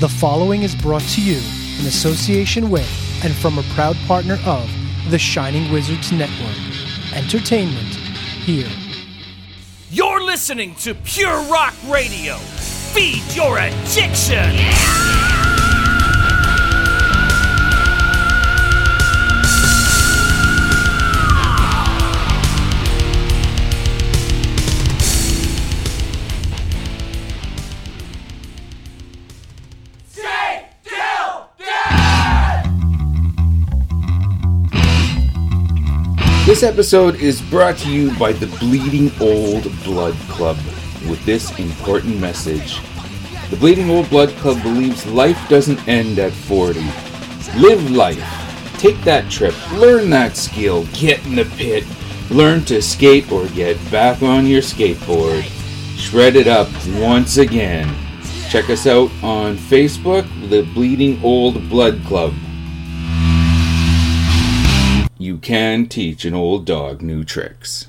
The following is brought to you in association with and from a proud partner of the Shining Wizards Network. Entertainment here. You're listening to Pure Rock Radio. Feed your addiction. This episode is brought to you by the Bleeding Old Blood Club with this important message. The Bleeding Old Blood Club believes life doesn't end at 40. Live life. Take that trip. Learn that skill. Get in the pit. Learn to skate or get back on your skateboard. Shred it up once again. Check us out on Facebook, the Bleeding Old Blood Club. You can teach an old dog new tricks.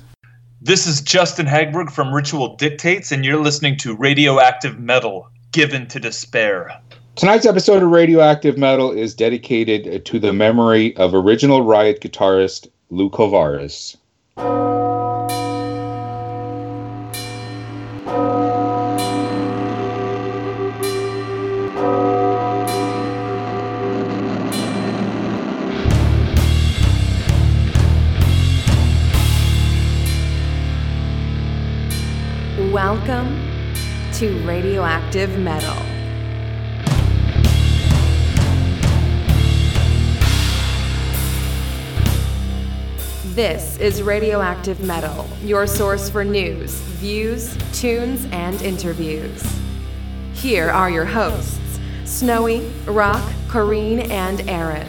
This is Justin Hagberg from Ritual Dictates, and you're listening to Radioactive Metal Give In To Despair. Tonight's episode of Radioactive Metal is dedicated to the memory of original Riot guitarist Lou Kouvaris. Welcome to Radioactive Metal. This is Radioactive Metal, your source for news, views, tunes, and interviews. Here are your hosts Snowy, Rock, Corrine, and Aaron.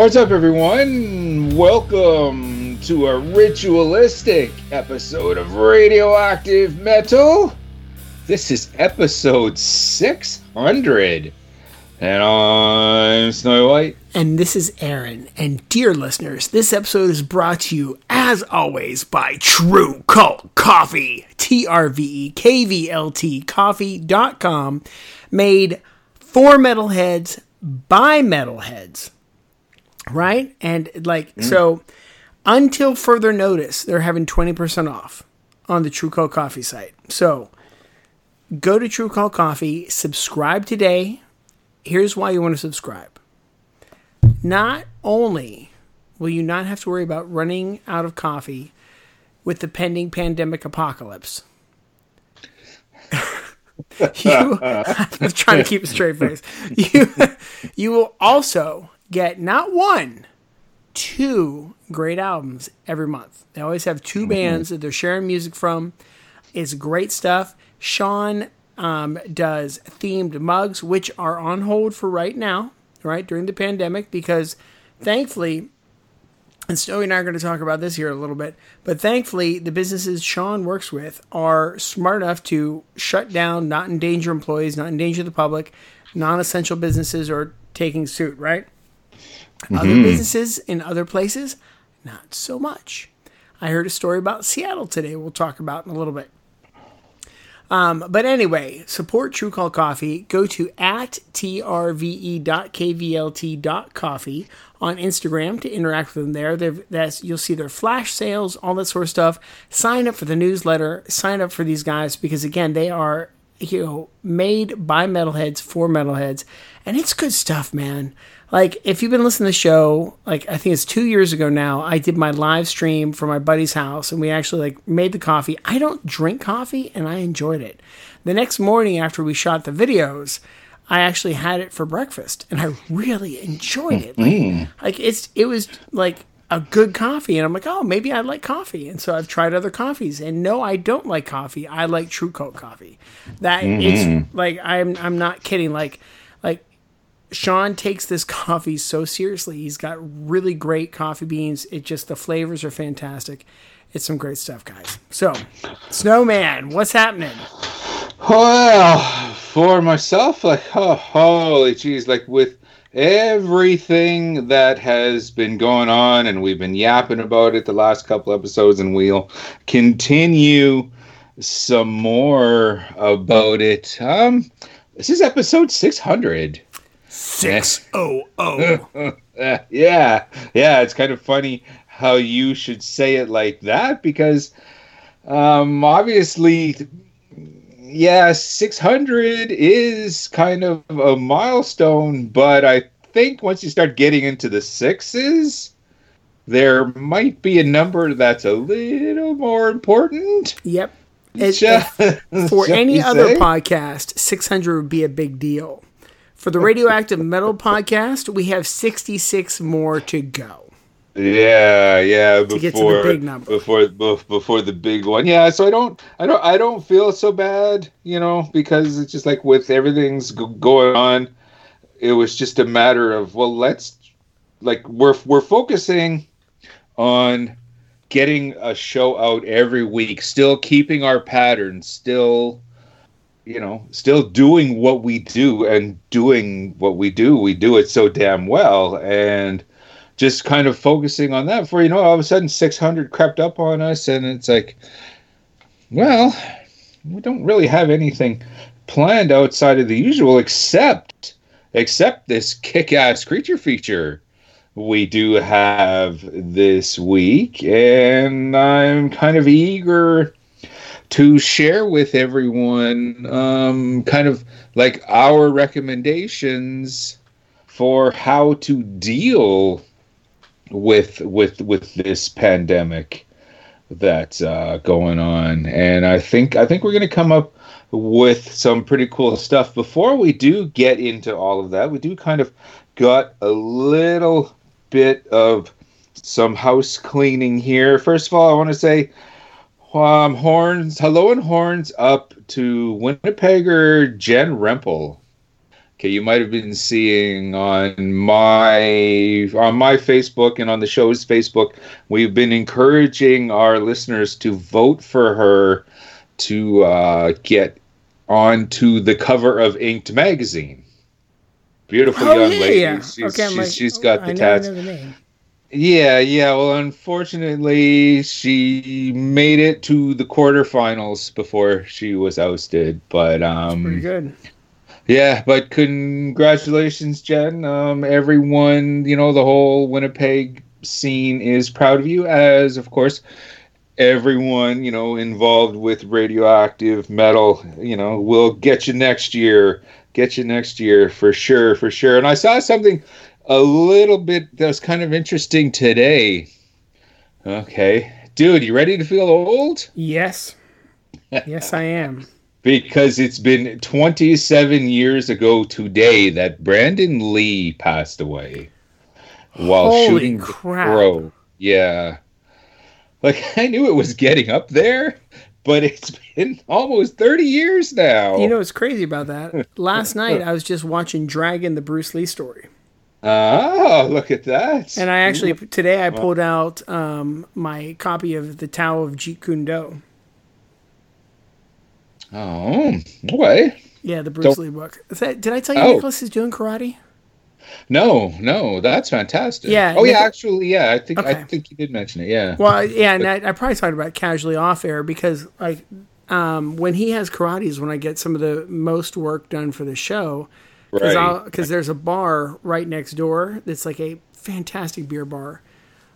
What's up, everyone? Welcome to a ritualistic episode of Radioactive Metal. This is episode 600. And I'm Snowy White. And this is Aaron. And dear listeners, this episode is brought to you, as always, by Trve Kvlt Coffee. T R V E K V L T coffee.com. Made for metalheads by metalheads. Right? And like, mm. so until further notice, they're having 20% off on the Trve Kvlt Coffee site. So go to Trve Kvlt Coffee, subscribe today. Here's why you want to subscribe. Not only will you not have to worry about running out of coffee with the pending pandemic apocalypse. you, I'm trying to keep a straight face. You, you will also get not one, two great albums every month. They always have 2 bands that they're sharing music from. It's great stuff. Sean um, does themed mugs, which are on hold for right now, right during the pandemic, because thankfully, and Snowy and I are going to talk about this here a little bit, but thankfully, the businesses Sean works with are smart enough to shut down, not endanger employees, not endanger the public, non essential businesses are taking suit, right? Other businesses in other places, not so much. I heard a story about Seattle today, we'll talk about in a little bit. Um, but anyway, support Trve Kvlt Coffee. Go to at trve.kvlt.coffee on Instagram to interact with them there. They've, that's, you'll see their flash sales, all that sort of stuff. Sign up for the newsletter. Sign up for these guys because, again, they are you know made by metalheads for metalheads, and it's good stuff, man. Like if you've been listening to the show, like I think it's two years ago now, I did my live stream for my buddy's house, and we actually like made the coffee. I don't drink coffee, and I enjoyed it. The next morning after we shot the videos, I actually had it for breakfast, and I really enjoyed it. Like, mm-hmm. like it's it was like a good coffee, and I'm like, oh, maybe I like coffee, and so I've tried other coffees, and no, I don't like coffee. I like Trve Kvlt coffee. That it's mm-hmm. like I'm I'm not kidding. Like like Sean takes this coffee so seriously. He's got really great coffee beans. It just the flavors are fantastic. It's some great stuff, guys. So, Snowman, what's happening? Well, for myself, like, oh, holy jeez, like with everything that has been going on, and we've been yapping about it the last couple episodes, and we'll continue some more about it. Um, this is episode 600. Six oh oh. Yeah, yeah, it's kind of funny how you should say it like that because um, obviously, yeah, 600 is kind of a milestone, but I think once you start getting into the sixes, there might be a number that's a little more important. Yep. For any other say? podcast, 600 would be a big deal. For the Radioactive Metal podcast, we have 66 more to go. Yeah, yeah. Before, get to the big number. before before the big one. Yeah, so I don't, I don't, I don't feel so bad, you know, because it's just like with everything's g- going on, it was just a matter of well, let's like we're we're focusing on getting a show out every week, still keeping our pattern, still you know, still doing what we do and doing what we do, we do it so damn well. And just kind of focusing on that for you know all of a sudden 600 crept up on us. And it's like well we don't really have anything planned outside of the usual except except this kick-ass creature feature we do have this week. And i'm kind of eager to share with everyone um, kind of like our recommendations for how to deal with with with this pandemic that's uh, going on. And i think i think we're going to come up with some pretty cool stuff. Before we do get into all of that we do kind of got a little bit of some house cleaning here. First of all i want to say um, horns, hello and horns up to Winnipegger Jen Rempel. Okay, you might have been seeing on my on my Facebook and on the show's Facebook, we've been encouraging our listeners to vote for her to uh, get onto the cover of Inked magazine. Beautiful Oh, young yeah, lady. yeah. She's, Okay, she's, like, she's got I the tats. Know the name. Yeah, yeah. Well, unfortunately, she made it to the quarterfinals before she was ousted. But Pretty um, good. yeah, but congratulations, Jen. Um, everyone, you know, the whole Winnipeg scene is proud of you, as of course everyone, you know, involved with radioactive metal, you know, will get you next year. Get you next year for sure, for sure. And I saw something a little bit that was kind of interesting today. Okay. Dude, you ready to feel old? Yes. Yes, I am. Because it's been 27 years ago today that Brandon Lee passed away while Holy shooting crap. crow. Yeah. Like I knew it was getting up there, but it's been almost 30 years now. You know what's crazy about that? Last night I was just watching Dragon, the Bruce Lee story. Ah, look at that. And I actually, today I pulled out um, my copy of The Tao of Jeet Kune Do. Oh, okay. Yeah, the Bruce Don't- Lee book. That, did I tell you Oh. Nicholas is doing karate? No, no, that's fantastic. Yeah, Oh yeah, Nichol- actually, yeah. I think I think you did mention it. Yeah. Well, yeah, and I, I probably talked about casually off air because like um, when he has karate is when I get some of the most work done for the show. Because right. there's a bar right next door that's like a fantastic beer bar,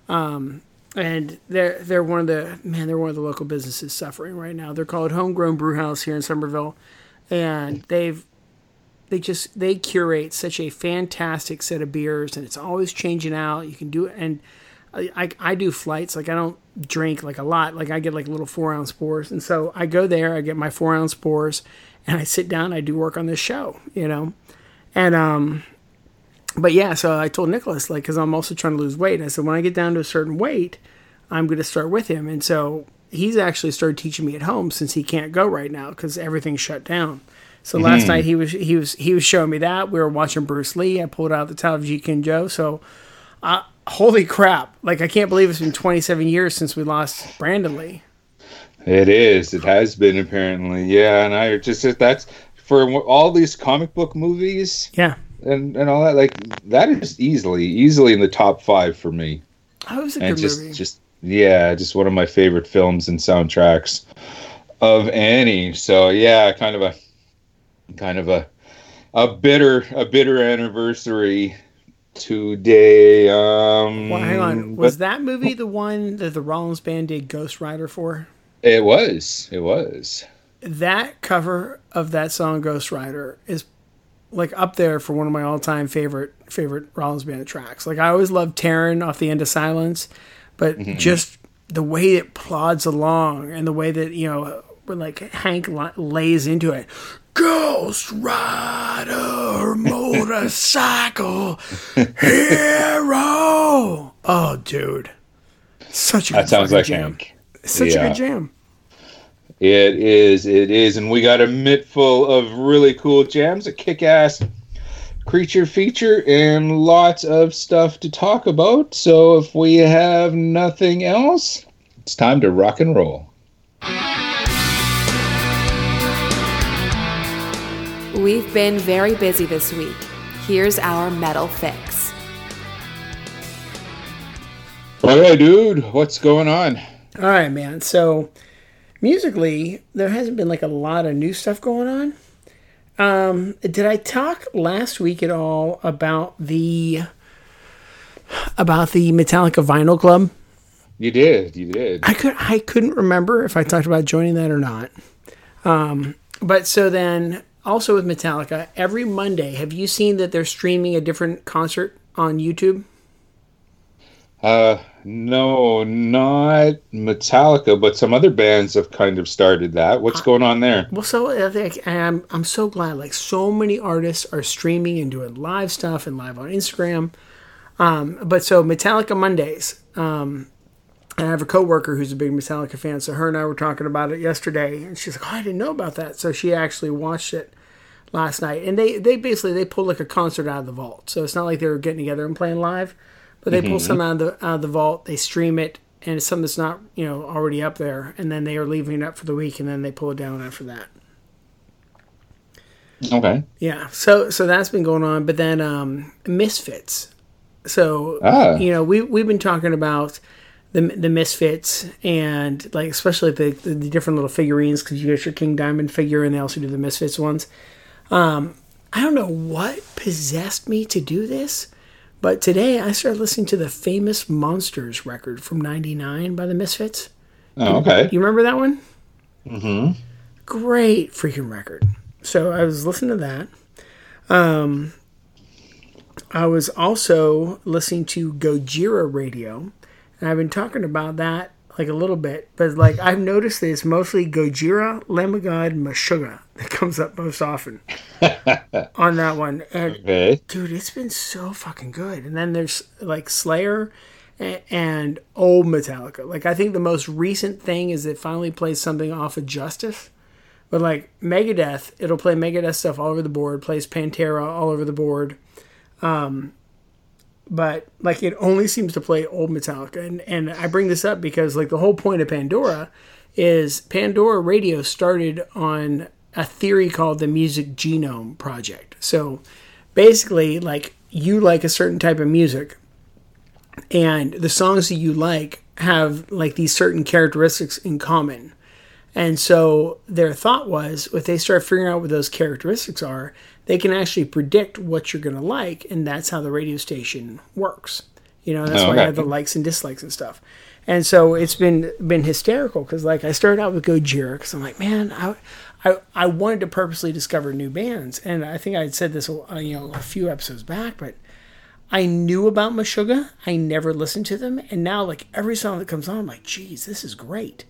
um, and they're they're one of the man they're one of the local businesses suffering right now. They're called Homegrown Brew House here in Somerville, and they've they just they curate such a fantastic set of beers, and it's always changing out. You can do it, and I, I, I do flights. Like I don't drink like a lot. Like I get like little four ounce pours, and so I go there. I get my four ounce pours, and I sit down. I do work on this show, you know, and um, but yeah, so I told Nicholas like because I'm also trying to lose weight. I said when I get down to a certain weight, I'm going to start with him, and so he's actually started teaching me at home since he can't go right now because everything's shut down. So last night he was he was he was showing me that we were watching Bruce Lee. I pulled out the Tao of Jeet Kune Do. So, uh, holy crap! Like I can't believe it's been 27 years since we lost Brandon Lee. It is. It has been apparently. Yeah, and I just that's for all these comic book movies Yeah, and and all that. Like that is easily easily in the top five for me. that was a and good just movie. just yeah, just one of my favorite films and soundtracks of any. So yeah, kind of a kind of a a bitter a bitter anniversary today. Um, well, hang on. Was but that movie the one that the Rollins band did Ghost Rider for? it was it was. That cover of that song Ghost Rider is like up there for one of my all-time favorite favorite Rollins band tracks. Like I always loved Tearing off the end of Silence, but mm-hmm, mm-hmm. just the way it plods along and the way that you know when like Hank lays into it. Ghost Rider motorcycle hero. Oh, dude, such a That sounds like jam. Hank. Such a good jam. It is, it is, and we got a mitt full of really cool jams, a kick-ass creature feature, and lots of stuff to talk about. So if we have nothing else, it's time to rock and roll. We've been very busy this week. Here's our metal fix. All right, dude, what's going on? All right, man. So musically, there hasn't been like a lot of new stuff going on. Um, did I talk last week at all about the about the Metallica Vinyl Club? You did, you did. I could I couldn't remember if I talked about joining that or not. Um, but so then also with Metallica, every Monday, have you seen that they're streaming a different concert on YouTube? Uh, no, not Metallica, but some other bands have kind of started that. What's going on there? Well, so I think I'm I'm so glad. Like so many artists are streaming and doing live stuff and live on Instagram. Um, but so Metallica Mondays. Um, and I have a coworker who's a big Metallica fan. So her and I were talking about it yesterday, and she's like, "Oh, I didn't know about that." So she actually watched it last night, and they they basically they pulled like a concert out of the vault. So it's not like they were getting together and playing live, but they pull some out of the out of the vault. They stream it, and it's something that's not you know already up there, and then they are leaving it up for the week, and then they pull it down after that. Okay. Yeah, so so that's been going on, but then um, Misfits. So Ah. you know we we've been talking about the the Misfits and like especially the the, the different little figurines because you get your King Diamond figure and they also do the Misfits ones. Um, I don't know what possessed me to do this, but today I started listening to the famous Monsters record from '99 by the Misfits. Oh, okay. You remember that one? Mm-hmm. Great freaking record. So I was listening to that. Um, I was also listening to Gojira Radio, and I've been talking about that like a little bit, but like I've noticed that it's mostly Gojira, Lamb of God, Meshuggah that comes up most often on that one. And Okay. dude, it's been so fucking good. And then there's like Slayer and, and old Metallica. Like I think the most recent thing is it finally plays something off of Justice. But like Megadeth, it'll play Megadeth stuff all over the board. Plays Pantera all over the board. Um, but like it only seems to play old Metallica, and and I bring this up because like the whole point of Pandora is Pandora Radio started on a theory called the Music Genome Project. So basically, like you like a certain type of music, and the songs that you like have like these certain characteristics in common. And so their thought was if they start figuring out what those characteristics are, they can actually predict what you're going to like. And that's how the radio station works. You know, that's Oh, why I have the likes and dislikes and stuff. And so it's been been hysterical because like I started out with Gojira because I'm like, man, I, I I wanted to purposely discover new bands, and I think I had said this uh, you know a few episodes back, but I knew about Meshuggah, I never listened to them, and now like every song that comes on, I'm like, geez, this is great.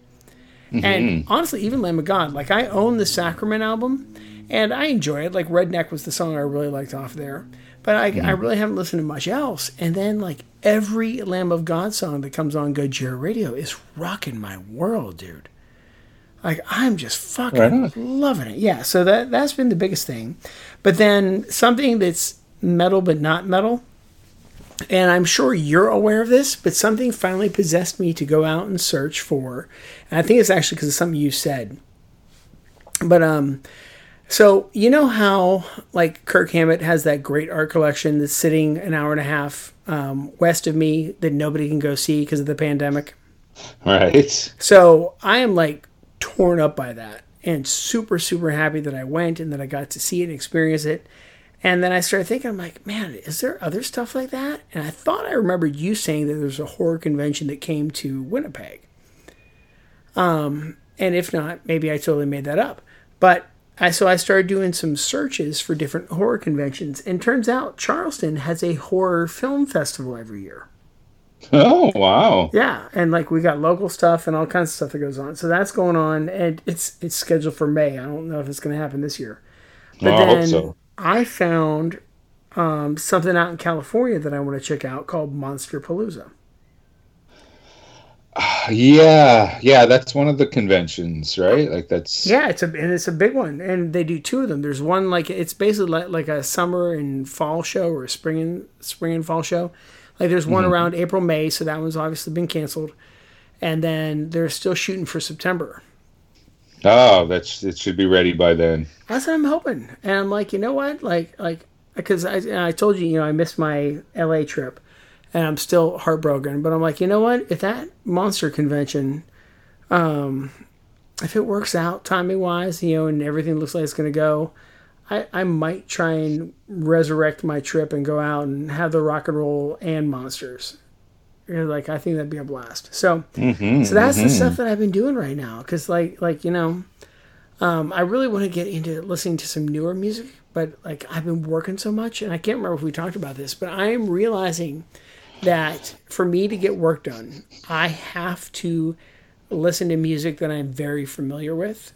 And honestly, even Lamb of God, like I own the Sacrament album, and I enjoy it. Like Redneck was the song I really liked off there, but I, I really haven't listened to much else. And then like every Lamb of God song that comes on Good Gojira Radio is rocking my world, dude. Like I'm just fucking Right loving it. Yeah, so that that's been the biggest thing. But then something that's metal but not metal. And I'm sure you're aware of this, but something finally possessed me to go out and search for. And I think it's actually because of something you said. But um so you know how like Kirk Hammett has that great art collection that's sitting an hour and a half um, west of me that nobody can go see because of the pandemic. Right. So I am like torn up by that and super super happy that I went and that I got to see it and experience it. And then I started thinking, I'm like, man, is there other stuff like that? And I thought I remembered you saying that there's a horror convention that came to Winnipeg. Um, and if not, maybe I totally made that up. But I so I started doing some searches for different horror conventions, and turns out Charleston has a horror film festival every year. Oh wow. Yeah, and like we got local stuff and all kinds of stuff that goes on. So that's going on, and it's it's scheduled for May. I don't know if it's going to happen this year. But Oh, I hope then so. I found um, something out in California that I want to check out called Monster Palooza. Yeah, yeah, that's one of the conventions, right? Like that's Yeah, it's a and it's a big one, and they do two of them. There's one like it's basically like, like a summer and fall show or a spring and spring and fall show. Like there's one mm-hmm. around April May, so that one's obviously been canceled, and then they're still shooting for September. Oh, that's it should be ready by then. That's what I'm hoping. And I'm like, you know what? Like, like, because I, I told you, you know, I missed my LA trip and I'm still heartbroken. But I'm like, you know what? If that monster convention, um, if it works out timing wise, you know, and everything looks like it's going to go, I, I might try and resurrect my trip and go out and have the rock and roll and monsters. You know, like I think that'd be a blast. So, so that's the stuff that I've been doing right now. Cause like, like, you know, um, I really want to get into listening to some newer music, but like I've been working so much, and I can't remember if we talked about this, but I am realizing that for me to get work done, I have to listen to music that I'm very familiar with,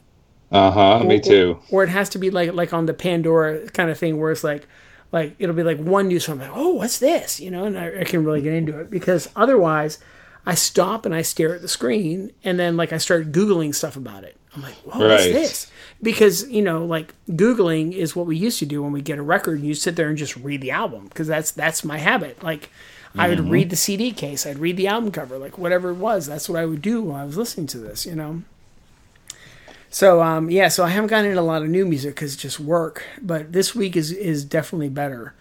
Uh huh. Me too. or it has to be like like on the Pandora kind of thing, where it's like like it'll be like one new song, I'm like, oh, what's this? You know, and I, I can really get into it because otherwise, I stop and I stare at the screen, and then like I start googling stuff about it. I'm like, whoa, what's Right. this? Because you know, like googling is what we used to do when we get a record. And you sit there and just read the album because that's that's my habit. Like. I would read the CD case. I'd read the album cover, like whatever it was. That's what I would do while I was listening to this, you know. So um, yeah, so I haven't gotten into a lot of new music because just work. But this week is is definitely better.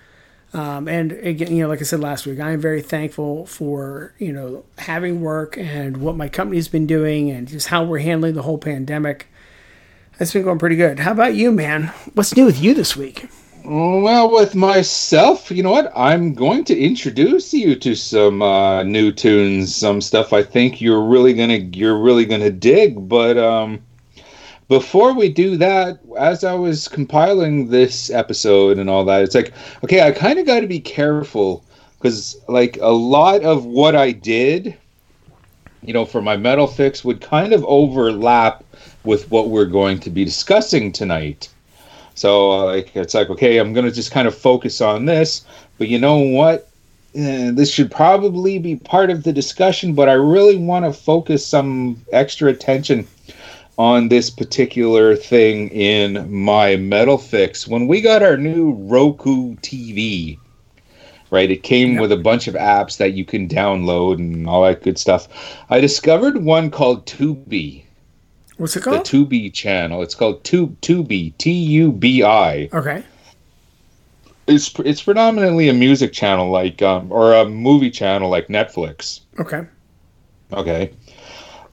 Um, and again, you know, like I said last week, I am very thankful for you know having work and what my company's been doing and just how we're handling the whole pandemic. It's been going pretty good. How about you, man? What's new with you this week? Well, with myself, you know what? I'm going to introduce you to some uh, new tunes, some stuff I think you're really gonna you're really gonna dig. But um, before we do that, as I was compiling this episode and all that, it's like, okay, I kind of got to be careful because like a lot of what I did, you know, for my metal fix would kind of overlap with what we're going to be discussing tonight. So uh, like it's like okay, I'm gonna just kind of focus on this, but you know what? Eh, this should probably be part of the discussion, but I really want to focus some extra attention on this particular thing in my metal fix. When we got our new Roku TV, right? It came with a bunch of apps that you can download and all that good stuff. I discovered one called Tubi What's it called? the? Tubi channel. It's called Tube Tubi, T U B I. okay. It's it's predominantly a music channel like um or a movie channel like Netflix. Okay. Okay.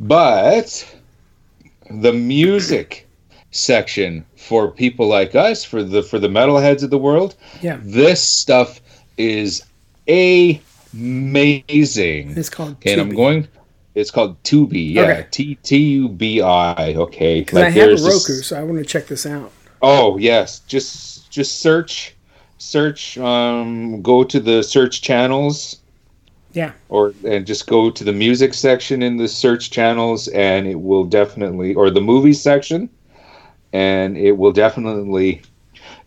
But the music section for people like us, for the for the metalheads of the world, Yeah. this stuff is amazing. It's called. And I'm going it's called Tubi, yeah. Okay. T T U B I. Okay. Because I have a there's this- Roku, so I want to check this out. Oh yes, just just search, search. Um, go to the search channels, Yeah. or and just go to the music section in the search channels, and it will definitely, or the movie section, and it will definitely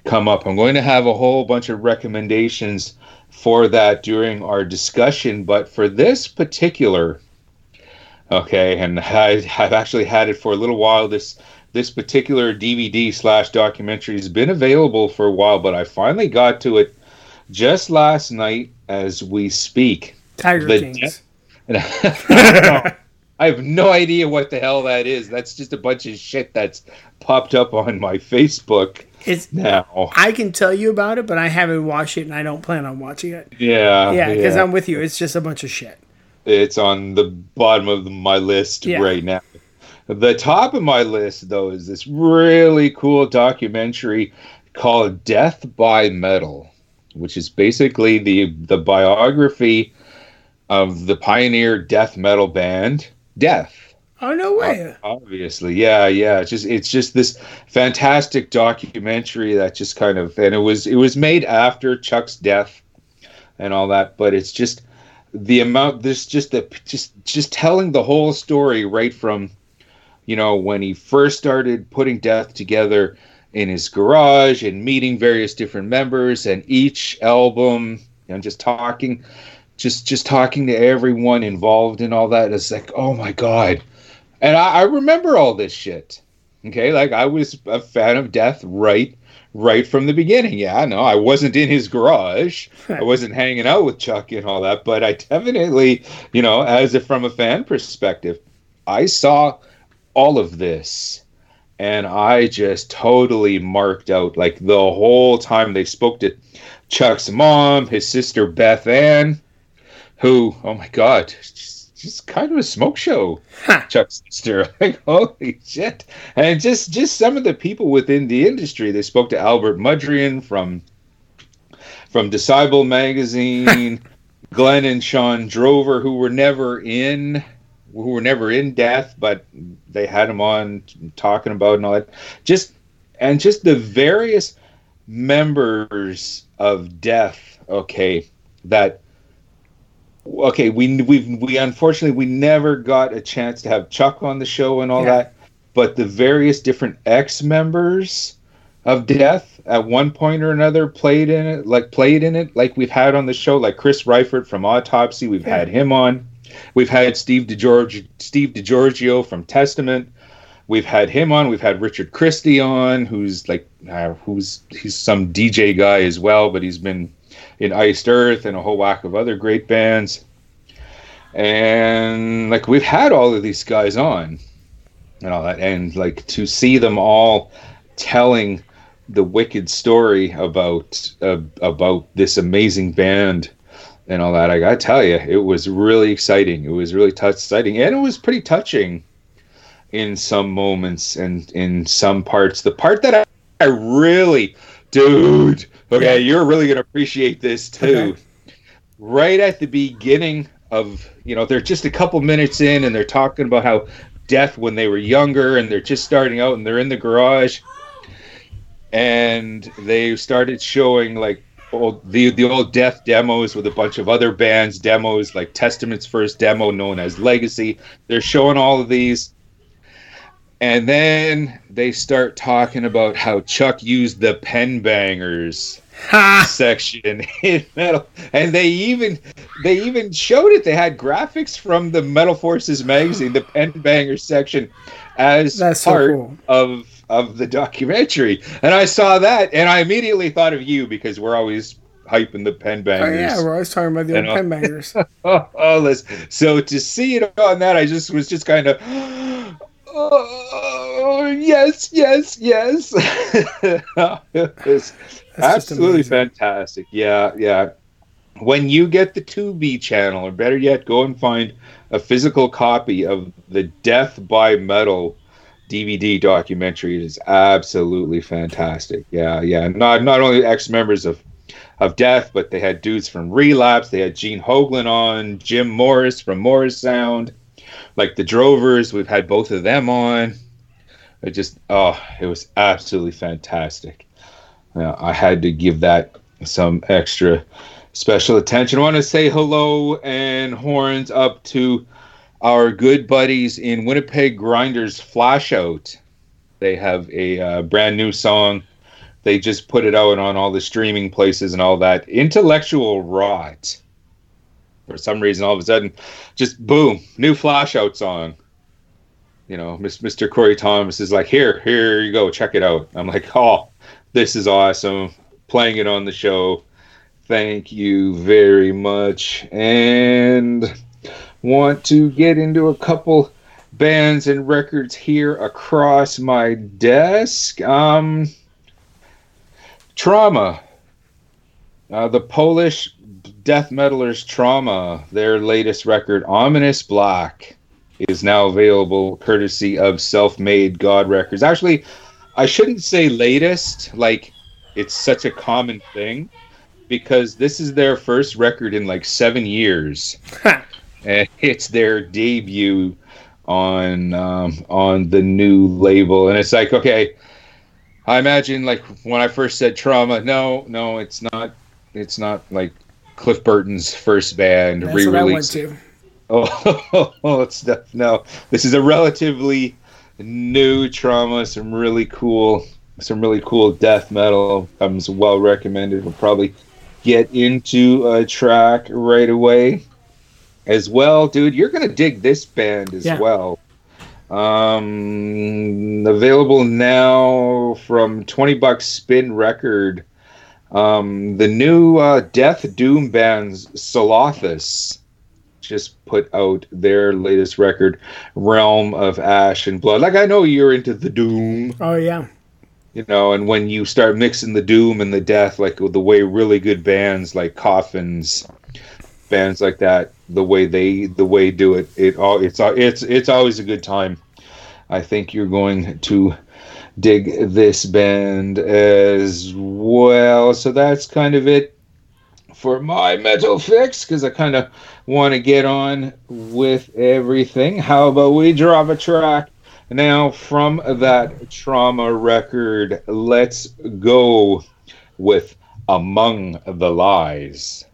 come up. I'm going to have a whole bunch of recommendations for that during our discussion, but for this particular, okay, and I, I've actually had it for a little while. This this particular DVD slash documentary has been available for a while, but I finally got to it just last night as we speak. Tiger The Kings. I have no idea what the hell that is. That's just a bunch of shit that's popped up on my Facebook It's now. I can tell you about it, but I haven't watched it and I don't plan on watching it. Yeah, Yeah, because I'm with you. It's just a bunch of shit. It's on the bottom of my list Yeah. right now. The top of my list, though, is this really cool documentary called "Death by Metal," which is basically the the biography of the pioneer death metal band Death. Oh no way! Obviously, yeah, yeah. It's just it's just this fantastic documentary that just kind of and it was it was made after Chuck's death and all that, but it's just the amount this just the just just telling the whole story right from you know when he first started putting death together in his garage and meeting various different members and each album and just talking just just talking to everyone involved in all that it's like oh my god and I, I remember all this shit. Okay, like I was a fan of Death right, right from the beginning. Yeah, no, I wasn't in his garage. I wasn't hanging out with Chuck and all that, but I definitely, you know, as if from a fan perspective, I saw all of this, and I just totally marked out like the whole time they spoke to Chuck's mom, his sister Beth Ann, who, oh my god, she's kind of a smoke show. Chuck's sister. Like, holy shit. And just just some of the people within the industry. They spoke to Albert Mudrian from from Decibel magazine, Glenn and Sean Drover, who were never in who were never in death, but they had him on talking about and all that. Just and just the various members of death, okay, that okay, we we we unfortunately we never got a chance to have Chuck on the show and all Yeah. that, but the various different ex members of Death at one point or another played in it, like played in it, like we've had on the show, like Chris Reifert from Autopsy, we've had him on. We've had Steve DiGiorgio, Steve DiGiorgio from Testament. We've had him on. We've had Richard Christy on, who's like, uh, who's he's some DJ guy as well, but he's been in Iced Earth and a whole whack of other great bands. And like we've had all of these guys on and all that, and like to see them all telling the wicked story about uh, about this amazing band and all that. I gotta tell you, it was really exciting. It was really touch exciting, and it was pretty touching in some moments and in some parts. The part that I, I really, dude, okay, you're really gonna appreciate this too. Okay. Right at the beginning of, you know, they're just a couple minutes in, and they're talking about how death when they were younger, and they're just starting out, and they're in the garage, and they started showing like old the the old death demos with a bunch of other bands demos like testament's first demo known as legacy they're showing all of these and then they start talking about how chuck used the pen bangers section in metal and they even they even showed it they had graphics from the metal forces magazine the pen bangers section as That's so part cool. of of the documentary and i saw that and i immediately thought of you because we're always hyping the pen Oh bangers yeah, we're always talking about the old pen bangers. oh, oh, this. So to see it on that, I just was just kind of, oh, yes, yes, yes. it was absolutely fantastic. Yeah, yeah. When you get the Tubi channel, or better yet, go and find a physical copy of the Death by Metal DVD documentary. It is absolutely fantastic. Yeah, yeah. Not not only ex members of of Death, but they had dudes from Relapse. They had Gene Hoglan on, Jim Morris from Morrisound, like the Drovers. We've had both of them on. It just oh, it was absolutely fantastic. I had to give that some extra special attention. I want to say hello and horns up to our good buddies in Winnipeg Grinders Flashout. They have a uh, brand new song they just put it out on all the streaming places and all that. Intellectual rot. For some reason, all of a sudden, just boom, new Flashout song. You know, Mr. Corey Thomas is like, here, here you go, check it out. I'm like, oh, this is awesome. Playing it on the show. Thank you very much. And want to get into a couple bands and records here across my desk. Um, Trauma. Uh, the Polish death metalers Trauma, their latest record, Ominous Black, is now available courtesy of Selfmadegod Records. Actually, I shouldn't say latest, like it's such a common thing, because this is their first record in like seven years. and it's their debut on um, on the new label, and it's like okay. I imagine like when I first said trauma, no, no, it's not. It's not like Cliff Burton's first band That's re-release. what I went to. Oh, oh, it's no. This is a relatively new trauma. Some really cool, some really cool death metal. Comes well recommended. We'll probably get into a track right away as well, dude. You're gonna dig this band as Yeah. well. Um, available now from 20 Buck Spin Record. Um, the new uh, Death Doom bands Solothus just put out their latest record, Realm of Ash and Blood. Like I know you're into the Doom Oh yeah. you know and when you start mixing the doom and the death like the way really good bands like coffins bands like that the way they the way do it it all it's it's it's always a good time i think you're going to dig this band as well so that's kind of it for my metal fix because i kind of want to get on with everything how about we drop a track now, from that trauma record, let's go with Among the Lies.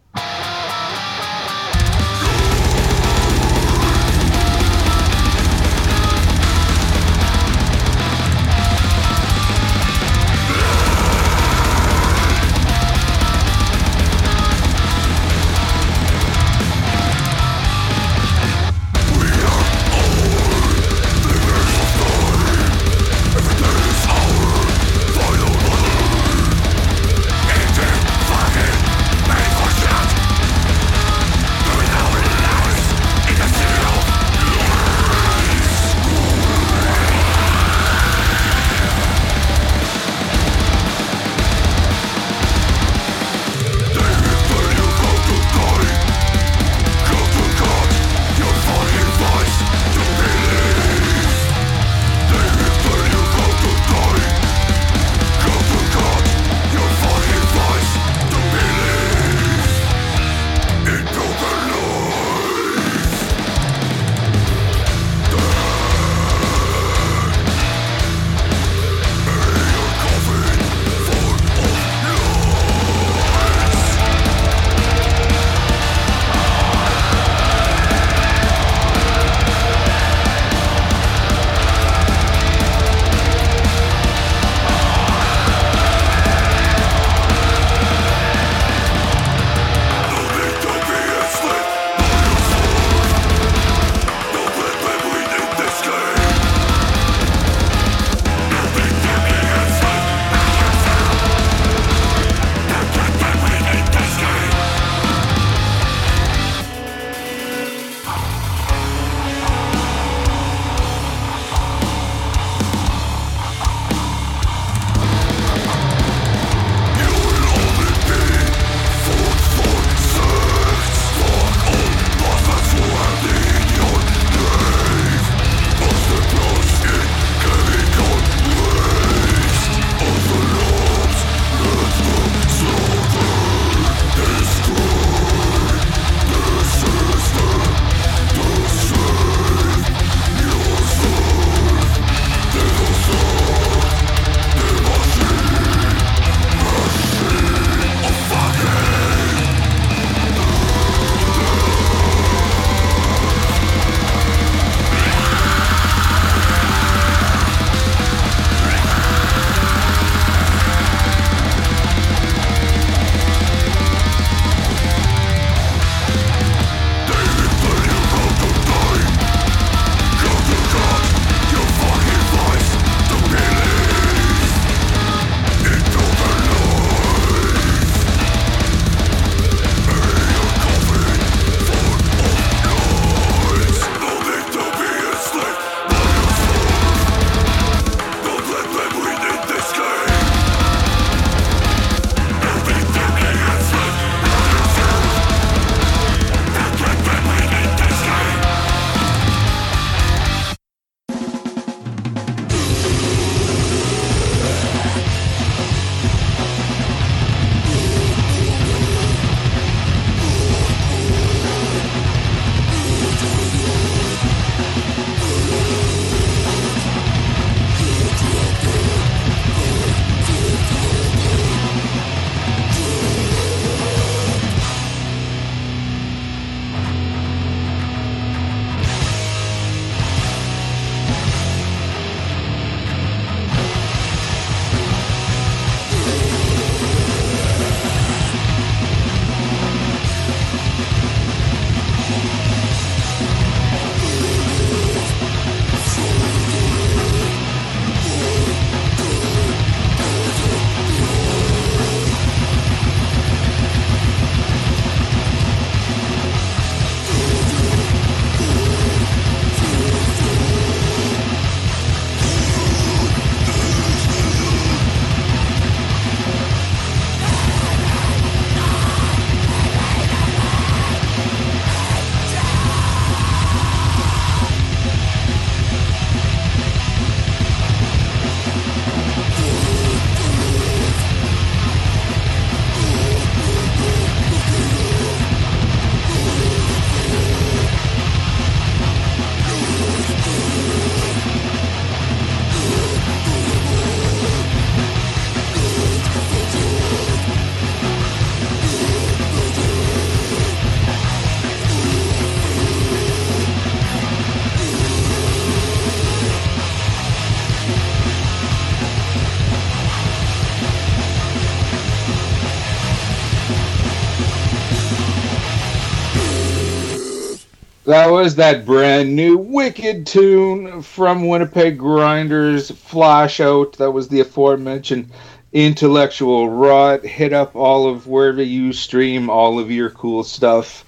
That was that brand new wicked tune from Winnipeg Grinders Flashout. That was the aforementioned intellectual rot. Hit up all of wherever you stream all of your cool stuff.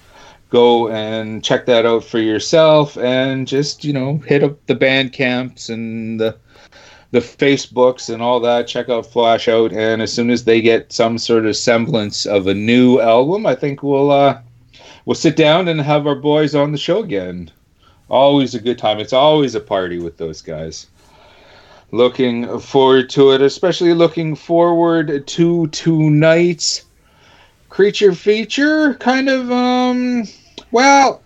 Go and check that out for yourself and just, you know, hit up the band camps and the the Facebooks and all that. Check out Flashout and as soon as they get some sort of semblance of a new album, I think we'll uh we'll sit down and have our boys on the show again. Always a good time. It's always a party with those guys. Looking forward to it, especially looking forward to tonight's creature feature. Kind of, um, well,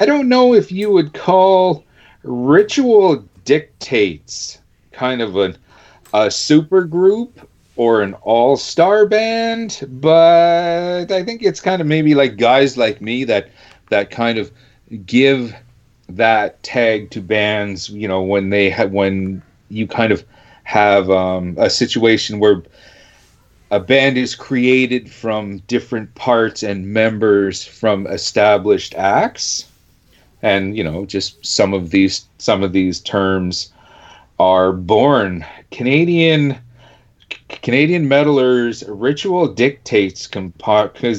I don't know if you would call Ritual Dictates kind of a, a super group or an all star band, but I think it's kind of maybe like guys like me that that kind of give that tag to bands. You know, when they have when you kind of have um, a situation where a band is created from different parts and members from established acts and you know just some of these some of these terms are born canadian Canadian Meddlers Ritual Dictates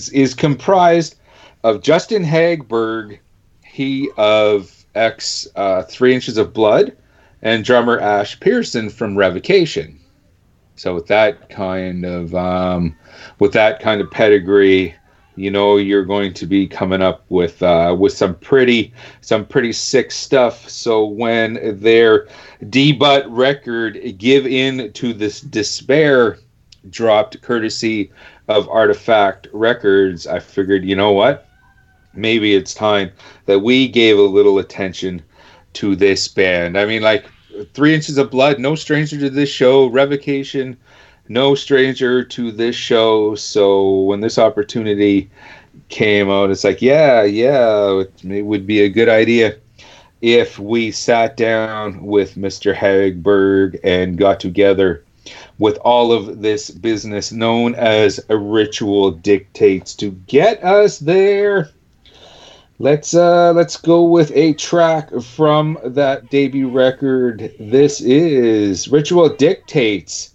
is comprised of Justin Hagberg, he of X uh, Three Inches of Blood, and drummer Ash Pearson from Revocation. So with that kind of um, with that kind of pedigree, you know you're going to be coming up with uh, with some pretty some pretty sick stuff. So when their debut record "Give In to This Despair" dropped, courtesy of Artoffact Records, I figured, you know what, maybe it's time that we gave a little attention to this band. I mean, like Three Inches of Blood, no stranger to this show. Revocation no stranger to this show. So when this opportunity came out, it's like, yeah, yeah, it would be a good idea if we sat down with Mr. Hagberg and got together with all of this business known as a ritual dictates to get us there. Let's uh let's go with a track from that debut record. This is Ritual Dictates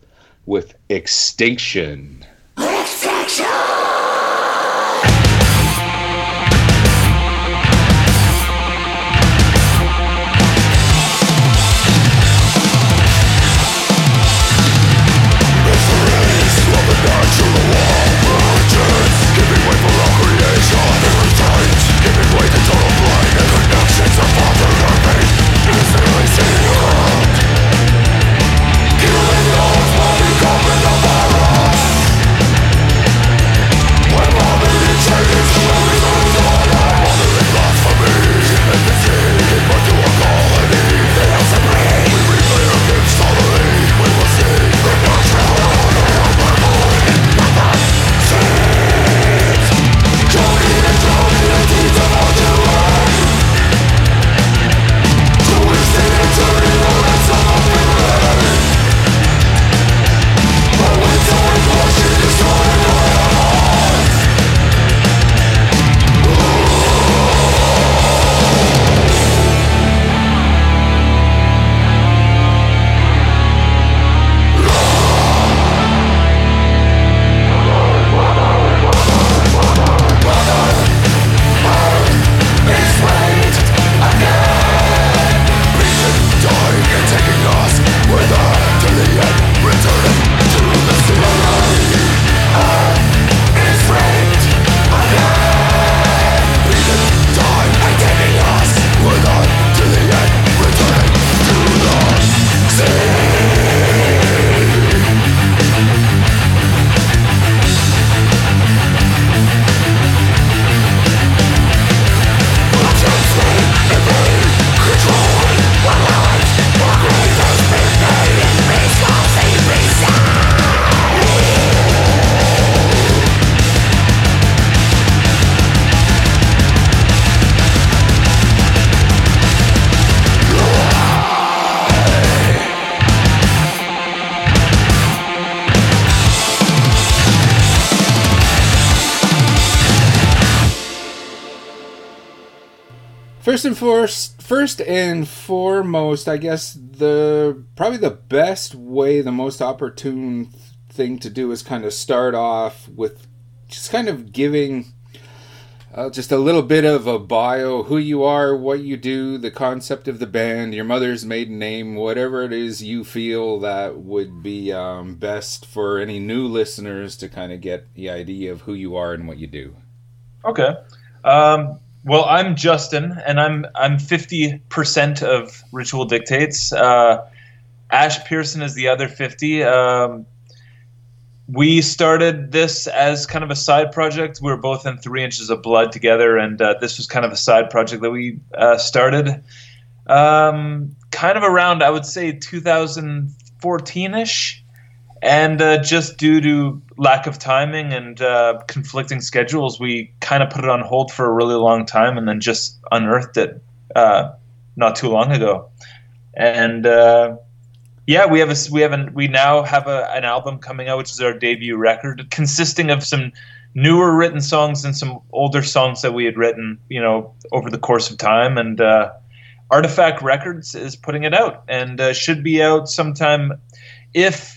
with Extinction. And first, first and foremost, I guess the probably the best way, the most opportune thing to do is kind of start off with just kind of giving uh, just a little bit of a bio, who you are, what you do, the concept of the band, your mother's maiden name, whatever it is you feel that would be um, best for any new listeners to kind of get the idea of who you are and what you do. Okay. Um, well, I'm Justin, and I'm I'm 50% of Ritual Dictates. Uh, Ash Pearson is the other 50. Um, we started this as kind of a side project. We were both in Three Inches of Blood together, and uh, this was kind of a side project that we uh, started um, kind of around, I would say, 2014 ish. And uh, just due to lack of timing and uh, conflicting schedules, we kind of put it on hold for a really long time and then just unearthed it uh, not too long ago. And uh, yeah, we have a we have we now have a, an album coming out, which is our debut record, consisting of some newer written songs and some older songs that we had written, you know, over the course of time. And uh, Artoffact Records is putting it out, and uh, should be out sometime if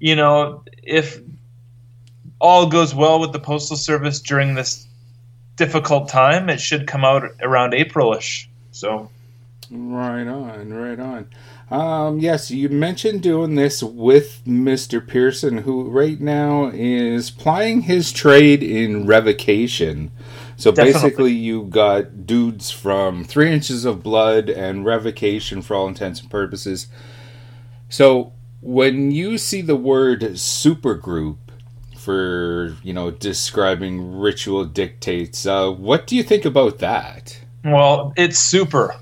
you know if all goes well with the postal service during this difficult time. It should come out around Aprilish. So. Right on, right on. Um, yes, you mentioned doing this with Mr. Pearson, who right now is plying his trade in revocation. So Definitely. basically, you got dudes from Three Inches of Blood and Revocation for all intents and purposes. So when you see the word supergroup for you know describing ritual dictates, uh, what do you think about that? Well, it's super.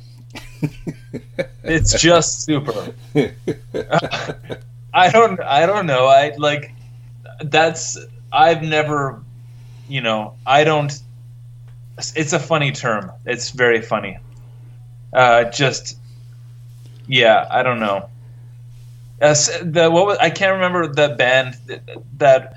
it's just super. I don't I don't know. I like that's I've never you know, I don't it's a funny term. It's very funny. Uh just yeah, I don't know. As the what was I can't remember the band that, that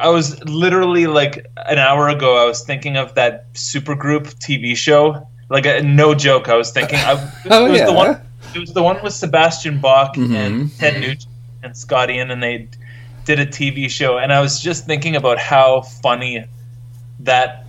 I was literally like an hour ago I was thinking of that supergroup TV show like a, no joke. I was thinking. I, it Oh, was yeah. the one. It was the one with Sebastian Bach Mhm. and Ted Nugent and Scott Ian, and they did a TV show. And I was just thinking about how funny that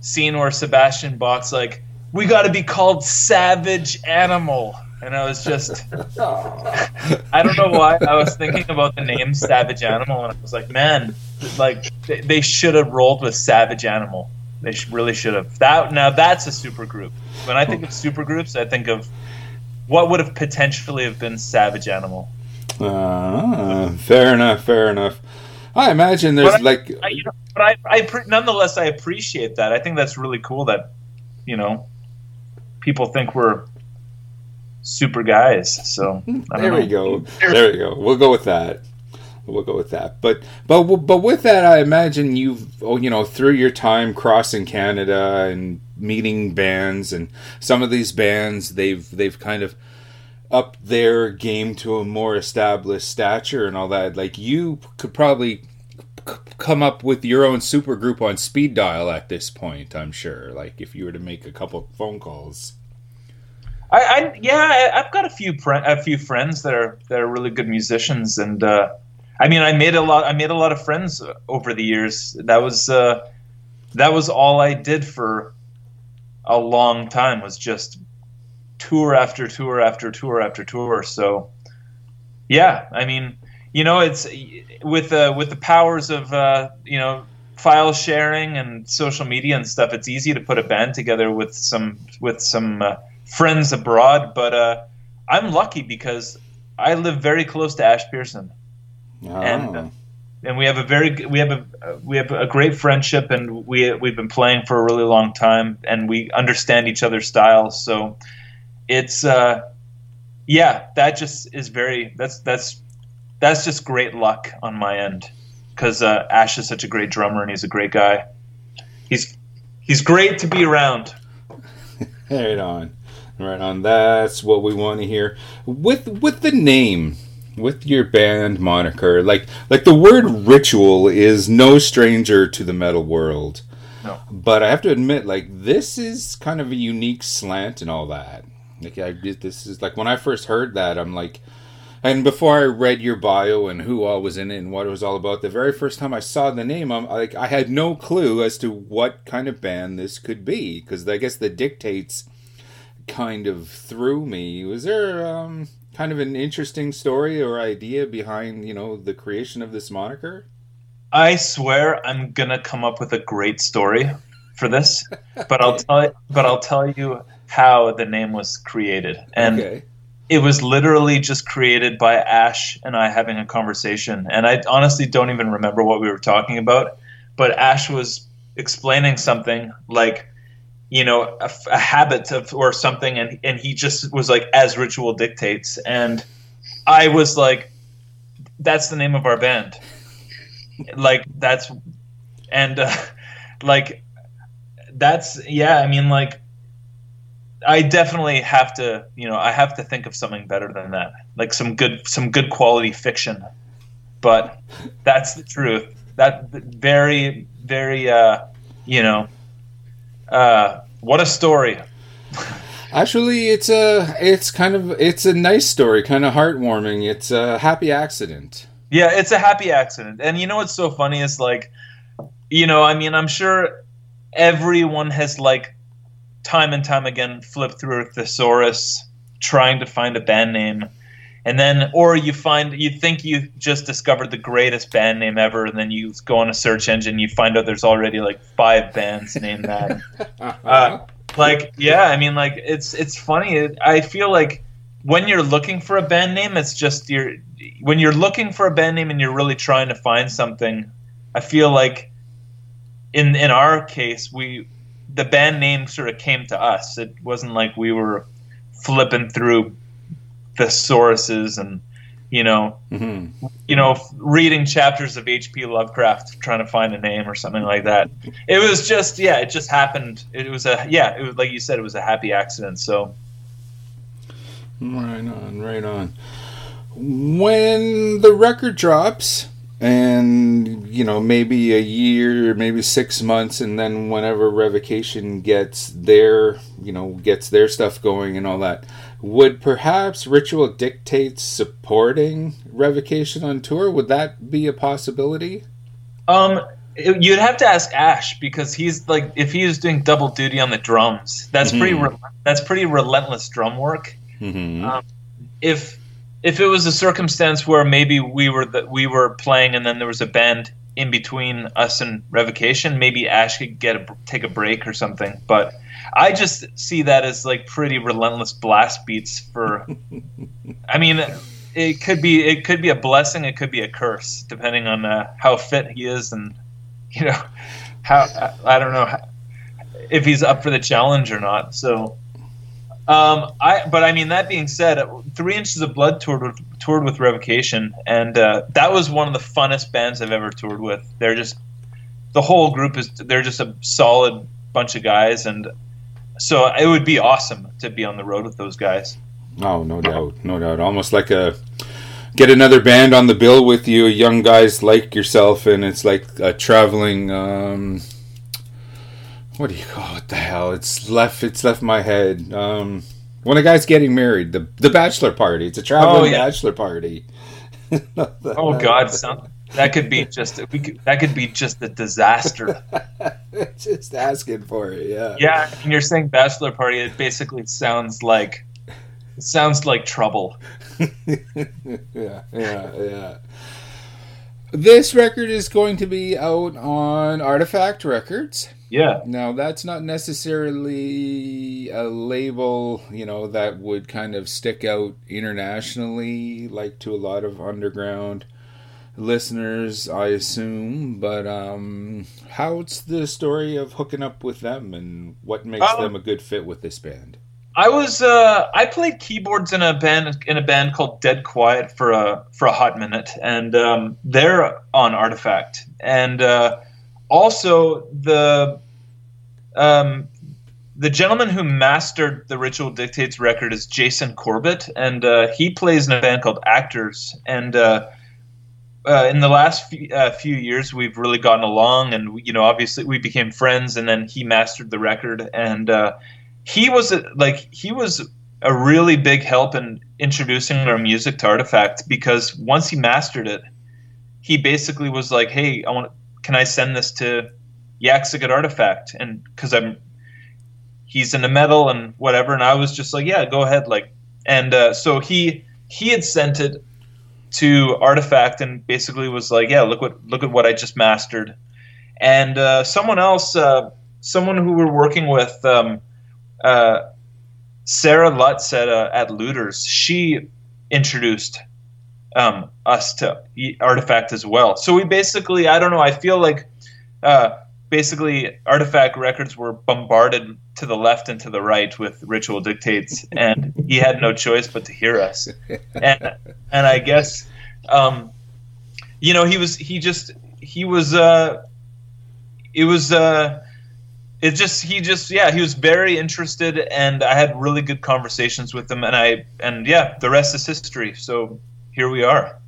scene where Sebastian Bach's like, "We got to be called Savage Animal," and I was just. I don't know why I was thinking about the name Savage Animal, and I was like, man, like they, they should have rolled with Savage Animal. They sh- really should have. That now that's a super group. When I think of super groups, I think of what would have potentially have been Savage Animal. Ah, fair enough, fair enough. I imagine there's But I- like I, you know, but I, I pre- nonetheless I appreciate that. I think that's really cool that you know people think we're super guys. So I there know. we go. There we go. We'll go with that. We'll go with that. But but but with that, I imagine you've oh, you know through your time crossing Canada and meeting bands, and some of these bands they've they've kind of upped their game to a more established stature and all that. Like you could probably c- come up with your own super group on speed dial at this point. I'm sure. Like if you were to make a couple phone calls. I, I yeah, I, I've got a few fri a few friends that are that are really good musicians, and uh, I mean, I made a lot. I made a lot of friends over the years. That was uh, that was all I did for a long time. Was just tour after tour after tour after tour. So yeah, I mean, you know, it's with uh, with the powers of uh, you know file sharing and social media and stuff. It's easy to put a band together with some with some uh, friends abroad. But uh, I'm lucky because I live very close to Ash Pearson, and uh, Oh. and we have a very we have a uh, we have a great friendship, and we we've been playing for a really long time, and we understand each other's styles. So it's uh, yeah, that just is very that's that's that's just great luck on my end because uh, Ash is such a great drummer and he's a great guy. He's he's great to be around. Right on, right on. That's what we want to hear. With with the name, with your band moniker, like like the word ritual is no stranger to the metal world. No. But I have to admit, like this is kind of a unique slant and all that. Like I this is like when I first heard that, I'm like, and before I read your bio and who all was in it and what it was all about, the very first time I saw the name, I'm like, I had no clue as to what kind of band this could be because I guess the dictates kind of threw me. Was there um, kind of an interesting story or idea behind you know the creation of this moniker? I swear I'm gonna come up with a great story for this, but I'll tell you, but I'll tell you how the name was created, and okay. it was literally just created by Ash and I having a conversation, and I honestly don't even remember what we were talking about, but Ash was explaining something like you know a, a habit of or something and and he just was like as ritual dictates. And i was like that's the name of our band. Like that's and uh, like that's yeah i mean like i definitely have to you know i have to think of something better than that. Like some good some good quality fiction. But that's the truth. That very very uh you know uh what a story Actually, it's a it's kind of it's a nice story, kind of heartwarming. It's a happy accident. Yeah, it's a happy accident. And you know what's so funny is like, you know, I mean, I'm sure everyone has like time and time again flipped through a thesaurus trying to find a band name. And then, or you find, you think you just discovered the greatest band name ever, and then you go on a search engine, you find out there's already like five bands named that. uh, like, yeah, I mean, like it's it's funny. It, I feel like when you're looking for a band name, it's just you're when you're looking for a band name and you're really trying to find something. I feel like in in our case, we the band name sort of came to us. It wasn't like we were flipping through thesauruses and you know Mm-hmm. you know reading chapters of H.P. Lovecraft trying to find a name or something like that. It was just yeah, it just happened. It was a yeah, it was like you said, it was a happy accident. So Right on, right on. When the record drops, and you know maybe a year, maybe six months, and then whenever Revocation gets their you know gets their stuff going and all that, would perhaps Ritual dictate supporting Revocation on tour? Would that be a possibility? Um, you'd have to ask Ash because he's like, if he was doing double duty on the drums, that's pretty. Re- that's pretty relentless drum work. Mm-hmm. Um, if if it was a circumstance where maybe we were the, we were playing and then there was a band in between us and Revocation, maybe Ash could get a take a break or something. But I just see that as like pretty relentless blast beats for. I mean, it could be it could be a blessing, it could be a curse, depending on uh, how fit he is and you know how I don't know how, if he's up for the challenge or not. So. Um, I but I mean that being said, Three Inches of Blood toured with, toured with Revocation, and uh, that was one of the funnest bands I've ever toured with. They're just the whole group is they're just a solid bunch of guys, and so it would be awesome to be on the road with those guys. Oh, no doubt, no doubt. Almost like a get another band on the bill with you, young guys like yourself, and it's like a traveling. Um, what do you call it? The hell? It's left. It's left my head. Um, when a guy's getting married, the the bachelor party. It's a traveling Oh, yeah. bachelor party. Oh God, sound, that could be just we could, that could be just a disaster. Just asking for it. Yeah. Yeah, and you're saying bachelor party. It basically sounds like it sounds like trouble. yeah, yeah, yeah. This record is going to be out on Artoffact Records. Yeah. Now, that's not necessarily a label, you know, that would kind of stick out internationally, like to a lot of underground listeners, I assume. But um, how's the story of hooking up with them, and what makes Um, them a good fit with this band? I was uh, I played keyboards in a band in a band called Dead Quiet for a for a hot minute, and um, they're on Artoffact, and uh, also the um, the gentleman who mastered the Ritual Dictates record is Jason Corbett, and uh, he plays in a band called Actors, and uh, uh, in the last few, uh, few years we've really gotten along, and you know, obviously we became friends, and then he mastered the record, and uh, he was a, like he was a really big help in introducing our music to Artoffact because once he mastered it, he basically was like, "Hey, I want, can I send this to Yaxagat Artoffact?" And because I'm, he's into metal and whatever, and I was just like, "Yeah, go ahead." Like, and uh, so he he had sent it to Artoffact and basically was like, "Yeah, look what look at what I just mastered." And uh, someone else, uh, someone who we're working with. Um, uh, Sarah Lutz at uh, at Looters, she introduced um, us to Artoffact as well. So we basically, I don't know, I feel like uh, basically Artoffact Records were bombarded to the left and to the right with ritual dictates, and he had no choice but to hear us. And and I guess, um, you know, he was he just he was uh, it was uh it just he just yeah he was very interested and i had really good conversations with him and i and yeah the rest is history so here we are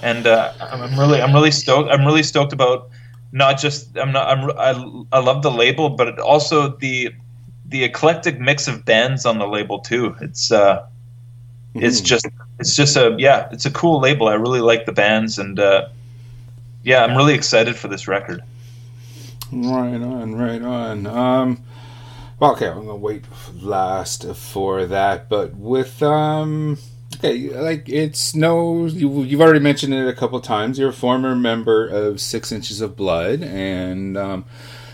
and uh, i'm really i'm really stoked i'm really stoked about not just i'm not i'm i, I love the label but also the the eclectic mix of bands on the label too. It's uh it's just it's just a yeah it's a cool label. I really like the bands and uh yeah i'm really excited for this record. Right on, right on. Um, well, okay, I'm gonna wait last for that, but with um, okay, like it's no, you, you've already mentioned it a couple times. You're a former member of Six Inches of Blood, and um,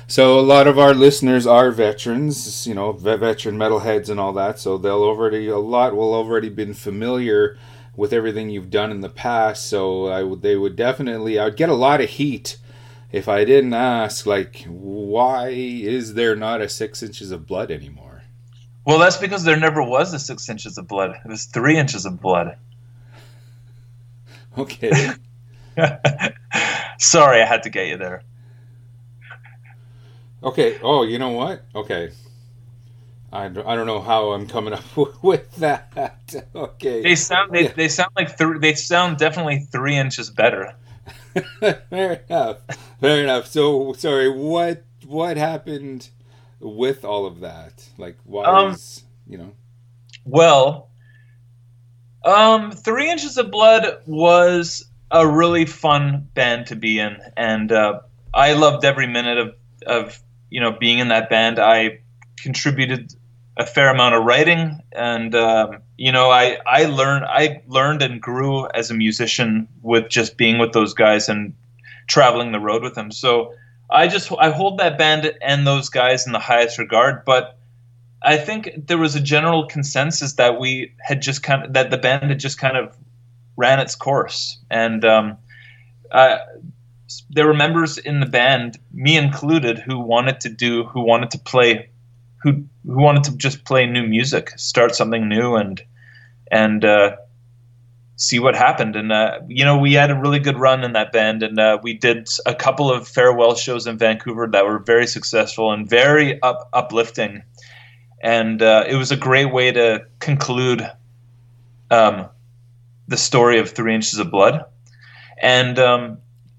so a lot of our listeners are veterans, you know, veteran metalheads and all that. So they'll already a lot will already been familiar with everything you've done in the past. So I would they would definitely I would get a lot of heat if I didn't ask, like, why is there not a six inches of blood anymore? Well, that's because there never was a six inches of blood. It was three inches of blood. Okay. Sorry, I had to get you there. Okay. Oh, you know what? Okay. I don't, I don't know how I'm coming up with that. Okay. They sound they, yeah. they sound like three. they sound definitely three inches better. Fair enough. Fair enough. So sorry, what what happened with all of that? Like why um, is you know Well um Three Inches of Blood was a really fun band to be in and uh, I loved every minute of of you know being in that band. I contributed a fair amount of writing and um, you know I, I learned i learned and grew as a musician with just being with those guys and traveling the road with them so i just i hold that band and those guys in the highest regard but i think there was a general consensus that we had just kind of that the band had just kind of ran its course. And um, uh, there were members in the band me included who wanted to do who wanted to play who who wanted to just play new music, start something new, and and uh, see what happened. And uh, you know, we had a really good run in that band, and uh, we did a couple of farewell shows in Vancouver that were very successful and very up, uplifting. And uh, it was a great way to conclude um, the story of Three Inches of Blood. And um,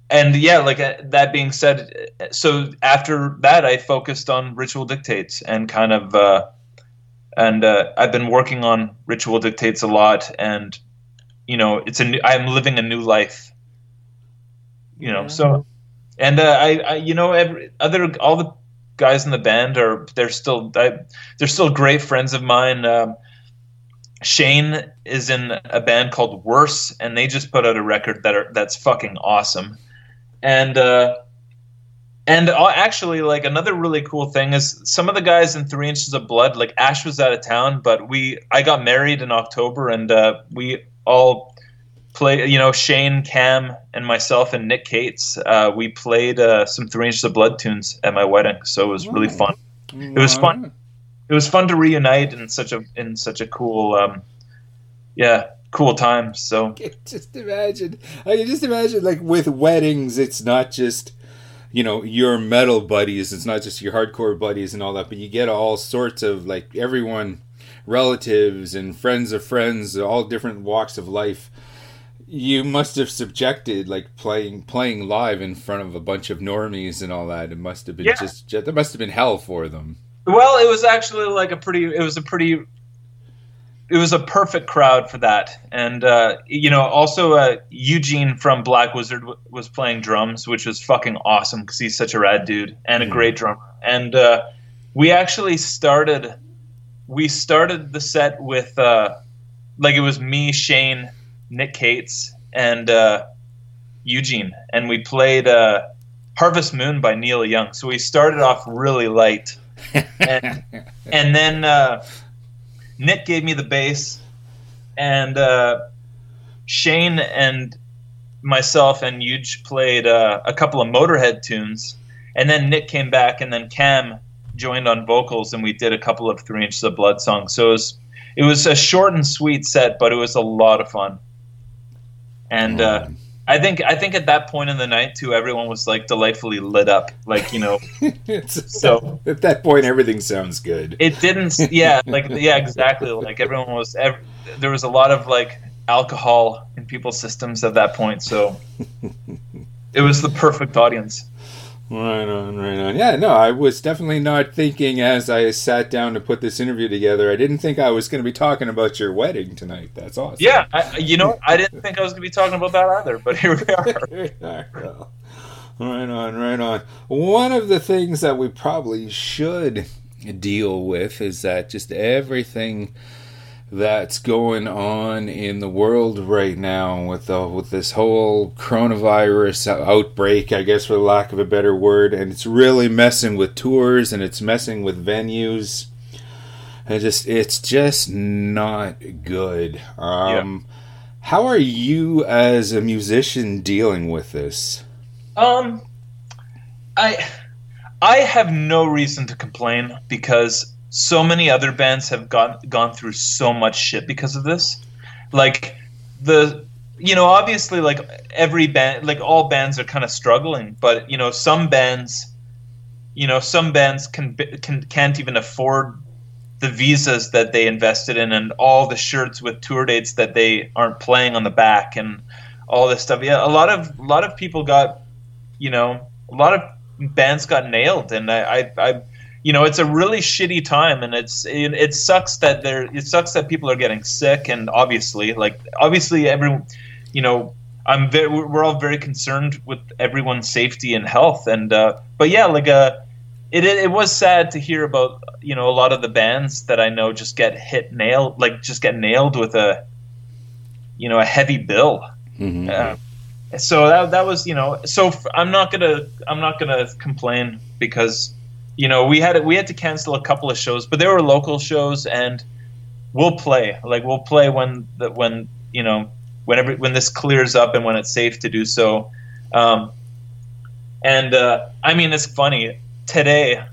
and yeah, like uh, that being said, so after that, I focused on ritual dictates and kind of, uh, and uh, I've been working on ritual dictates a lot, and you know, it's a new, I'm living a new life, you know. So, and uh, I, I, you know, every other all the guys in the band are they're still I, they're still great friends of mine. Um, Shane is in a band called Worse, and they just put out a record that are that's fucking awesome and uh, and actually, like another really cool thing is some of the guys in Three Inches of Blood, like Ash was out of town, but we I got married in October, and uh, we all play. You know, Shane, Cam, and myself and Nick Cates. Uh, we played uh, some Three Inches of Blood tunes at my wedding, so it was really fun. It was fun. It was fun to reunite in such a in such a cool, um, yeah, cool time. So just imagine, I can just imagine like with weddings, it's not just you know your metal buddies, it's not just your hardcore buddies and all that, but you get all sorts of like everyone, relatives and friends of friends, all different walks of life. you must have subjected like playing playing live in front of a bunch of normies and all that. It must have been Yeah. just that must have been hell for them. Well, it was actually like a pretty. It was a pretty. It was a perfect crowd for that, and uh, you know, also uh, Eugene from Black Wizard w- was playing drums, which was fucking awesome because he's such a rad dude and a great drummer. And uh, we actually started. We started the set with uh, like it was me, Shane, Nick Cates, and uh, Eugene, and we played uh, Harvest Moon by Neil Young. So we started off really light. And, and then uh, Nick gave me the bass, and uh, Shane and myself and Huge played uh, a couple of Motorhead tunes, and then Nick came back, and then Cam joined on vocals, and we did a couple of Three Inches of Blood songs. So it was it was a short and sweet set, but it was a lot of fun. And uh, I think I think at that point in the night too, everyone was like delightfully lit up, like you know. So- at that point, everything sounds good. it didn't yeah like yeah exactly like everyone was ev- there was a lot of like alcohol in people's systems at that point so it was the perfect audience Right on, right on. Yeah, no, I was definitely not thinking as I sat down to put this interview together. I didn't think I was going to be talking about your wedding tonight. That's awesome. yeah I, you know i didn't think i was going to be talking about that either but here we are well, right on, right on. One of the things that we probably should deal with is that just everything that's going on in the world right now with the, with this whole coronavirus outbreak, I guess for lack of a better word, and it's really messing with tours and it's messing with venues. And just it's just not good. Um, How are you as a musician dealing with this? Um, I I have no reason to complain because so many other bands have gone gone through so much shit because of this. Like the you know obviously like every band like all bands are kind of struggling, but you know some bands you know some bands can can can't even afford the visas that they invested in and all the shirts with tour dates that they aren't playing on the back and all this stuff. Yeah, a lot of a lot of people got you know, a lot of bands got nailed, and I, I, I you know, it's a really shitty time, and it's it, it sucks that there it sucks that people are getting sick, and obviously, like obviously, everyone, you know, I'm very we're all very concerned with everyone's safety and health, and uh, but yeah, like uh, it it was sad to hear about you know a lot of the bands that I know just get hit nailed, like just get nailed with a, you know, a heavy bill. Mm-hmm. Uh, so that that was you know so f- I'm not gonna I'm not gonna complain because you know we had we had to cancel a couple of shows but they were local shows and we'll play like we'll play when the, when you know whenever when this clears up and when it's safe to do so um, and uh, I mean it's funny today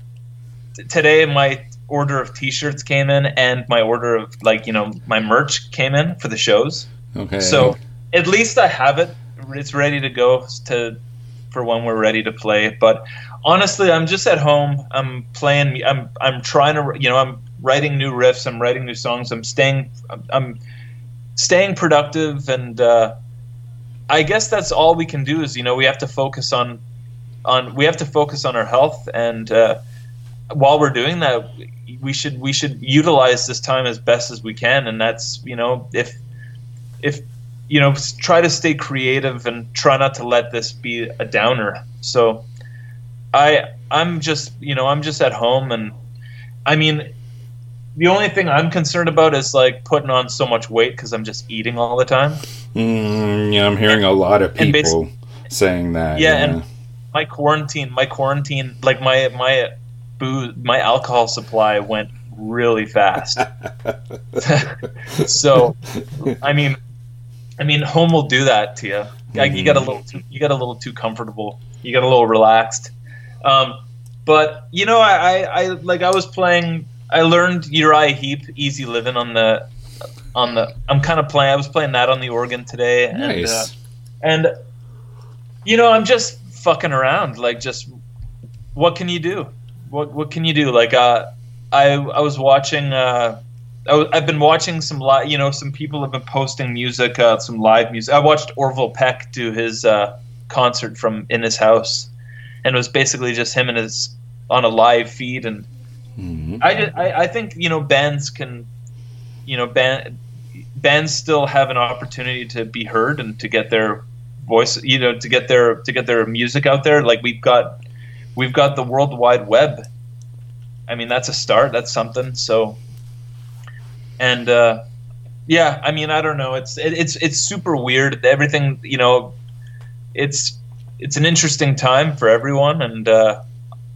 t- today my order of t-shirts came in and my order of like you know my merch came in for the shows Okay. so at least I have it. It's ready to go to for when we're ready to play. But honestly, I'm just at home. I'm playing. I'm I'm trying to you know I'm writing new riffs. I'm writing new songs. I'm staying. I'm, I'm staying productive, and uh, I guess that's all we can do. Is you know we have to focus on on we have to focus on our health and. Uh, while we're doing that, we should we should utilize this time as best as we can, and that's you know if if you know try to stay creative and try not to let this be a downer. So i i'm just you know i'm just at home and i mean the only thing i'm concerned about is like putting on so much weight because i'm just eating all the time. Mm, yeah, I'm hearing a lot of people saying that. yeah, and my quarantine my quarantine like my my booze my alcohol supply went really fast. So I mean, I mean, home will do that to you. Like, you got a little, too, you got a little too comfortable. You got a little relaxed. Um, but you know, I, I, I like I was playing. I learned Uriah Heep, Easy Living on the, on the. I'm kind of playing. I was playing that on the organ today, and uh, nice. and you know, I'm just fucking around. Like, just what can you do? What what can you do? Like, uh, I I was watching. Uh, I, have been watching some live. You know, some people have been posting music, uh, some live music. I watched Orville Peck do his uh, concert from in his house, and it was basically just him and his on a live feed. And mm-hmm. I, I, I think you know bands can, you know, band bands still have an opportunity to be heard and to get their voice, you know, to get their to get their music out there. Like we've got we've got the World Wide Web. I mean, that's a start. That's something. So, and uh, yeah, I mean, I don't know. It's it, it's it's super weird. Everything, you know, it's it's an interesting time for everyone, and uh,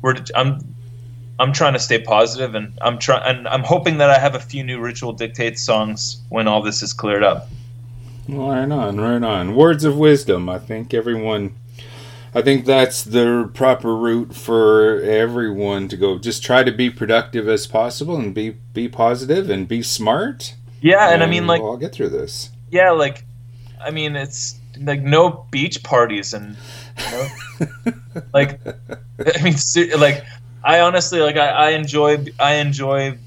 we're I'm I'm trying to stay positive, and I'm trying and I'm hoping that I have a few new Ritual Dictates songs when all this is cleared up. Right on, right on. Words of wisdom. I think everyone I think that's the proper route for everyone to go. Just try to be productive as possible and be be positive and be smart. Yeah, and, and I mean, like, we'll I'll get through this. Yeah, like, I mean, it's like no beach parties and, you know, like, I mean, like, I honestly like, I, I enjoy, I enjoy,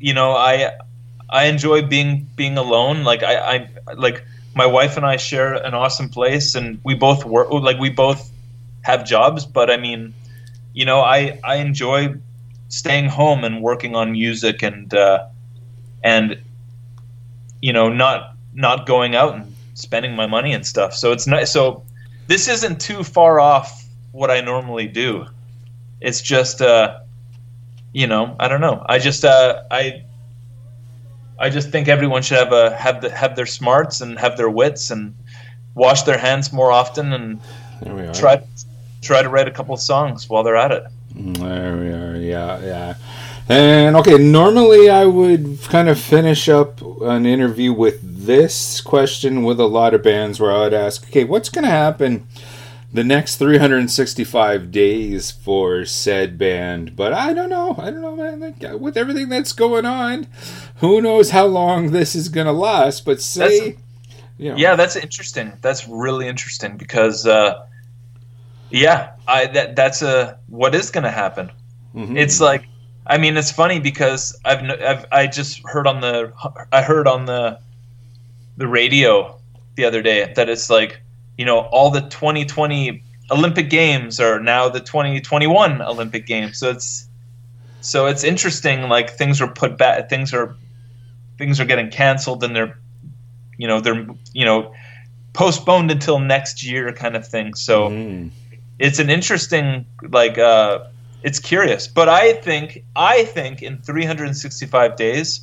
you know, I, I enjoy being being alone. Like, I, I like my wife and I share an awesome place, and we both work like we both have jobs. But I mean, you know, I I enjoy staying home and working on music and uh, and you know not not going out and spending my money and stuff. So it's not so this isn't too far off what I normally do. It's just uh, you know I don't know. I just uh, I I just think everyone should have a have the, have their smarts and have their wits and wash their hands more often and try try to write a couple of songs while they're at it. Mm, there we are. Yeah, yeah. And okay, normally I would kind of finish up an interview with this question with a lot of bands where I would ask, okay, what's going to happen the next 365 days for said band. But I don't know. I don't know, man. With everything that's going on, who knows how long this is going to last? But say, you know. yeah, that's interesting. That's really interesting because, uh, yeah, I that that's a what is going to happen. Mm-hmm. It's like, I mean, it's funny because I've, I've I just heard on the I heard on the the radio the other day that it's like you know, all the 2020 Olympic Games are now the 2021 Olympic Games. So it's so it's interesting. Like things are put back, things are things are getting canceled, and they're you know they're you know postponed until next year, kind of thing. So mm. it's an interesting like uh, it's curious. But I think I think in 365 days,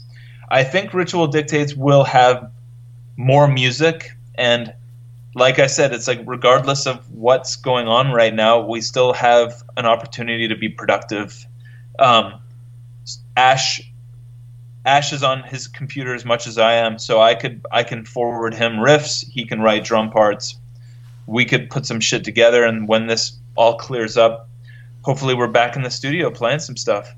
I think Ritual Dictates will have more music and like I said, it's like regardless of what's going on right now, we still have an opportunity to be productive. Um, Ash Ash is on his computer as much as I am, so I could I can forward him riffs. He can write drum parts. We could put some shit together, and when this all clears up, hopefully we're back in the studio playing some stuff.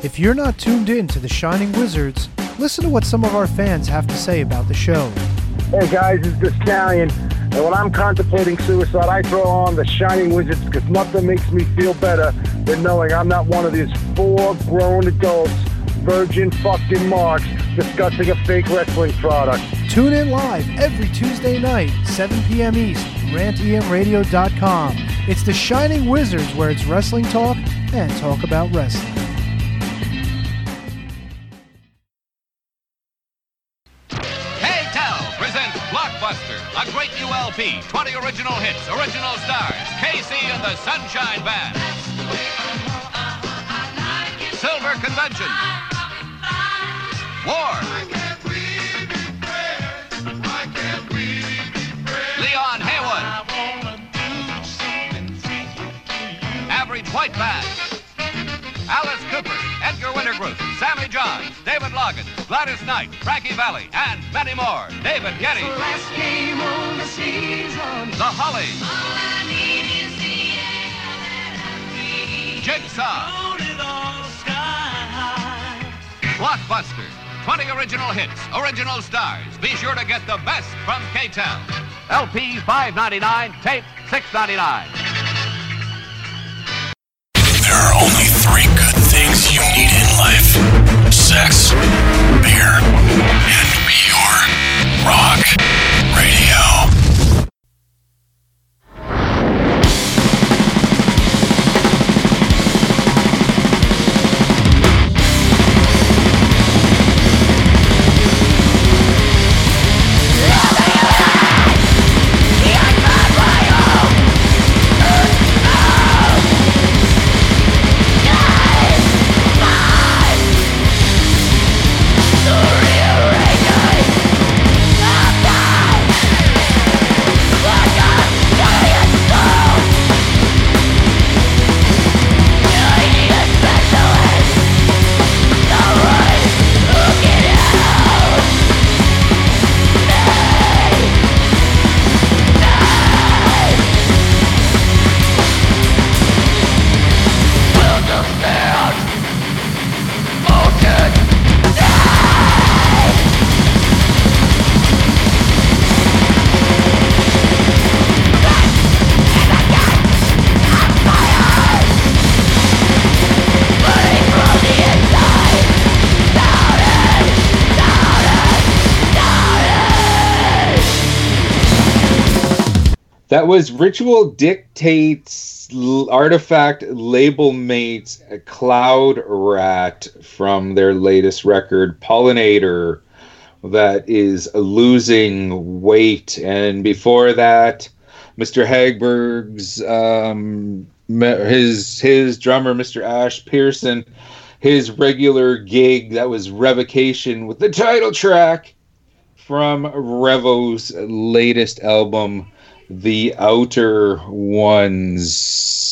If you're not tuned in to the Shining Wizards, listen to what some of our fans have to say about the show. Hey guys, it's the Stallion. And when I'm contemplating suicide, I throw on the Shining Wizards because nothing makes me feel better than knowing I'm not one of these four grown adults, virgin fucking marks, discussing a fake wrestling product. Tune in live every Tuesday night, 7 p.m. East, rantemradio.com. It's the Shining Wizards where it's wrestling talk and talk about wrestling. LP, 20 original hits, original stars, KC and the Sunshine Band. Silver Convention. War. Leon Haywood. Average White Band. Alice Cooper, Edgar Winter Group, Sammy Johns, David Logan, Gladys Knight, Frankie Valli, and many more. David Geddes. The Hollies. Jigsaw. Blockbuster. 20 original hits, original stars. Be sure to get the best from K-Tel. LP 5.99, tape 6.99. There are only three good things you need in life sex, beer, and pure rock radio. Was Ritual Dictates Artoffact Label Mates Cloud Rat from their latest record, Pollinator, that is losing weight. And before that, Mr. Hagberg's um, his his drummer, Mr. Ash Pearson, his regular gig that was Revocation with the title track from Revo's latest album, The Outer Ones.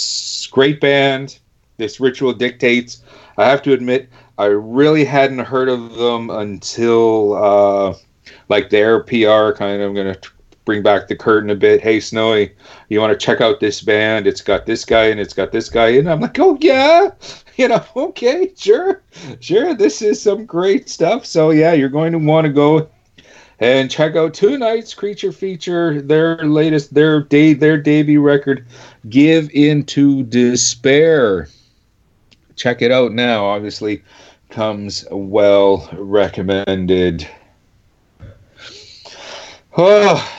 Great band. This ritual dictates. I have to admit, I really hadn't heard of them until uh, like their PR kind of. Gonna bring back the curtain a bit. Hey, Snowy, you want to check out this band? It's got this guy and it's got this guy, and I'm like, oh yeah, you know, okay, sure, sure. This is some great stuff. So yeah, you're going to want to go and check out two nights creature feature their latest their day their debut record give into despair. Check it out now. Obviously comes well recommended. Oh,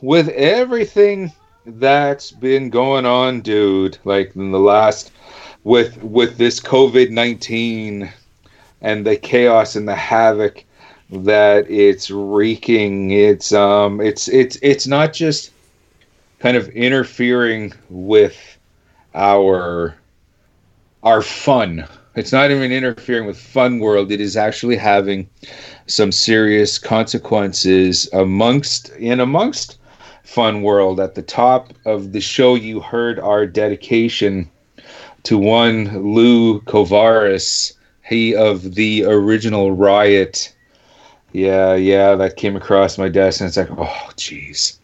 with everything that's been going on dude like in the last with with this covid-19 and the chaos and the havoc that it's wreaking it's um it's it's it's not just kind of interfering with our our fun. It's not even interfering with fun world. It is actually having some serious consequences amongst in amongst fun world. At the top of the show you heard our dedication to one lou kouvaris he of the original riot yeah, yeah, that came across my desk, and it's like, oh, jeez,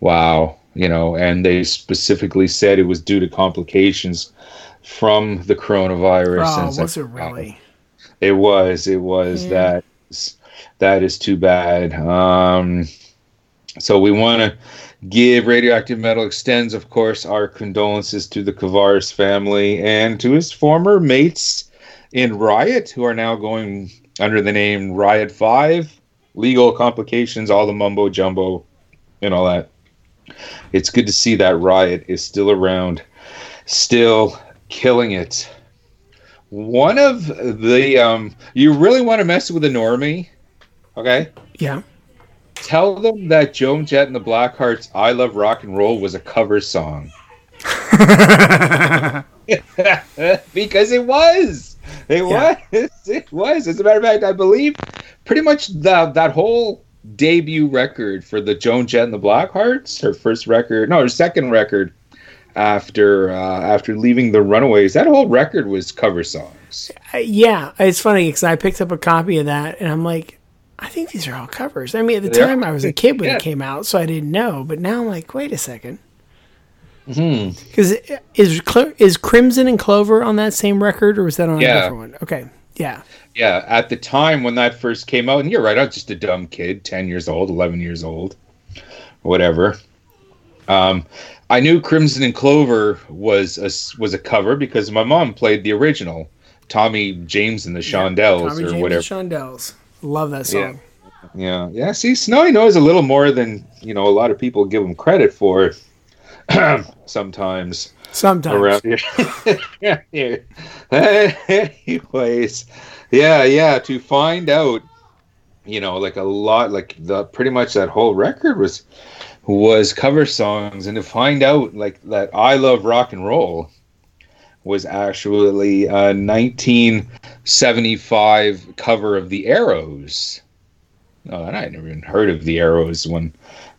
wow, you know. And they specifically said it was due to complications from the coronavirus. Oh, was it like, really? It was. It was. Yeah. That that is too bad. Um, so we want to give Radioactive Metal extends, of course, our condolences to the Kouvaris family and to his former mates in Riot, who are now going under the name Riot Five. Legal complications, all the mumbo jumbo, and all that. It's good to see that Riot is still around, still killing it. One of the um, you really want to mess with a normie, okay? Yeah. Tell them that Joan Jett and the Blackhearts' "I Love Rock and Roll" was a cover song. because it was. It Yeah. was. It was. As a matter of fact, I believe pretty much the that whole debut record for the Joan Jett and the Blackhearts, her first record, no, her second record after uh, after leaving the Runaways. That whole record was cover songs. Uh, yeah, it's funny because I picked up a copy of that and I'm like, I think these are all covers. I mean, at the Yeah. time I was a kid when Yeah. it came out, so I didn't know. But now I'm like, wait a second. Because is Cl- is Crimson and Clover on that same record, or was that on a different one? Okay, yeah, Yeah, at the time when that first came out, and you're right, I was just a dumb kid, ten years old, eleven years old, whatever. Um, I knew Crimson and Clover was a was a cover because my mom played the original, Tommy James and the Shondells Tommy or James whatever. and Shondells. Love that song. Yeah, yeah. See, Snowy knows a little more than you know. A lot of people give him credit for. Sometimes Sometimes. around here. yeah. Anyways, yeah, yeah. To find out, you know, like a lot, like the pretty much that whole record was was cover songs, and to find out like that, I love rock and roll was actually a 1975 cover of the Arrows. Oh, and I had never even heard of the Arrows when,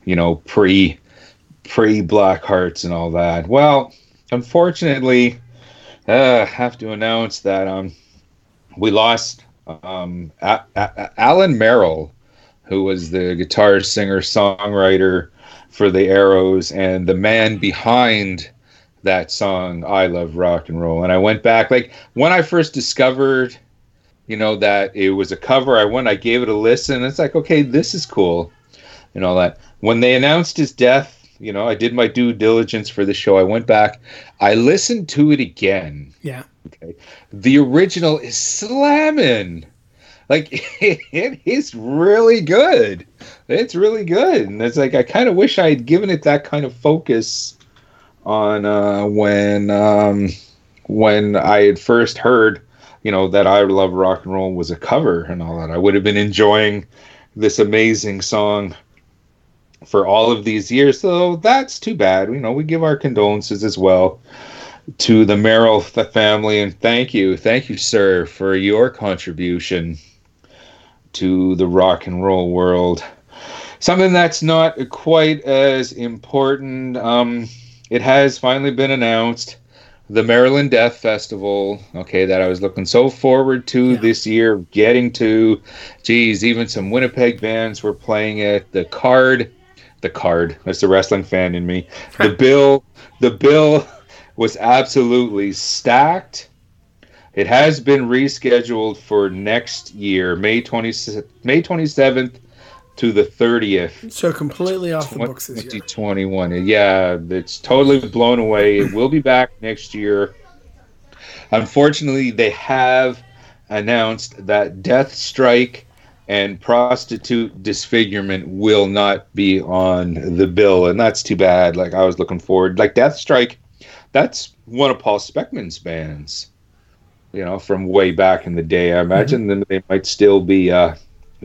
you know, pre pre Black Hearts and all that. Well, unfortunately, uh, have to announce that um, we lost um, a- A- Alan Merrill, who was the guitar singer songwriter for the Arrows and the man behind that song "I Love Rock and Roll." And I went back, like when I first discovered, you know, that it was a cover. I went, I gave it a listen. It's like, okay, this is cool, and all that. When they announced his death, you know, I did my due diligence for the show. I went back, I listened to it again. Yeah. Okay. The original is slamming. Like it is really good. It's really good. And it's like I kind of wish I had given it that kind of focus on uh when um when I had first heard, you know, that I Love Rock and Roll was a cover and all that. I would have been enjoying this amazing song for all of these years. So that's too bad. You know, we give our condolences as well to the Merrill family and thank you, thank you, sir, for your contribution to the rock and roll world. Something that's not quite as important. Um, it has finally been announced. The Maryland Death Festival, okay, that I was looking so forward to this year, getting to. Geez, even some Winnipeg bands were playing it. The card, the card, that's the wrestling fan in me. The bill, the bill was absolutely stacked. It has been rescheduled for next year, May 20, May 27th to the 30th. So completely off the books this year. 2021. Yeah, it's totally blown away. It will be back next year. Unfortunately, they have announced that Death Strike and Prostitute Disfigurement will not be on the bill, and that's too bad. Like I was looking forward, like Death Strike, that's one of Paul Speckmann's bands. You know, from way back in the day. I imagine them they might still be uh,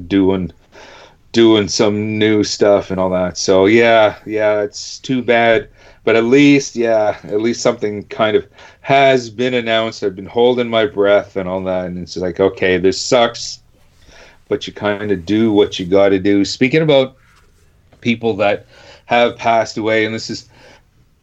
doing doing some new stuff and all that. So yeah, yeah, it's too bad. But at least, yeah, at least something kind of has been announced. I've been holding my breath and all that, and it's like, okay, this sucks, but you kind of do what you got to do. Speaking about people that have passed away, and this is,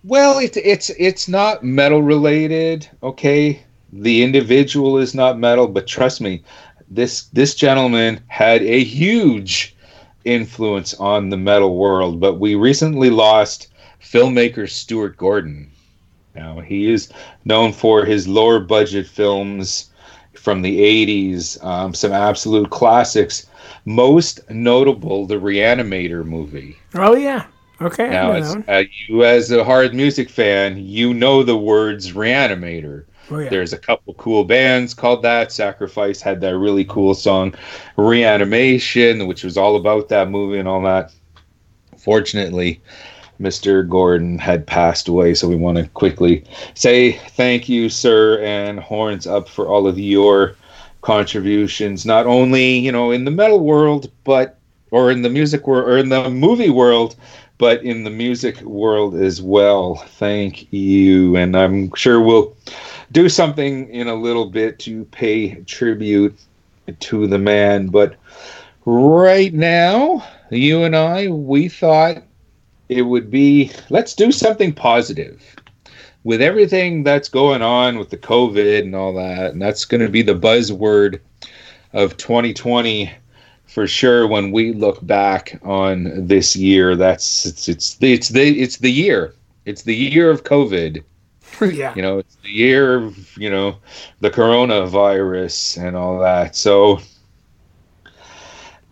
well, it's it's it's not metal related, okay. The individual is not metal, but trust me, this this gentleman had a huge influence on the metal world. But we recently lost filmmaker Stuart Gordon. Now he is known for his lower budget films from the '80s, um, some absolute classics. Most notable, the Reanimator movie. Oh yeah. Okay. Now, as, uh, you as a hard music fan, you know the words Reanimator. Oh, yeah. There's a couple cool bands called that. Sacrifice had that really cool song, Reanimation, which was all about that movie and all that. Fortunately, Mr. Gordon had passed away, so we want to quickly say thank you, sir, and horns up for all of your contributions, not only you know in the metal world, but or in the music world or in the movie world, but in the music world as well. Thank you, and I'm sure we'll do something in a little bit to pay tribute to the man. But right now, you and I, we thought it would be let's do something positive. With everything that's going on with the COVID and all that. And that's going to be the buzzword of 2020 for sure when we look back on this year. That's it's it's it's the it's the year. It's the year of covid. Yeah. you know it's the year of you know the coronavirus and all that. So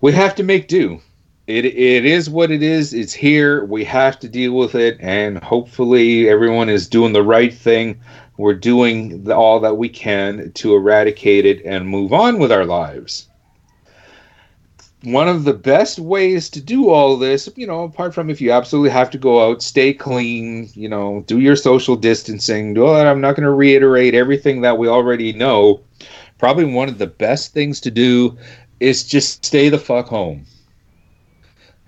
we have to make do it it is what it is it's here we have to deal with it and hopefully everyone is doing the right thing we're doing the, all that we can to eradicate it and move on with our lives one of the best ways to do all this, you know, apart from if you absolutely have to go out, stay clean, you know, do your social distancing, do all that. I'm not going to reiterate everything that we already know. Probably one of the best things to do is just stay the fuck home.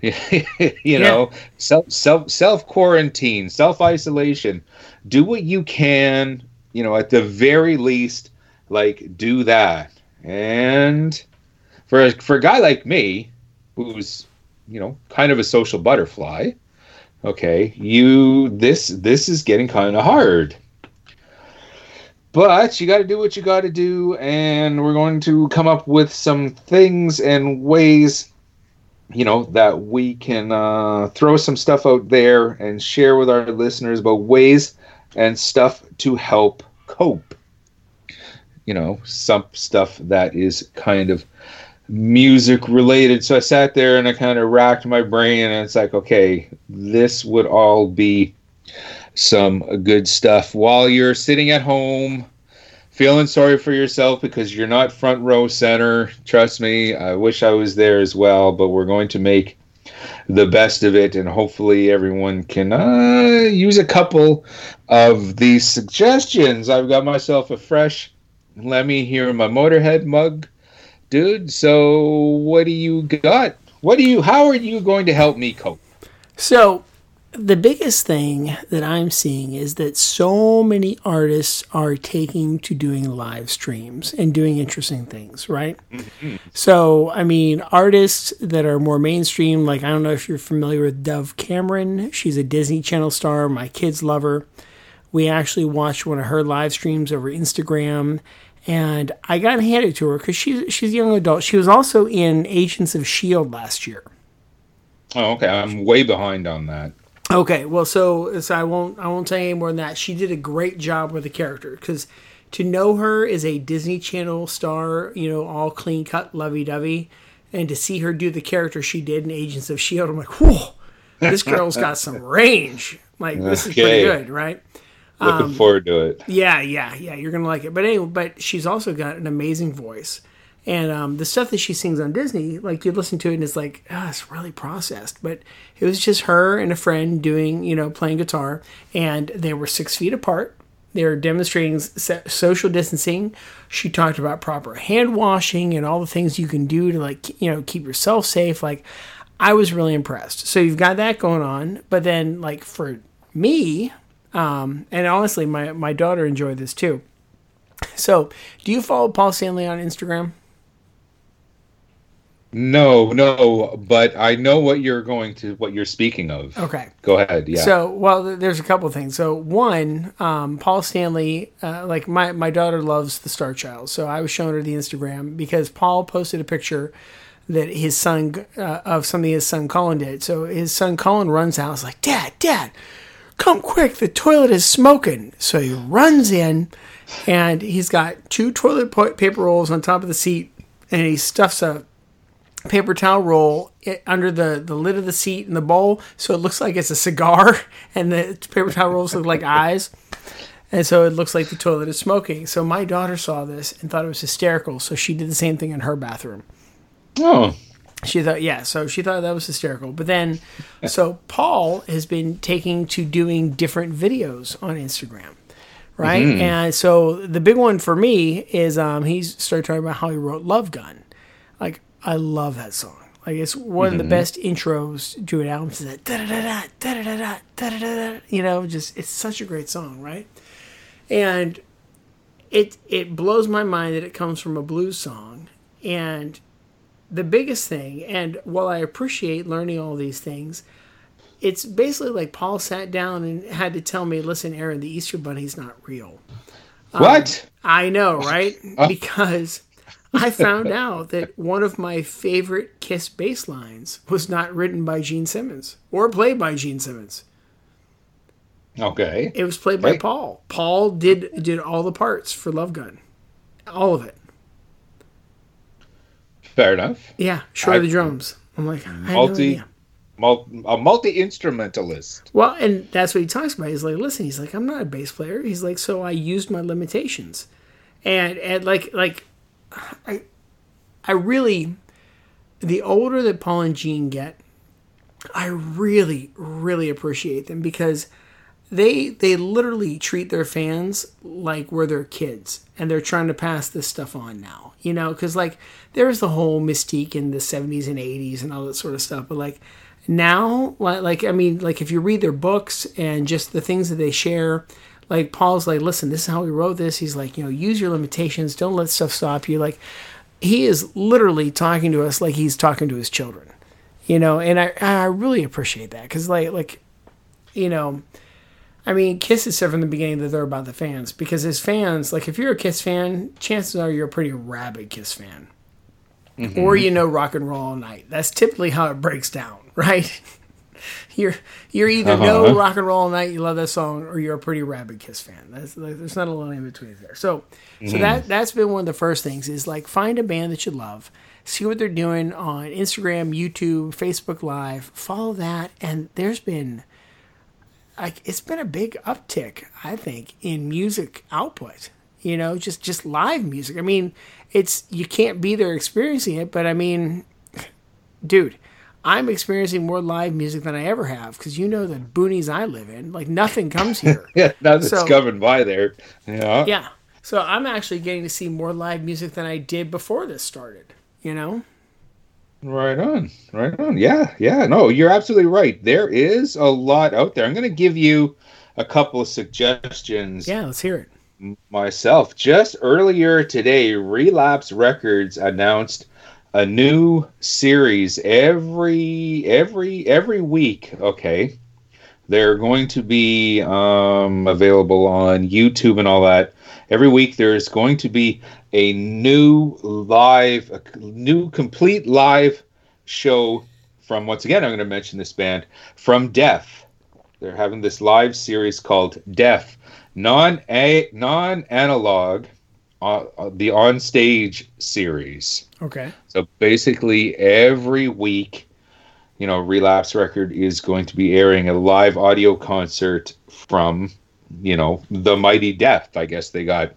you know, self self self quarantine, self isolation. Do what you can, you know, at the very least, like do that. And for a, for a guy like me, who's you know kind of a social butterfly, okay, you this this is getting kind of hard. But you got to do what you got to do, and we're going to come up with some things and ways, you know, that we can uh, throw some stuff out there and share with our listeners about ways and stuff to help cope. You know, some stuff that is kind of music related. So I sat there and I kind of racked my brain, and it's like, okay, this would all be some good stuff while you're sitting at home feeling sorry for yourself because you're not front row center. Trust me, I wish I was there as well, but we're going to make the best of it, and hopefully everyone can uh, use a couple of these suggestions. I've got myself a fresh let me hear my Motorhead mug dude. So what do you got? What do you? How are you going to help me cope? So, the biggest thing that I'm seeing is that so many artists are taking to doing live streams and doing interesting things, right? Mm-hmm. So, I mean, artists that are more mainstream, like I don't know if you're familiar with Dove Cameron. She's a Disney Channel star. My kids love her. We actually watched one of her live streams over Instagram, and I got handed to her because she's she's a young adult. She was also in Agents of Shield last year. Oh, okay. I'm way behind on that. Okay, well, so so I won't I won't say any more than that. She did a great job with the character because to know her as a Disney Channel star, you know, all clean cut, lovey dovey, and to see her do the character she did in Agents of Shield, I'm like, whoa, this girl's got some range. Like this is pretty good, right? Looking um, forward to it. Yeah, yeah, yeah. You're gonna like it. But anyway, but she's also got an amazing voice, and um, the stuff that she sings on Disney, like you listen to it and it's like, ah, it's really processed. But it was just her and a friend doing, you know, playing guitar, and they were six feet apart. They were demonstrating social distancing. She talked about proper hand washing and all the things you can do to like, you know, keep yourself safe. Like, I was really impressed. So you've got that going on, but then like for me, um, and honestly, my my daughter enjoyed this too. So, do you follow Paul Stanley on Instagram? No, no, but I know what you're going to, what you're speaking of. Okay. Go ahead. Yeah. So, well, there's a couple of things. So, one, um, Paul Stanley, uh, like my, my daughter loves the Star Child. So, I was showing her the Instagram because Paul posted a picture that his son, uh, of something his son Colin did. So, his son Colin runs out. I was like, Dad, Dad, come quick, the toilet is smoking. So he runs in, and he's got two toilet paper rolls on top of the seat, and he stuffs a paper towel roll i- under the, the lid of the seat in the bowl, so it looks like it's a cigar, and the paper towel rolls look like eyes. And so it looks like the toilet is smoking. So my daughter saw this and thought it was hysterical. So she did the same thing in her bathroom. Oh, She thought, yeah, so she thought that was hysterical. But then, so Paul has been taking to doing different videos on Instagram, right? And so the big one for me is um, he's started talking about how he wrote Love Gun. Like, I love that song. Like, it's one of the mhm. best intros to an album. It's that da da da da da da da da da da. You know, just it's such a great song, right? And it it blows my mind that it comes from a blues song and the biggest thing, and while I appreciate learning all these things, it's basically like Paul sat down and had to tell me, listen, Aaron, the Easter Bunny's not real. what? Um, I know, right? Oh. because I found out that one of my favorite Kiss bass lines was not written by Gene Simmons or played by Gene Simmons. Okay. It was played by Paul. Paul did did all the parts for Love Gun. All of it. Fair enough. Yeah, short of the drums. I'm like, I had Multi, a multi instrumentalist. Well, and that's what he talks about. He's like, listen, he's like, I'm not a bass player. He's like, so I used my limitations, and and like like, I, I really, the older that Paul and Gene get, I really really appreciate them because they they literally treat their fans like we're their kids and they're trying to pass this stuff on now you know? Because like there's the whole mystique in the 70s and 80s and all that sort of stuff but like now like, like i mean like if you read their books and just the things that they share like paul's like listen this is how we wrote this. He's like you know use your limitations. Don't let stuff stop you. Like he is literally talking to us like he's talking to his children you know? And i i really appreciate that because like like you know I mean, Kiss has said from the beginning that they're about the fans because as fans, like if you're a Kiss fan, chances are you're a pretty rabid Kiss fan, mm-hmm. or you know rock and roll all night. That's typically how it breaks down, right? You're you're either no uh-huh. rock and roll night, you love that song, or you're a pretty rabid Kiss fan. That's like, there's not a lot in between there. So, so mm-hmm. that that's been one of the first things is like find a band that you love, see what they're doing on Instagram, YouTube, Facebook Live, follow that, and there's been like it's been a big uptick, I think, in music output. You know, just just live music. I mean, it's you can't be there experiencing it, but I mean, dude, I'm experiencing more live music than I ever have because you know the boonies I live in. Like nothing comes here. Yeah, nothing's So- coming by there. Yeah. yeah, so I'm actually getting to see more live music than I did before this started. You know? Right on. Right on. Yeah. Yeah. No, you're absolutely right. There is a lot out there. I'm going to give you a couple of suggestions Yeah, let's hear it. myself. Just earlier today, Relapse Records announced a new series every every every week, okay? They're going to be um, available on YouTube and all that. Every week there's going to be a new live a new complete live show from once again I'm going to mention this band from Death. They're having this live series called Death non a non analog uh, uh, the on stage series Okay. so basically every week you know relapse record is going to be airing a live audio concert from you know the mighty death i guess they got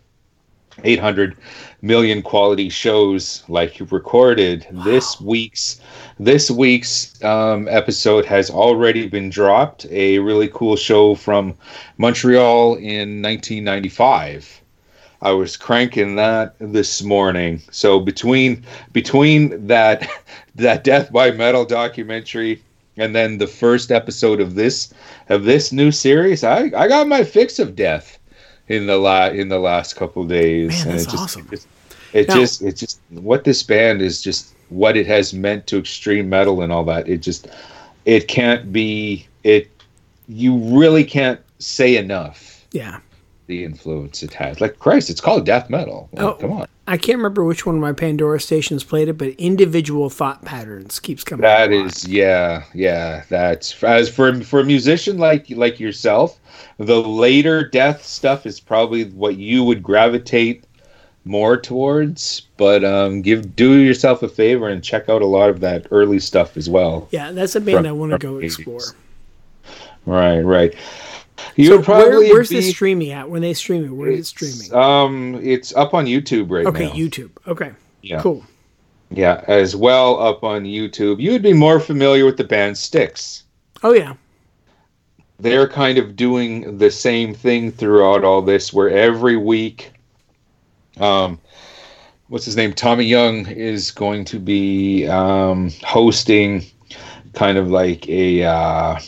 800 million quality shows like you recorded this week's this week's um, episode has already been dropped. A really cool show from montreal in 1995 i was cranking that this morning so between between that that death by metal documentary and then the first episode of this of this new series i i got my fix of death in the la in the last couple days Man, and that's it just awesome. it, just, it Now- just it just what this band is just what it has meant to extreme metal and all that it just it can't be it you really can't say enough Yeah. The influence it has. Like Christ, it's called death metal. Like, Oh. Come on. I can't remember which one of my Pandora stations played it, but individual thought patterns keeps coming. That is, yeah, yeah. That's as for for a musician like like yourself, the later death stuff is probably what you would gravitate more towards. But um, give do yourself a favor and check out a lot of that early stuff as well. Yeah, that's a band From- I want to go 80s. explore. Right, right. You So probably where, where's be, this streaming at? When they stream it, where is it streaming? Um, it's up on YouTube right Okay, now. Okay, YouTube. Okay, Yeah. cool. Yeah, as well up on YouTube. You would be more familiar with the band Styx. Oh yeah, they're kind of doing the same thing throughout all this where every week um what's his name tommy young is going to be um hosting kind of like a uh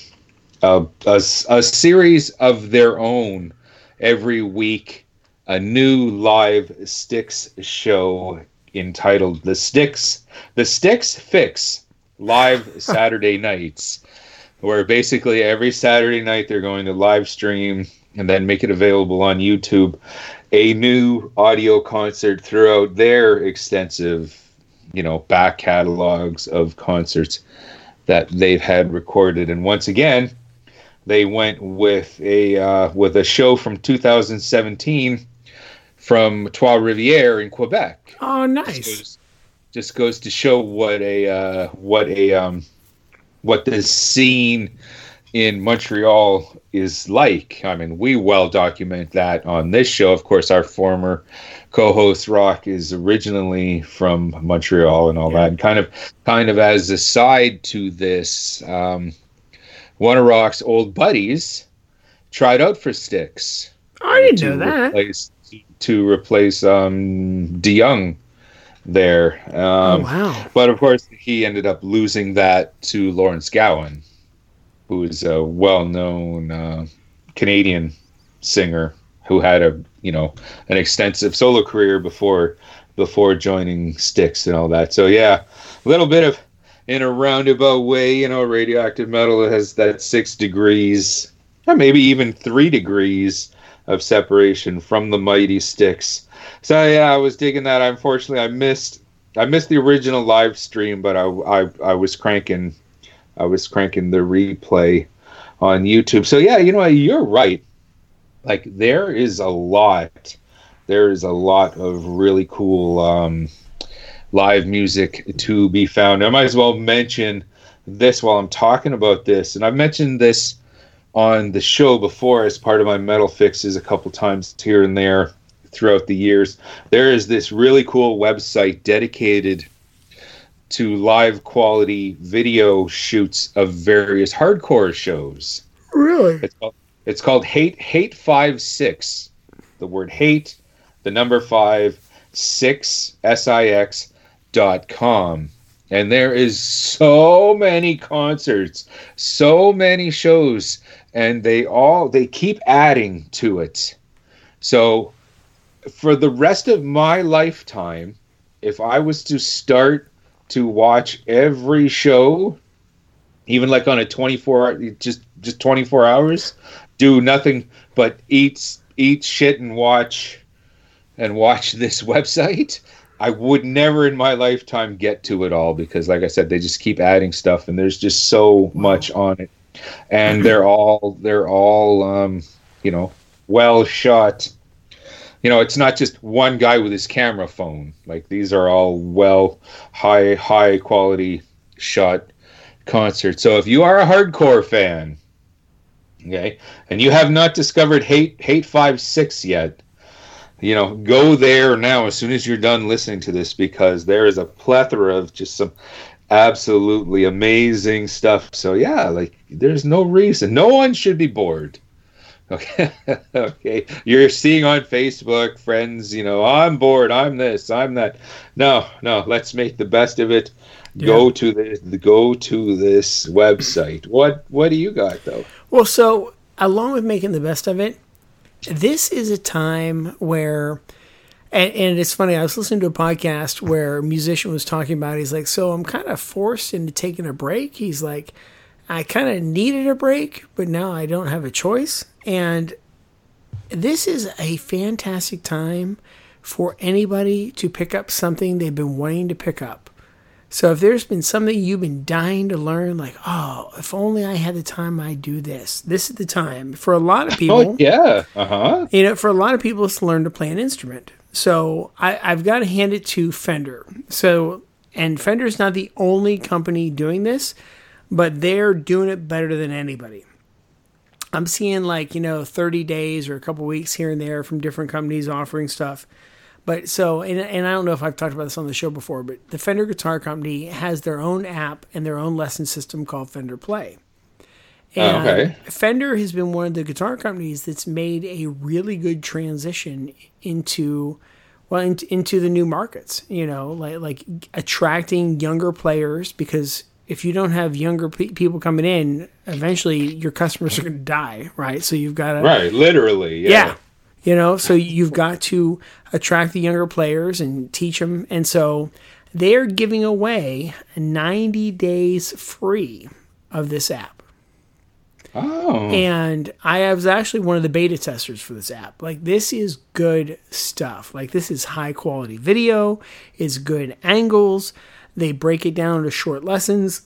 a, a, a series of their own every week a new live styx show entitled the styx the styx fix live saturday nights where basically every Saturday night they're going to live stream and then make it available on YouTube a new audio concert throughout their extensive, you know, back catalogs of concerts that they've had recorded. And once again, they went with a uh, with a show from 2017 from Trois Rivières in Quebec oh nice. goes, just goes to show what a uh, what a um, what the scene in Montreal is like. I mean, we well document that on this show. Of course, our former co-host Rock is originally from Montreal and all that. And kind of, kind of as a side to this, um, one of Rock's old buddies tried out for Styx I didn't know that. replace to replace um, DeYoung there. Oh Um, wow. But of course, he ended up losing that to Lawrence Gowan, who is a well-known uh, Canadian singer who had a you know an extensive solo career before before joining Styx and all that. So yeah, a little bit of in a roundabout way, you know, radioactive metal has that six degrees, or maybe even three degrees of separation from the mighty styx. So yeah, I was digging that. Unfortunately, I missed I missed the original live stream, but I I, I was cranking I was cranking the replay on YouTube. So yeah, you know you're right. Like there is a lot, there is a lot of really cool um, live music to be found. I might as well mention this while I'm talking about this, and I've mentioned this on the show before as part of my metal fixes a couple times here and there throughout the years. There is this really cool website dedicated to live quality video shoots of various hardcore shows. Really? It's called, it's called Hate Hate Five Six. The word hate, the number five, six S I X com. And there is so many concerts, so many shows, and they all they keep adding to it. So for the rest of my lifetime, if I was to start to watch every show, even like on a 24 hour, just just 24 hours, do nothing but eat eat shit and watch and watch this website, I would never in my lifetime get to it all because like I said they just keep adding stuff and there's just so much on it. And they're all they're all um, you know, well shot you know, it's not just one guy with his camera phone. Like these are all well high high quality shot concerts. So if you are a hardcore fan, okay, and you have not discovered Hate Hate Five Six yet, you know, go there now as soon as you're done listening to this because there is a plethora of just some absolutely amazing stuff. So yeah, like there's no reason. No one should be bored. Okay. okay. You're seeing on Facebook friends, you know, I'm bored, I'm this, I'm that. No, no, let's make the best of it. Go to the go to this website. What what do you got though? Well, so along with making the best of it, this is a time where, and, and it's funny. I was listening to a podcast where a musician was talking about. He's like, "So I'm kind of forced into taking a break." He's like, "I kind of needed a break, but now I don't have a choice." And this is a fantastic time for anybody to pick up something they've been wanting to pick up. So if there's been something you've been dying to learn, like, oh, if only I had the time I'd do this. This is the time. For a lot of people, Oh yeah. Uh huh. you know, for a lot of people, it's to learn to play an instrument. So I, I've got to hand it to Fender. So, and Fender's not the only company doing this, but they're doing it better than anybody. I'm seeing like, you know, 30 days or a couple weeks here and there from different companies offering stuff. But so, and, and I don't know if I've talked about this on the show before, but the Fender Guitar Company has their own app and their own lesson system called Fender Play. Oh, and okay. Fender has been one of the guitar companies that's made a really good transition into well in, into the new markets. You know, like like attracting younger players because if you don't have younger pe- people coming in, eventually your customers are going to die, right? So you've got to Right. Literally. Yeah. yeah. You know, so you've got to attract the younger players and teach them. And so they're giving away 90 days free of this app. Oh. And I was actually one of the beta testers for this app. Like, this is good stuff. Like, this is high quality video, it's good angles. They break it down into short lessons.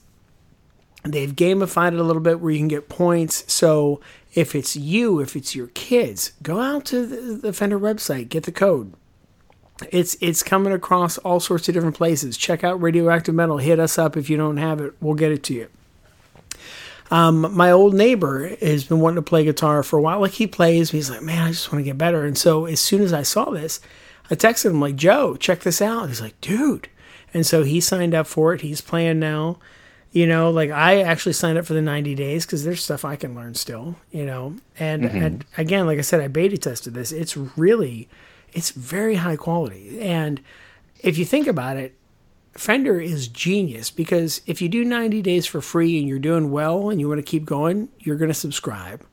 They've gamified it a little bit where you can get points. So, if it's you, if it's your kids, go out to the, the Fender website, get the code. It's it's coming across all sorts of different places. Check out Radioactive Metal. Hit us up if you don't have it. We'll get it to you. Um, my old neighbor has been wanting to play guitar for a while. Like he plays, he's like, man, I just want to get better. And so as soon as I saw this, I texted him like, Joe, check this out. He's like, dude. And so he signed up for it. He's playing now. You know, like I actually signed up for the 90 days because there's stuff I can learn still. You know, and, mm-hmm. and again, like I said, I beta tested this. It's really, it's very high quality. And if you think about it, Fender is genius because if you do 90 days for free and you're doing well and you want to keep going, you're going to subscribe.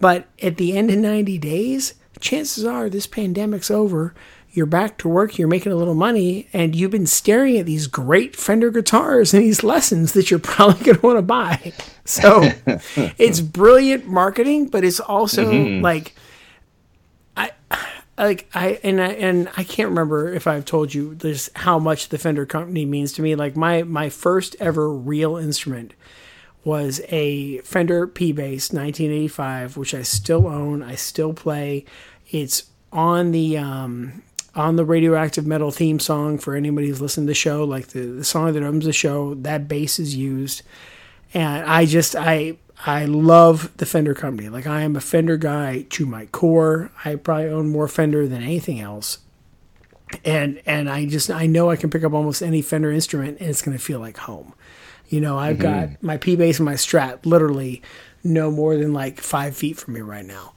But at the end of 90 days, chances are this pandemic's over. You're back to work, you're making a little money, and you've been staring at these great Fender guitars and these lessons that you're probably going to want to buy. So it's brilliant marketing, but it's also like I like I and I and I can't remember if I've told you this how much the Fender company means to me. Like my my first ever real instrument was a Fender P bass 1985, which I still own. I still play. It's on the um, on the radioactive metal theme song for anybody who's listened to the show. Like the, the song that owns the show, that bass is used, and I just I I love the Fender company. Like I am a Fender guy to my core. I probably own more Fender than anything else. And and I just I know I can pick up almost any Fender instrument and it's going to feel like home. You know, I've mm-hmm. got my P bass and my Strat literally no more than like five feet from me right now.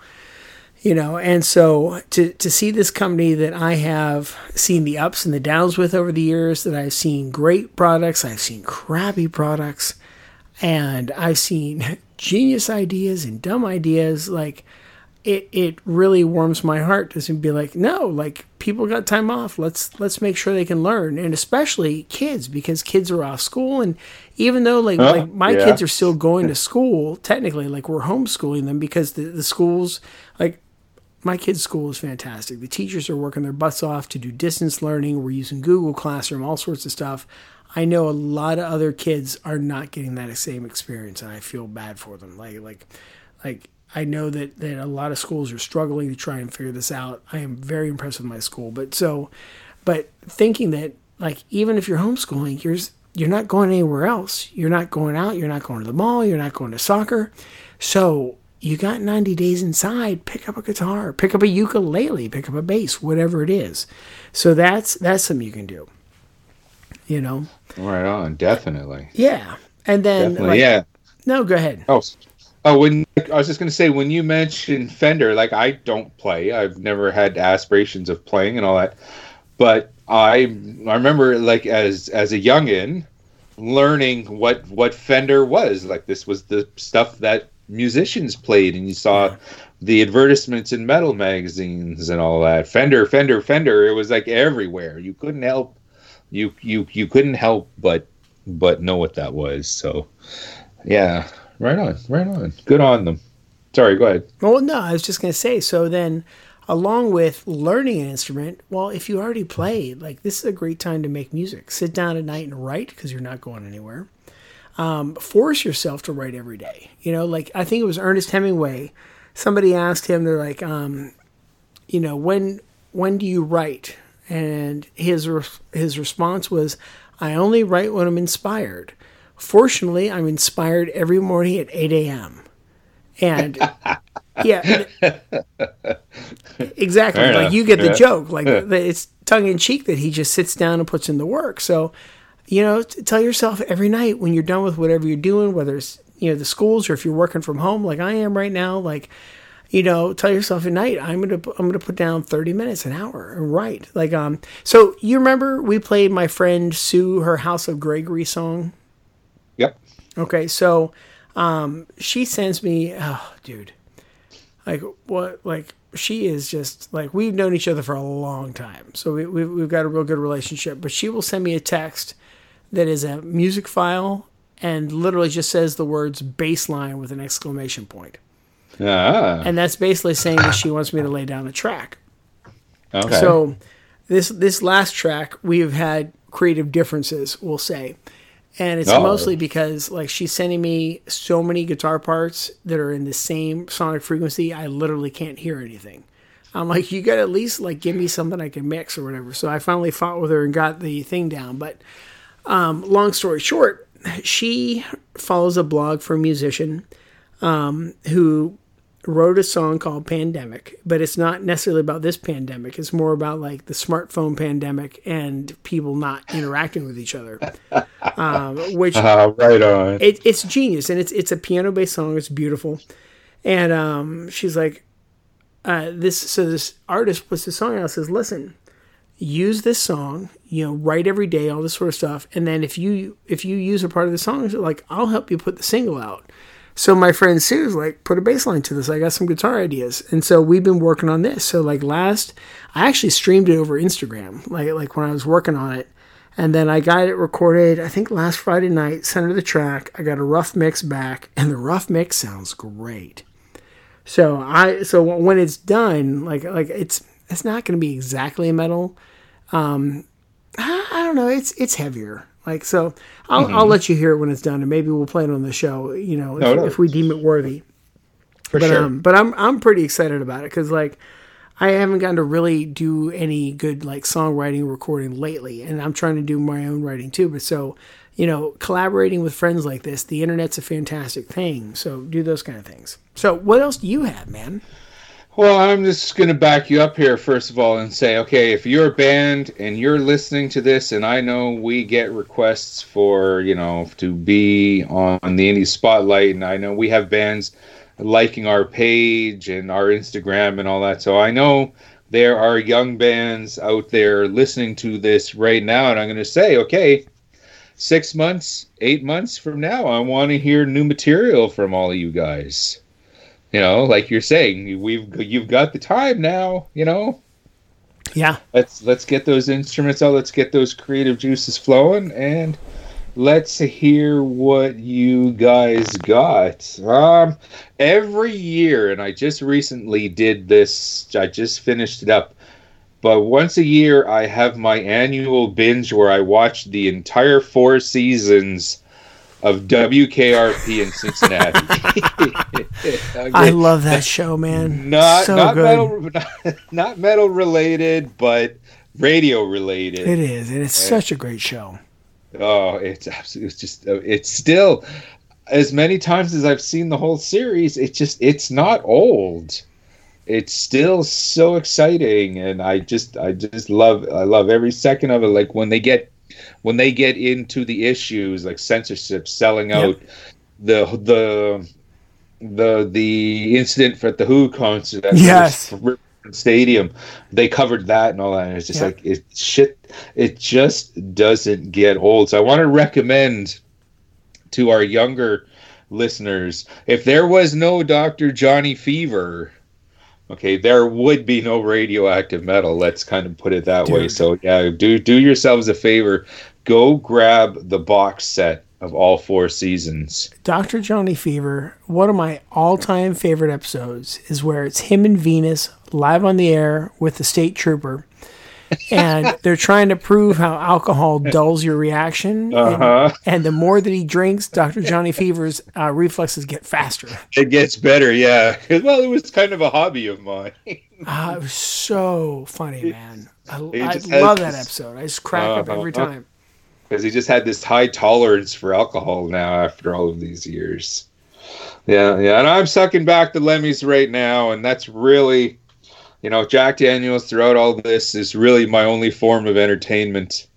You know, and so to to see this company that I have seen the ups and the downs with over the years, that I've seen great products, I've seen crappy products, and I've seen genius ideas and dumb ideas. Like it, it really warms my heart to be like, no, like people got time off. Let's let's make sure they can learn, and especially kids because kids are off school, and even though like Huh? like my Yeah. kids are still going to school, technically, like we're homeschooling them because the the schools like my kids' school is fantastic. The teachers are working their butts off to do distance learning. We're using Google Classroom, all sorts of stuff. I know a lot of other kids are not getting that same experience, and I feel bad for them. Like, like, like I know that that a lot of schools are struggling to try and figure this out. I am very impressed with my school, but so, but thinking that like even if you're homeschooling, you're you're not going anywhere else. You're not going out. You're not going to the mall. You're not going to soccer. So you got 90 days inside. Pick up a guitar. Pick up a ukulele. Pick up a bass. Whatever it is. So that's that's something you can do. You know. Right on. Definitely. Yeah. And then like- yeah. No, go ahead. Oh, oh, when I was just gonna say when you mentioned Fender, like I don't play. I've never had aspirations of playing and all that, but I I remember like as as a youngin learning what what Fender was. Like this was the stuff that musicians played, and you saw the advertisements in metal magazines and all that. Fender, Fender, Fender. It was like everywhere. You couldn't help you you you couldn't help but but know what that was. So yeah, right on, right on. Good on them. Sorry, go ahead. Well, no, I was just going to say. So then, along with learning an instrument, well, if you already played, like this is a great time to make music. Sit down at night and write because you're not going anywhere. Um, force yourself to write every day. You know, like I think it was Ernest Hemingway. Somebody asked him, they're like, um, you know, when when do you write? And his re- his response was, I only write when I'm inspired. Fortunately, I'm inspired every morning at 8 a.m. And yeah, exactly. Fair like enough. you get the joke. Like it's tongue in cheek that he just sits down and puts in the work. So, you know, tell yourself every night when you're done with whatever you're doing, whether it's you know the schools or if you're working from home, like I am right now, like you know, tell yourself at night, I'm gonna I'm gonna put down 30 minutes an hour and write. Like um, so you remember we played my friend Sue her House of Gregory song. Yep. Okay, so um, she sends me, oh, dude, like what, like she is just like we've known each other for a long time, so we, we've we've got a real good relationship. But she will send me a text that is a music file and literally just says the words baseline with an exclamation point, Ah. and that's basically saying that she wants me to lay down a track. Okay. So this this last track we've had creative differences, we'll say. And it's Oh. mostly because like she's sending me so many guitar parts that are in the same sonic frequency, I literally can't hear anything. I'm like, you got at least like give me something I can mix or whatever. So I finally fought with her and got the thing down. But um, long story short, she follows a blog for a musician um, who wrote a song called Pandemic, but it's not necessarily about this pandemic. It's more about like the smartphone pandemic and people not interacting with each other. Um, which Ah, right on. it, it's genius and it's it's a piano based song. It's beautiful, and um, she's like, uh, this. So this artist puts the song out. and Says, listen, use this song. You know, write every day, all this sort of stuff. And then if you if you use a part of the song, like I'll help you put the single out. So my friend Sue's like, put a bass line to this. I got some guitar ideas, and so we've been working on this. So like last, I actually streamed it over Instagram, like like when I was working on it, and then I got it recorded. I think last Friday night. Sent her the track. I got a rough mix back, and the rough mix sounds great. So I so when it's done, like like it's it's not going to be exactly a metal. Um, I, I don't know. It's it's heavier. Like so, I'll I'll let you hear it when it's done, and maybe we'll play it on the show. You know, if, No, no. if we deem it worthy. For but sure. um, but I'm I'm pretty excited about it because like I haven't gotten to really do any good like songwriting or recording lately, and I'm trying to do my own writing too. But so you know, collaborating with friends like this, the internet's a fantastic thing. So do those kind of things. So what else do you have, man? Well, I'm just going to back you up here, first of all, and say, okay, if you're a band and you're listening to this, and I know we get requests for, you know, to be on the indie spotlight, and I know we have bands liking our page and our Instagram and all that. So I know there are young bands out there listening to this right now, and I'm going to say, okay, six months, eight months from now, I want to hear new material from all of you guys you know like you're saying we've you've got the time now you know? Yeah. let's let's get those instruments out. Let's get those creative juices flowing and let's hear what you guys got. Um every year and i just recently did this i just finished it up but once a year i have my annual binge where i watch the entire four seasons of WKRP in Cincinnati. I love that show, man. not so not good. metal not, not metal related, but radio related. It is, and it's such a great show. Oh, it's absolutely it's just uh, it's still as many times as I've seen the whole series, it's just it's not old. It's still so exciting and I just I just love I love every second of it like when they get when they get into the issues like censorship, selling out the the the the incident for at the Who concert at Yes. Stadium, they covered that and all that. And it's just Yeah. like it shit. It just doesn't get old. So I want to recommend to our younger listeners if there was no Doctor Johnny Fever. Okay, there would be no radioactive metal. Let's kind of put it that way. So yeah, do do yourselves a favor. Go grab the box set of all four seasons. Dr. Johnny Fever, one of my all time favorite episodes is where it's him and Venus live on the air with the state trooper. And they're trying to prove how alcohol dulls your reaction. Uh-huh. And, and the more that he drinks, Dr. Johnny Fever's uh, reflexes get faster. It gets better, yeah. Well, it was kind of a hobby of mine. Ah, it was so funny, man. I, I love that this- episode. I just crack up every Uh-huh. time. because he just had this high tolerance for alcohol now after all of these years. Yeah, yeah, and I'm sucking back the Lemmys right now, and that's really, you know, Jack Daniels throughout all this is really my only form of entertainment,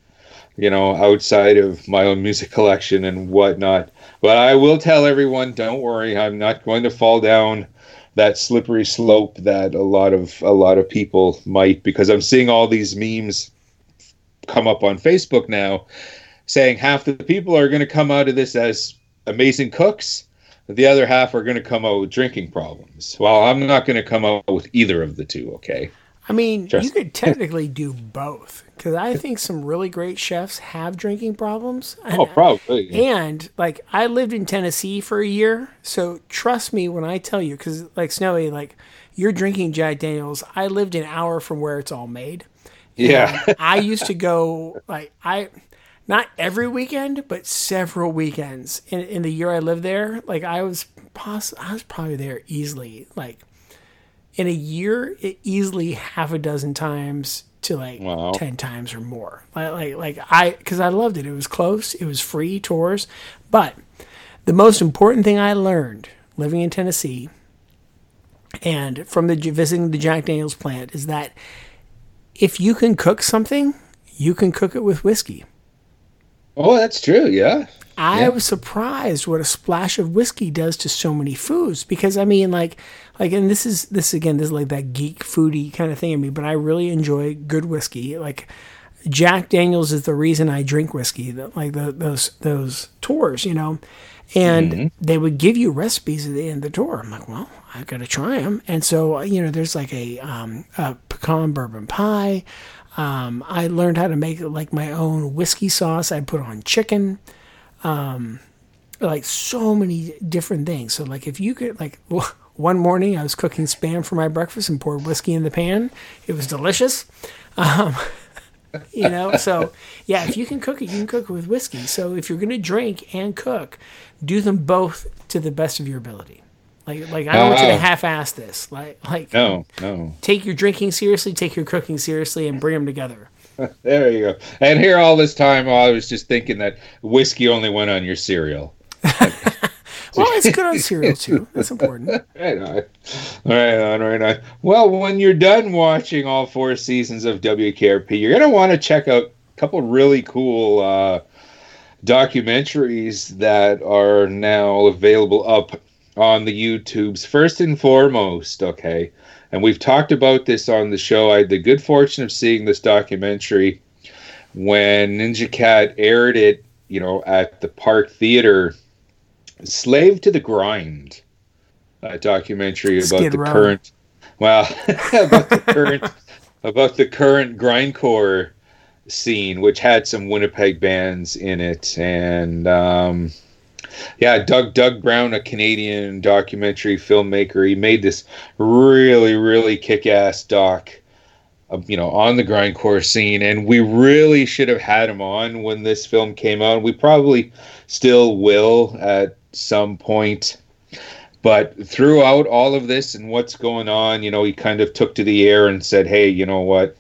you know, outside of my own music collection and whatnot. But I will tell everyone, don't worry, I'm not going to fall down that slippery slope that a lot of a lot of people might because I'm seeing all these memes come up on Facebook now saying half the people are going to come out of this as amazing cooks, the other half are going to come out with drinking problems. Well, I'm not going to come out with either of the two, okay? I mean, Just- you could technically do both because I think some really great chefs have drinking problems. And- Oh, probably. And like, I lived in Tennessee for a year, so trust me when I tell you, because like Snowy, like you're drinking Jack Daniels. I lived an hour from where it's all made. Yeah. I used to go like I, not every weekend, but several weekends. In in the year I lived there. Like I was poss- I was probably there easily like in a year easily half a dozen times to like Wow. 10 times or more. Like like, like i because i loved it. It was close. It was free tours. But the most important thing i learned living in tennessee and from the visiting the jack daniels plant is that if you can cook something you can cook it with whiskey Oh, that's true, yeah. I Yeah. was surprised what a splash of whiskey does to so many foods because I mean like like and this is this again this is like that geek foodie kind of thing in me but I really enjoy good whiskey. Like Jack Daniels is the reason I drink whiskey like the, those those tours you know? And they would give you recipes at the end of the tour. I'm like well I've got to try them and so you know there's like a um, a pecan bourbon pie um, I learned how to make like my own whiskey sauce I put on chicken like so many different things. So like if you could like one morning I was cooking spam for my breakfast and poured whiskey in the pan. It was delicious. Um, you know, so yeah, if you can cook it, you can cook it with whiskey. So if you're gonna drink and cook, do them both to the best of your ability. Like like I don't want you to half-ass this. Like like No, no. take your drinking seriously, take your cooking seriously, and bring them together. There you go. And here all this time I was just thinking that whiskey only went on your cereal. Well, it's good on cereal too. That's important. Right on. Right on, right on. Well, when you're done watching all four seasons of WKRP, you're going to want to check out a couple really cool uh, documentaries that are now available up on the YouTubes. First and foremost, okay, and we've talked about this on the show. I had the good fortune of seeing this documentary when Ninja Cat aired it, you know, at the Park Theater. Slave to the Grind, a documentary about Skid the Row. current, well, about the current, about the current grindcore scene, which had some Winnipeg bands in it, and um, yeah, Doug Doug Brown, a Canadian documentary filmmaker, he made this really really kick ass doc. uh, You know, on the grindcore scene, and we really should have had him on when this film came out. We probably still will at some point. But throughout all of this and what's going on, you know, he kind of took to the air and said, "Hey, you know what?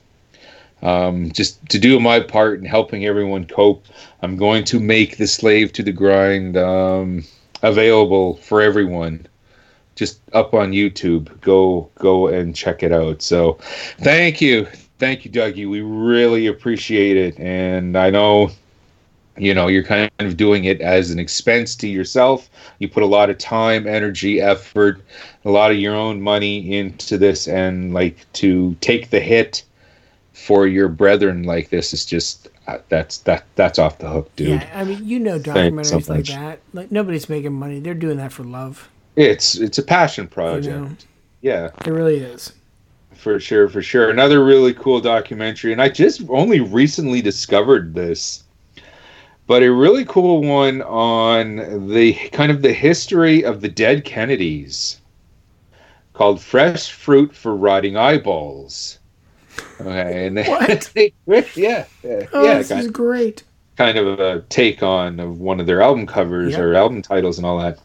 Um, just to do my part in helping everyone cope, I'm going to make the slave to the grind um, available for everyone." Just up on YouTube. Go go and check it out. So, thank you, thank you, Dougie. We really appreciate it, and I know you know you're kind of doing it as an expense to yourself you put a lot of time energy effort a lot of your own money into this and like to take the hit for your brethren like this is just that's that that's off the hook dude Yeah, I mean, you know Thanks so documentaries like that. Like nobody's making money; they're doing that for love. it's it's a passion project know. yeah It really is. for sure for sure another really cool documentary and i just only recently discovered this but a really cool one on the kind of the history of the dead Kennedys called Fresh Fruit for Rotting Eyeballs. Okay, and What? yeah, yeah, Oh, yeah, this kind, is great. kind of a take on of one of their album covers Yep. or album titles and all that.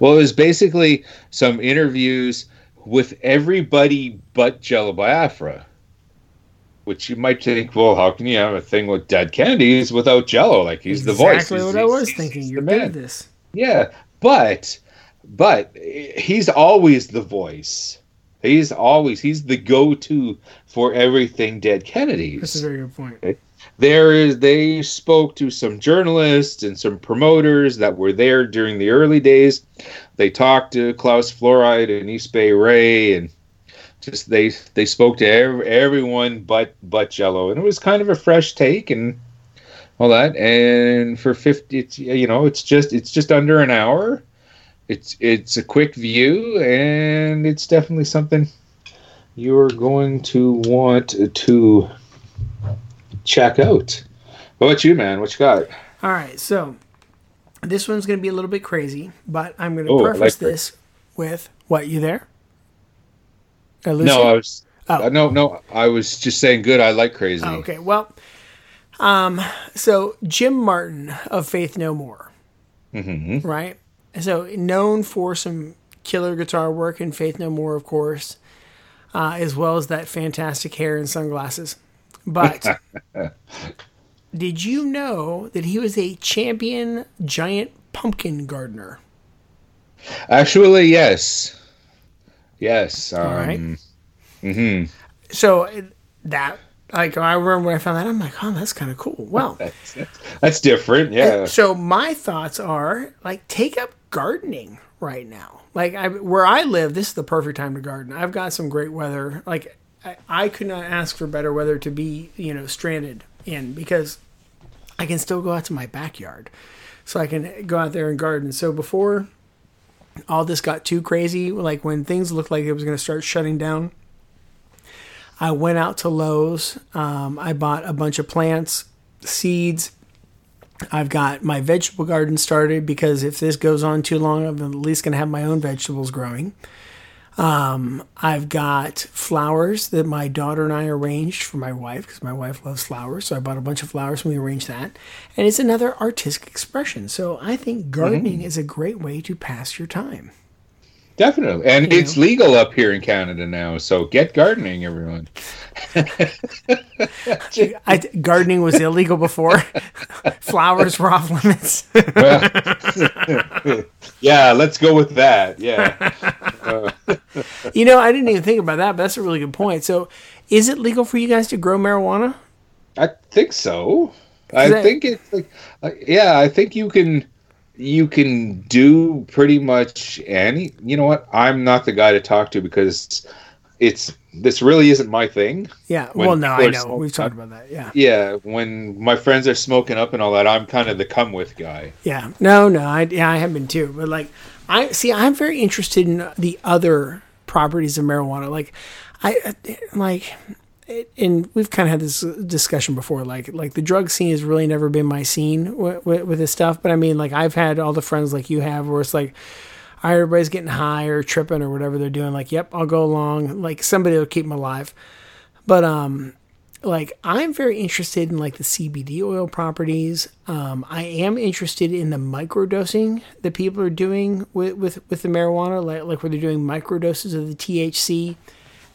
Well, it was basically some interviews with everybody but Jello Biafra. Which you might think, well, how can you have a thing with Dead Kennedys without Jello? Like he's the voice. Exactly He's- what I was thinking. Good at this. Yeah, but but he's always the voice. He's always he's the go-to for everything Dead Kennedys. That's a very good point. there is they spoke to some journalists and some promoters that were there during the early days. They talked to Klaus Flouride and east bay ray and just they they spoke to ev- everyone but but jello. And it was kind of a fresh take and all that. And for 50 it's, you know it's just it's just under an hour it's it's a quick view and it's definitely something you're going to want to check out. What about you, man? What you got? All right, so this one's going to be a little bit crazy, but I'm going to Oh, preface like this with what you there? No, I was. Oh. no, no. I was just saying. Good. I like crazy. Oh, okay, well, um, so Jim Martin of Faith No More, Mm-hmm. right? So known for some killer guitar work in Faith No More, of course, uh, as well as that fantastic hair and sunglasses. But did you know that he was a champion giant pumpkin gardener? Actually, yes. Yes. Um, right. hmm So that, like, I remember when I found that, I'm like, oh, that's kind of cool. Well, That's, that's different. Yeah. So my thoughts are like take up gardening right now. Like I, where I live, this is the perfect time to garden. I've got some great weather. Like I, I could not ask for better weather to be, you know, stranded in because I can still go out to my backyard, so I can go out there and garden. So before all this got too crazy, like when things looked like it was going to start shutting down, I went out to Lowe's. Um, I bought a bunch of plants, seeds. I've got my vegetable garden started because if this goes on too long, I'm at least going to have my own vegetables growing. Um, I've got flowers that my daughter and I arranged for my wife because my wife loves flowers. So I bought a bunch of flowers and we arranged that. And it's another artistic expression. So I think gardening is a great way to pass your time. Definitely. And You it's legal up here in Canada now. So get gardening, everyone. I, gardening was illegal before. flowers were off limits. Well, yeah. Let's go with that. Yeah. Uh, You know, I didn't even think about that, but that's a really good point. So, is it legal for you guys to grow marijuana? I think so. I that- think it's like, like, yeah, I think you can, you can do pretty much any. You know what? I'm not the guy to talk to because it's this really isn't my thing. Yeah. When well, no, I know. smoking We've talked about that. Yeah. Yeah, when my friends are smoking up and all that, I'm kind of the come with guy. Yeah. No, no. I, yeah, I have been too. But like, I see. I'm very interested in the other properties of marijuana. Like, I uh, like, and we've kind of had this discussion before. Like, like the drug scene has really never been my scene with this stuff. But I mean, like, I've had all the friends like you have, where it's like. all right, everybody's getting high or tripping or whatever they're doing. Like, yep, I'll go along. Like, somebody will keep them alive. But um, like I'm very interested in like the CBD oil properties. Um, I am interested in the microdosing that people are doing with with, with the marijuana, like like where they're doing microdoses of the THC,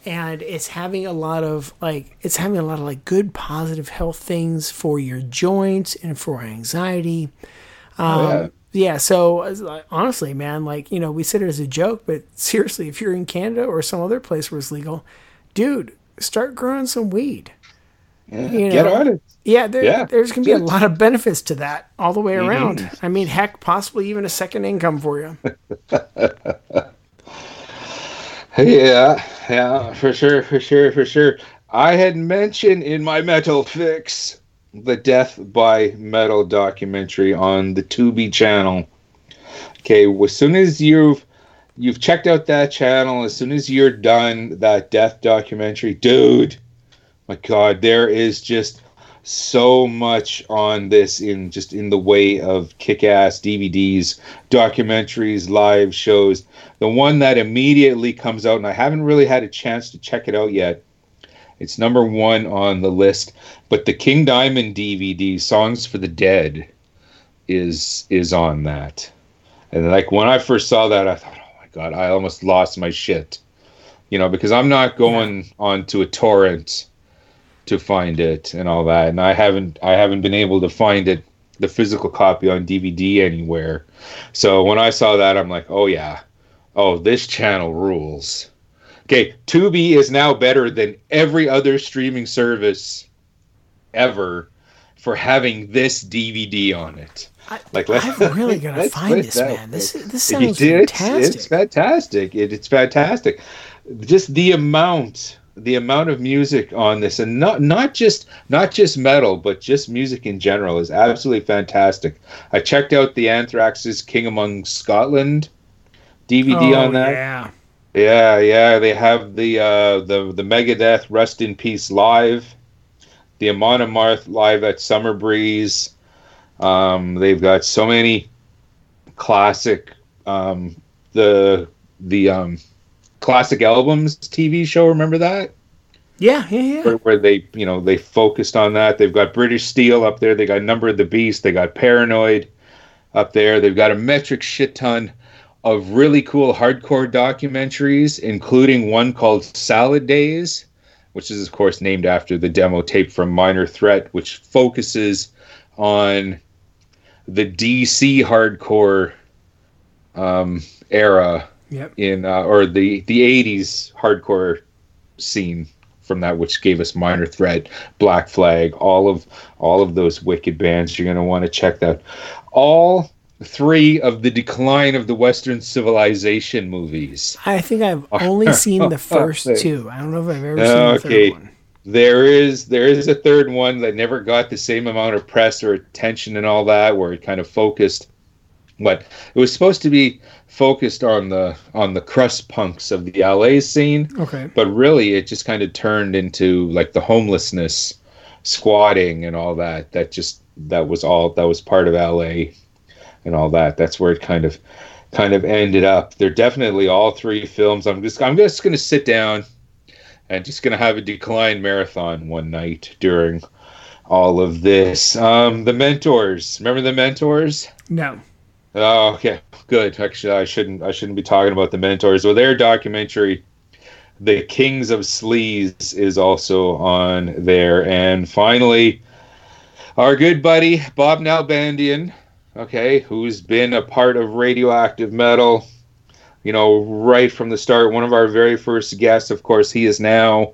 and it's having a lot of like it's having a lot of like good positive health things for your joints and for anxiety. Um, yeah. yeah. So honestly, man, like you know, we said it as a joke, but seriously, if you're in Canada or some other place where it's legal, dude, start growing some weed. You Get on it. Yeah, there, Yeah, there's going to be a lot of benefits to that all the way Mm-hmm. around. I mean, heck, possibly even a second income for you. Yeah, yeah, for sure, for sure, for sure. I had mentioned in my Metal Fix the Death by Metal documentary on the Tubi channel. Okay, as soon as you've you've checked out that channel, as soon as you're done that death documentary, dude, my God, there is just so much on this in just in the way of kick-ass DVDs, documentaries, live shows. The one that immediately comes out, and I haven't really had a chance to check it out yet. It's number one on the list, but the King Diamond DVD, "Songs for the Dead," is is on that. And like when I first saw that, I thought, "Oh my god!" I almost lost my shit, you know, because I'm not going onto a torrent to find it and all that, and I haven't I haven't been able to find it the physical copy on DVD anywhere. So when I saw that, I'm like, "Oh yeah, oh this channel rules." Okay, Tubi is now better than every other streaming service ever for having this DVD on it. like I'm really gonna find this, man. This this It- sounds it's, fantastic. It's fantastic. It, it's fantastic. Just the amount, the amount of music on this, and not not just not just metal, but just music in general is absolutely fantastic. I checked out the Anthrax's "King Among Scotland" DVD oh, on that. Yeah. Yeah, yeah, they have the uh, the the Megadeth Rust in Peace live, the Amon Amarth live at Summer Breeze. Um, they've got so many classic um, the the um, classic albums TV show. Remember that? Yeah, yeah, yeah. where, where they you know they focused on that. They've got British Steel up there. They got Number of the Beast. They got Paranoid up there. They've got a metric shit ton of really cool hardcore documentaries, including one called Salad Days, which is of course named after the demo tape from Minor Threat, which focuses on the DC hardcore um, era Yep. in uh, or the the 80s hardcore scene from that which gave us minor threat black flag all of all of those wicked bands you're going to want to check that all three of the decline of the western civilization movies I think I've only seen the first two. I don't know if I've ever seen the third one. there is there is a third one that never got the same amount of press or attention and all that where it kind of focused but it was supposed to be focused on the on the crust punks of the LA scene. Okay. but really it just kind of turned into like the homelessness squatting and all that. That just that was all that was part of LA and all that. That's where it kind of kind of ended up. They're definitely all three films. I'm just I'm just going to sit down and just going to have a decline marathon one night during all of this. Um the mentors. Remember the mentors? No. Oh, okay, good. Actually, I shouldn't. I shouldn't be talking about the mentors. Well, their documentary, "The Kings of Sleaze," is also on there. And finally, our good buddy Bob Nalbandian, okay, who's been a part of Radioactive Metal, you know, right from the start. One of our very first guests. Of course, he is now.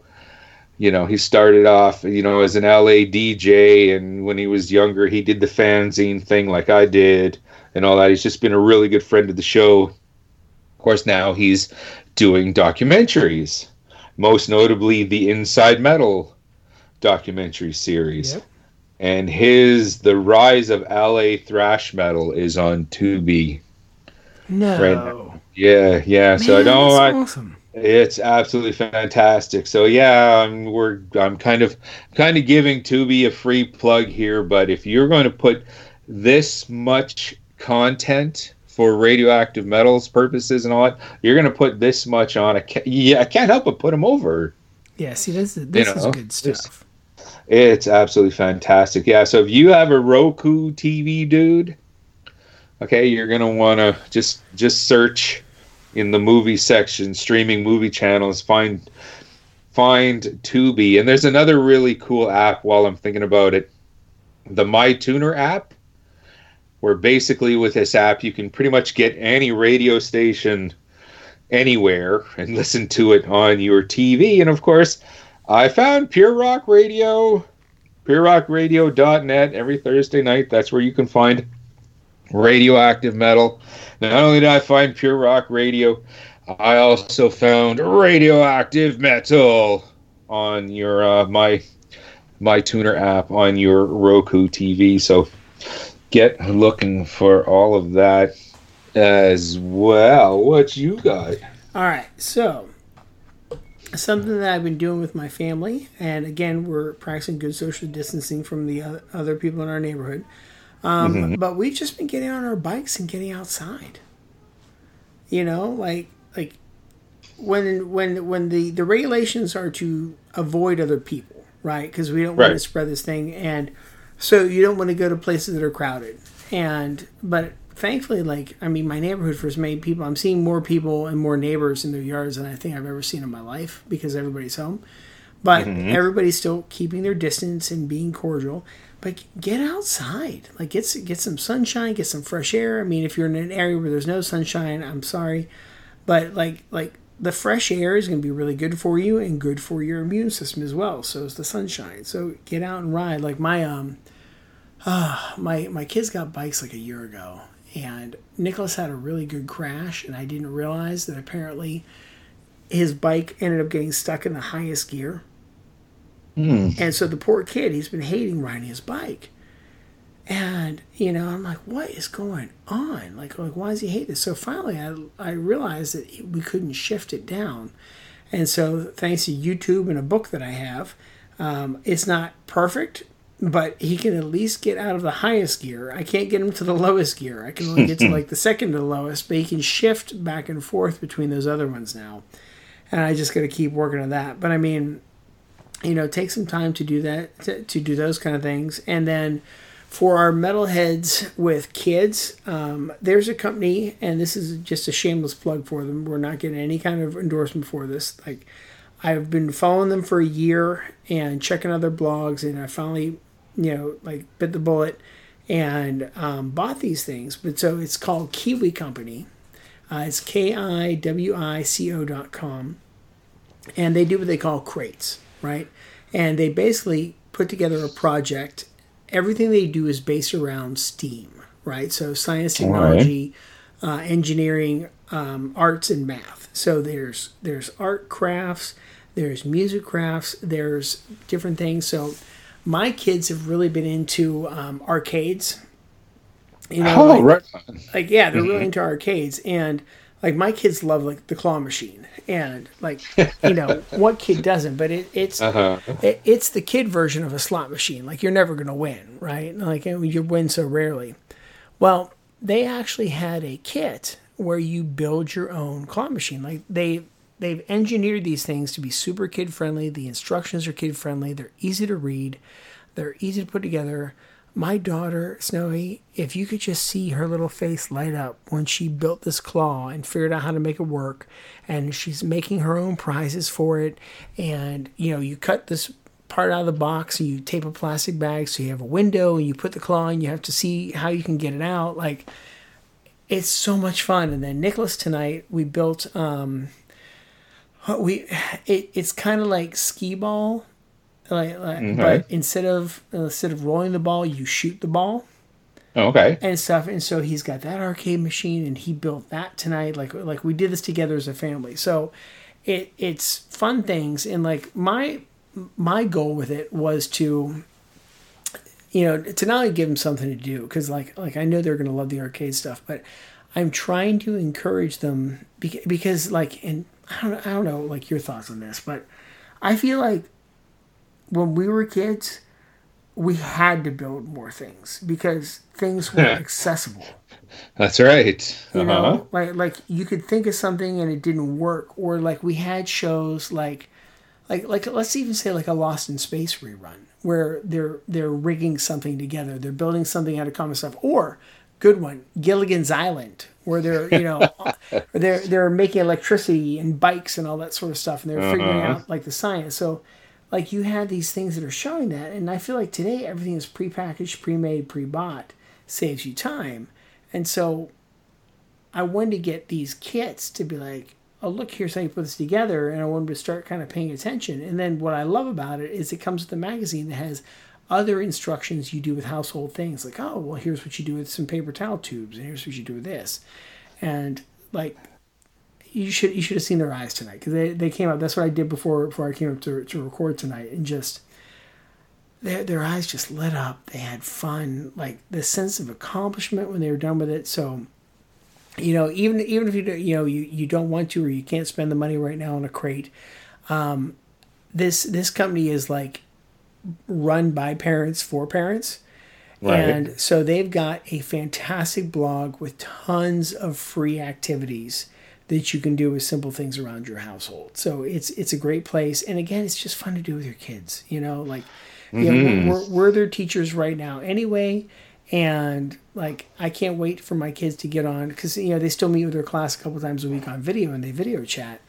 You know, he started off, you know, as an LA DJ, and when he was younger, he did the fanzine thing like I did and all that. He's just been a really good friend of the show. Of course, now he's doing documentaries, most notably the Inside Metal documentary series. Yep. And his The Rise of LA Thrash Metal is on Tubi. No. Right. Yeah, yeah. so I don't. that's I, awesome. it's absolutely fantastic. So yeah, I'm, we're I'm kind of kind of giving Tubi a free plug here, but if you're going to put this much content for radioactive metals purposes and all that, you're going to put this much on. I can't, yeah, I can't help but put them over. Yeah, see, this, this is know, good stuff. It's absolutely fantastic. Yeah, so if you have a Roku TV, dude, okay, you're gonna want to just just search in the movie section, streaming movie channels, find find Tubi, and there's another really cool app. While I'm thinking about it, the MyTuner app, where basically with this app you can pretty much get any radio station anywhere and listen to it on your TV, and of course. I found Pure Rock Radio, purerockradio.net every Thursday night. That's where you can find radioactive metal. Not only did I find Pure Rock Radio, I also found radioactive metal on your uh, my my tuner app on your Roku TV. So get looking for all of that as well. What you got? All right, so something that I've been doing with my family, and again, we're practicing good social distancing from the other people in our neighborhood. Um, Mhm. But we've just been getting on our bikes and getting outside. You know, like like when when when the the regulations are to avoid other people, right? Because we don't want to spread this thing, and so you don't want to go to places that are crowded. And but thankfully, like I mean, my neighborhood for as many people, I'm seeing more people and more neighbors in their yards than I think I've ever seen in my life because everybody's home. But Mhm. everybody's still keeping their distance and being cordial. But get outside, like get get some sunshine, get some fresh air. I mean, if you're in an area where there's no sunshine, I'm sorry, but like like the fresh air is going to be really good for you and good for your immune system as well. So is the sunshine. So get out and ride. Like my um, uh, my my kids got bikes like a year ago, and Nicholas had a really good crash, and I didn't realize that apparently his bike ended up getting stuck in the highest gear. Hmm. And so the poor kid, he's been hating riding his bike. And, you know, I'm like, what is going on? Like, like why does he hate this? So finally, I, I realized that we couldn't shift it down. And so, thanks to YouTube and a book that I have, um, it's not perfect, but he can at least get out of the highest gear. I can't get him to the lowest gear. I can only get to like the second to the lowest, but he can shift back and forth between those other ones now. And I just got to keep working on that. But I mean, you know, take some time to do that, to, to do those kind of things. And then for our metalheads with kids, um, there's a company, and this is just a shameless plug for them. We're not getting any kind of endorsement for this. Like, I've been following them for a year and checking other blogs, and I finally, you know, like bit the bullet and um, bought these things. But so it's called Kiwi Company. Uh, it's K I W I C O dot com and they do what they call crates, right? And they basically put together a project. Everything they do is based around STEAM, right? So science, All right. technology, uh, engineering, um, arts, and math. So there's there's art crafts, there's music crafts, there's different things. So my kids have really been into um, arcades. You know, Oh, like- right like yeah they're Mhm. really into arcades and like my kids love like the claw machine. And like you know what kid doesn't but it, it's Uh-huh. it, it's the kid version of a slot machine. Like you're never going to win right? Like you win so rarely. Well they actually had a kit where you build your own claw machine. Like they they've engineered these things to be super kid friendly the instructions are kid friendly they're easy to read. They're easy to put together my daughter snowy if you could just see her little face light up when she built this claw and figured out how to make it work and she's making her own prizes for it and you know you cut this part out of the box and you tape a plastic bag so you have a window and you put the claw and you have to see how you can get it out like it's so much fun. And then nicholas tonight we built um we it, it's kind of like skee ball like, like Okay. but instead of instead of rolling the ball you shoot the ball Oh, okay. and stuff and so he's got that arcade machine and he built that tonight like like we did this together as a family so it it's fun things and like my my goal with it was to you know to not only give them something to do because like like i know they're going to love the arcade stuff but i'm trying to encourage them beca- because like and I don't, I don't know like your thoughts on this but i feel like when we were kids we had to build more things because things were accessible That's right. you Uh-huh. know like like you could think of something and it didn't work or like we had shows like like like let's even say like a lost in space rerun where they're they're rigging something together they're building something out of common stuff or good one gilligan's island where they're you know they're they're making electricity and bikes and all that sort of stuff and they're figuring Uh-huh. out like the science so like you had these things that are showing that and i feel like today everything is prepackaged pre-made pre-bought saves you time and so I wanted to get these kits to be like, oh, look, here's how you put this together. And I wanted to start kind of paying attention. And then what I love about it is it comes with a magazine that has other instructions you do with household things. Like, oh, well, here's what you do with some paper towel tubes, and here's what you do with this. And like, you should you should have seen their eyes tonight because they, they came up. That's what I did before before I came up to, to record tonight, and just their their eyes just lit up. They had fun, like the sense of accomplishment when they were done with it. So you know, even even if you do, you know you, you don't want to or you can't spend the money right now on a crate, Um, this this company is like run by parents for parents. Right. And so they've got a fantastic blog with tons of free activities that you can do with simple things around your household. So it's it's a great place, and again, it's just fun to do with your kids. You know, like you know, mm-hmm. we're, we're their teachers right now anyway, and like I can't wait for my kids to get on because you know they still meet with their class a couple times a week on video and they video chat,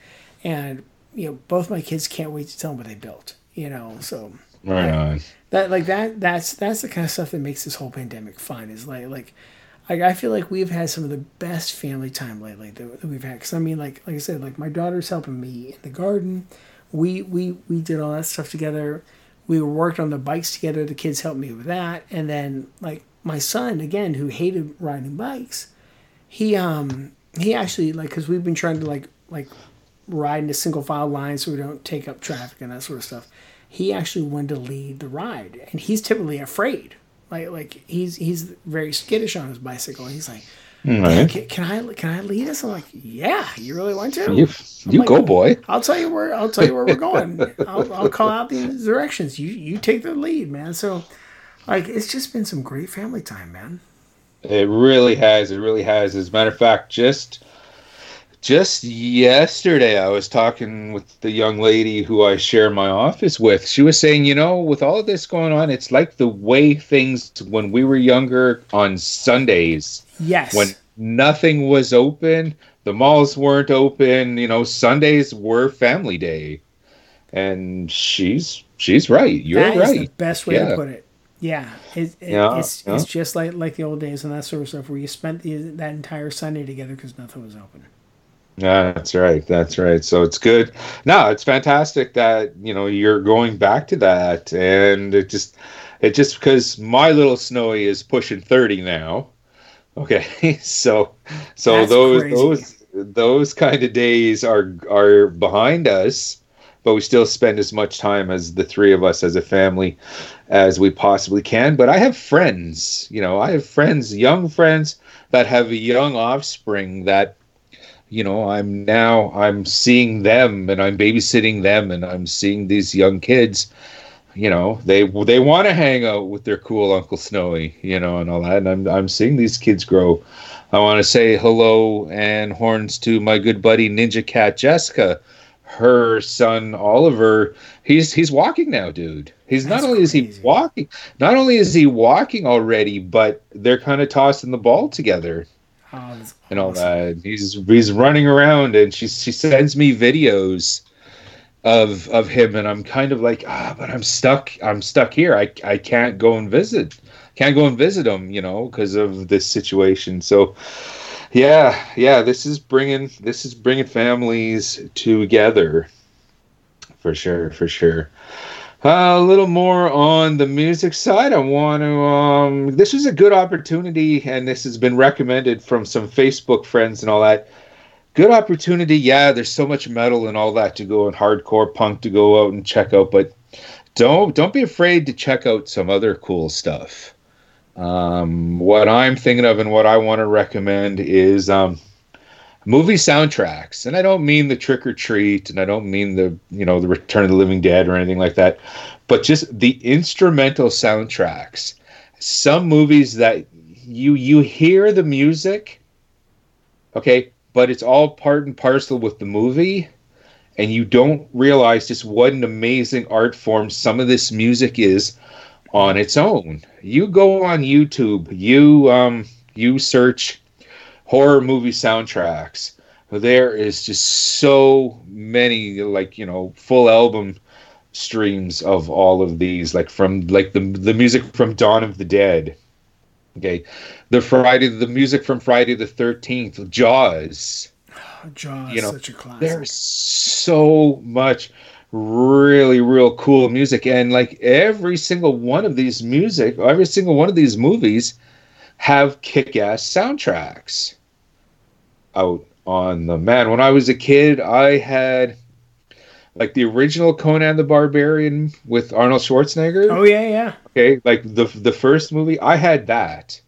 and you know both my kids can't wait to tell them what they built. You know, so Right on. that like that that's that's the kind of stuff that makes this whole pandemic fun is like like I, I feel like we've had some of the best family time lately that, that we've had. Because i mean like like i said like my daughter's helping me in the garden. We we we did all that stuff together. We worked on the bikes together. The kids helped me with that. And then like my son again who hated riding bikes he um he actually like because we've been trying to like like ride in a single file line so we don't take up traffic and that sort of stuff. He actually wanted to lead the ride and he's typically afraid like like he's he's very skittish on his bicycle he's like mm, Right. can, can i can i lead us i'm like yeah you really want to You, you like, go, boy. i'll tell you where i'll tell you where we're going I'll, I'll call out the directions you you take the lead man so like it's just been some great family time man It really has. It really has. As a matter of fact, just just yesterday, I was talking with the young lady who I share my office with. She was saying, you know, with all of this going on, it's like the way things when we were younger on Sundays yes when nothing was open, the malls weren't open. You know, Sundays were family day, and she's she's right. You're That right. the best way Yeah. to put it. Yeah, it, it, Yeah, it's yeah. it's just like like the old days and that sort of stuff where you spent the, that entire Sunday together because nothing was open. Yeah, that's right. That's right. So it's good. No, it's fantastic that you know you're going back to that, and it just it just because my little snowy is pushing thirty now. Okay, so so That's those crazy. those those kind of days are are behind us, but we still spend as much time as the three of us as a family as we possibly can. But I have friends, you know, I have friends, young friends that have young offspring that you know i'm now i'm seeing them and i'm babysitting them and i'm seeing these young kids you know they they want to hang out with their cool uncle snowy you know and all that. And i'm i'm seeing these kids grow. I want to say hello and horns to my good buddy ninja cat jessica her son oliver. He's he's walking now dude. He's not That's only is he walking not only is he walking already but they're kind of tossing the ball together Oh, that's and all awesome. that. He's he's running around, and she she sends me videos of of him, and I'm kind of like, ah, but I'm stuck. I'm stuck here. I I can't go and visit. Can't go and visit him, you know, because of this situation. So, yeah, yeah, this is bringing this is bringing families together, for sure, for sure. Uh, a little more on the music side. I want to. Um, this was a good opportunity, and this has been recommended from some Facebook friends and all that. Good opportunity. Yeah, there's so much metal and all that to go and hardcore punk to go out and check out, but don't don't be afraid to check out some other cool stuff. Um, what I'm thinking of and what I want to recommend is um, movie soundtracks, and I don't mean the Trick or Treat, and I don't mean the you know the Return of the Living Dead or anything like that, but just the instrumental soundtracks. Some movies that you you hear the music, okay, but it's all part and parcel with the movie, and you don't realize just what an amazing art form some of this music is on its own. You go on YouTube, you um you search horror movie soundtracks. There is just so many like, you know, full album streams of all of these like from like the the music from Dawn of the Dead. Okay. The Friday the music from Friday the 13th, Jaws. Oh, Jaws, you know, such a classic. There's so much really real cool music and like every single one of these music every single one of these movies have kick-ass soundtracks out on the man when i was a kid i had like the original conan the barbarian with arnold schwarzenegger Oh yeah, yeah. okay like the the first movie i had that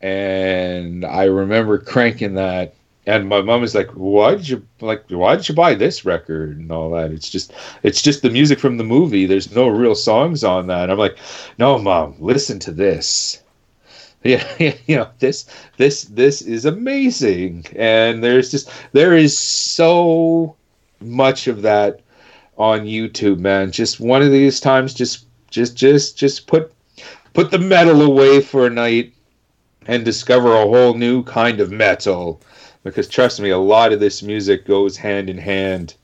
and i remember cranking that and my mom is like, "Why did you like? Why did you buy this record and all that? It's just, it's just the music from the movie. There's no real songs on that." And I'm like, "No, mom, listen to this. Yeah, you know this, this, this is amazing." And there's just there is so much of that on YouTube, man. Just one of these times, just, just, just, just put put the metal away for a night and discover a whole new kind of metal because trust me a lot of this music goes hand in hand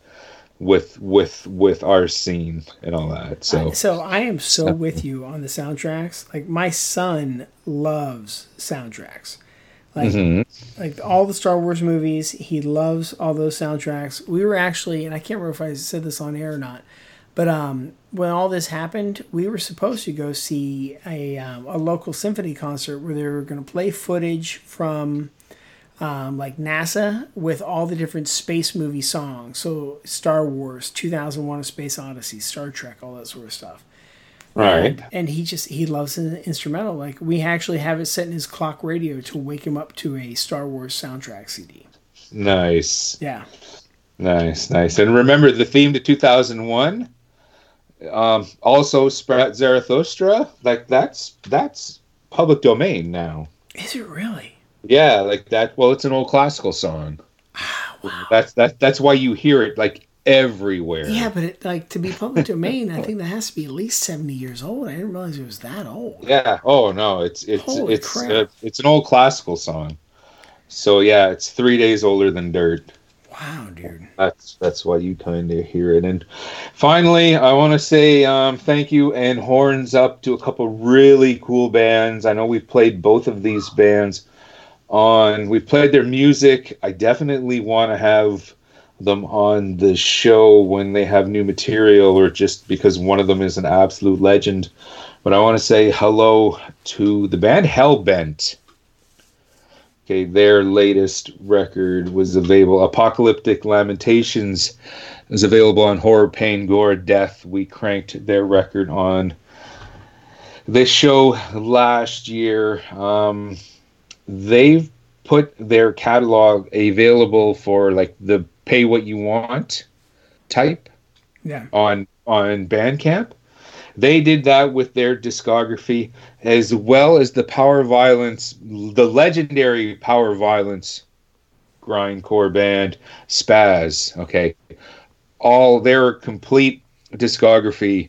with with with our scene and all that so So I am so with you on the soundtracks. Like my son loves soundtracks. Like Mhm. like all the Star Wars movies, he loves all those soundtracks. We were actually, and I can't remember if I said this on air or not, but um, when all this happened, we were supposed to go see a um, a local symphony concert where they were going to play footage from um, like NASA with all the different space movie songs. So Star Wars, 2001: A Space Odyssey, Star Trek, all that sort of stuff. right And he just he loves an instrumental. Like we actually have it set in his clock radio to wake him up to a Star Wars soundtrack CD. nice Yeah. nice nice and remember the theme to 2001 um also Sprach Zarathustra like that's that's public domain now Is it really? Yeah like that well it's an old classical song that's that that's why you hear it like everywhere Yeah, but it, like to be public domain, I think that has to be at least seventy years old. I didn't realize it was that old. Yeah. Oh no, it's it's Holy it's uh, it's an old classical song. So yeah, it's three days older than dirt. Wow, dude. That's that's why you kind of hear it. And finally, I want to say um, thank you and horns up to a couple really cool bands. I know we've played both of these bands on. We've played their music. I definitely want to have them on the show when they have new material, or just because one of them is an absolute legend. But I want to say hello to the band Hell Bent. Okay, their latest record was available. Apocalyptic Lamentations is available on Horror, Pain, Gore, Death. We cranked their record on this show last year. Um, they've put their catalog available for like the pay what you want type Yeah. on on Bandcamp. They did that with their discography as well as the Power Violence, the legendary Power Violence grindcore band Spazz. Okay, all their complete discography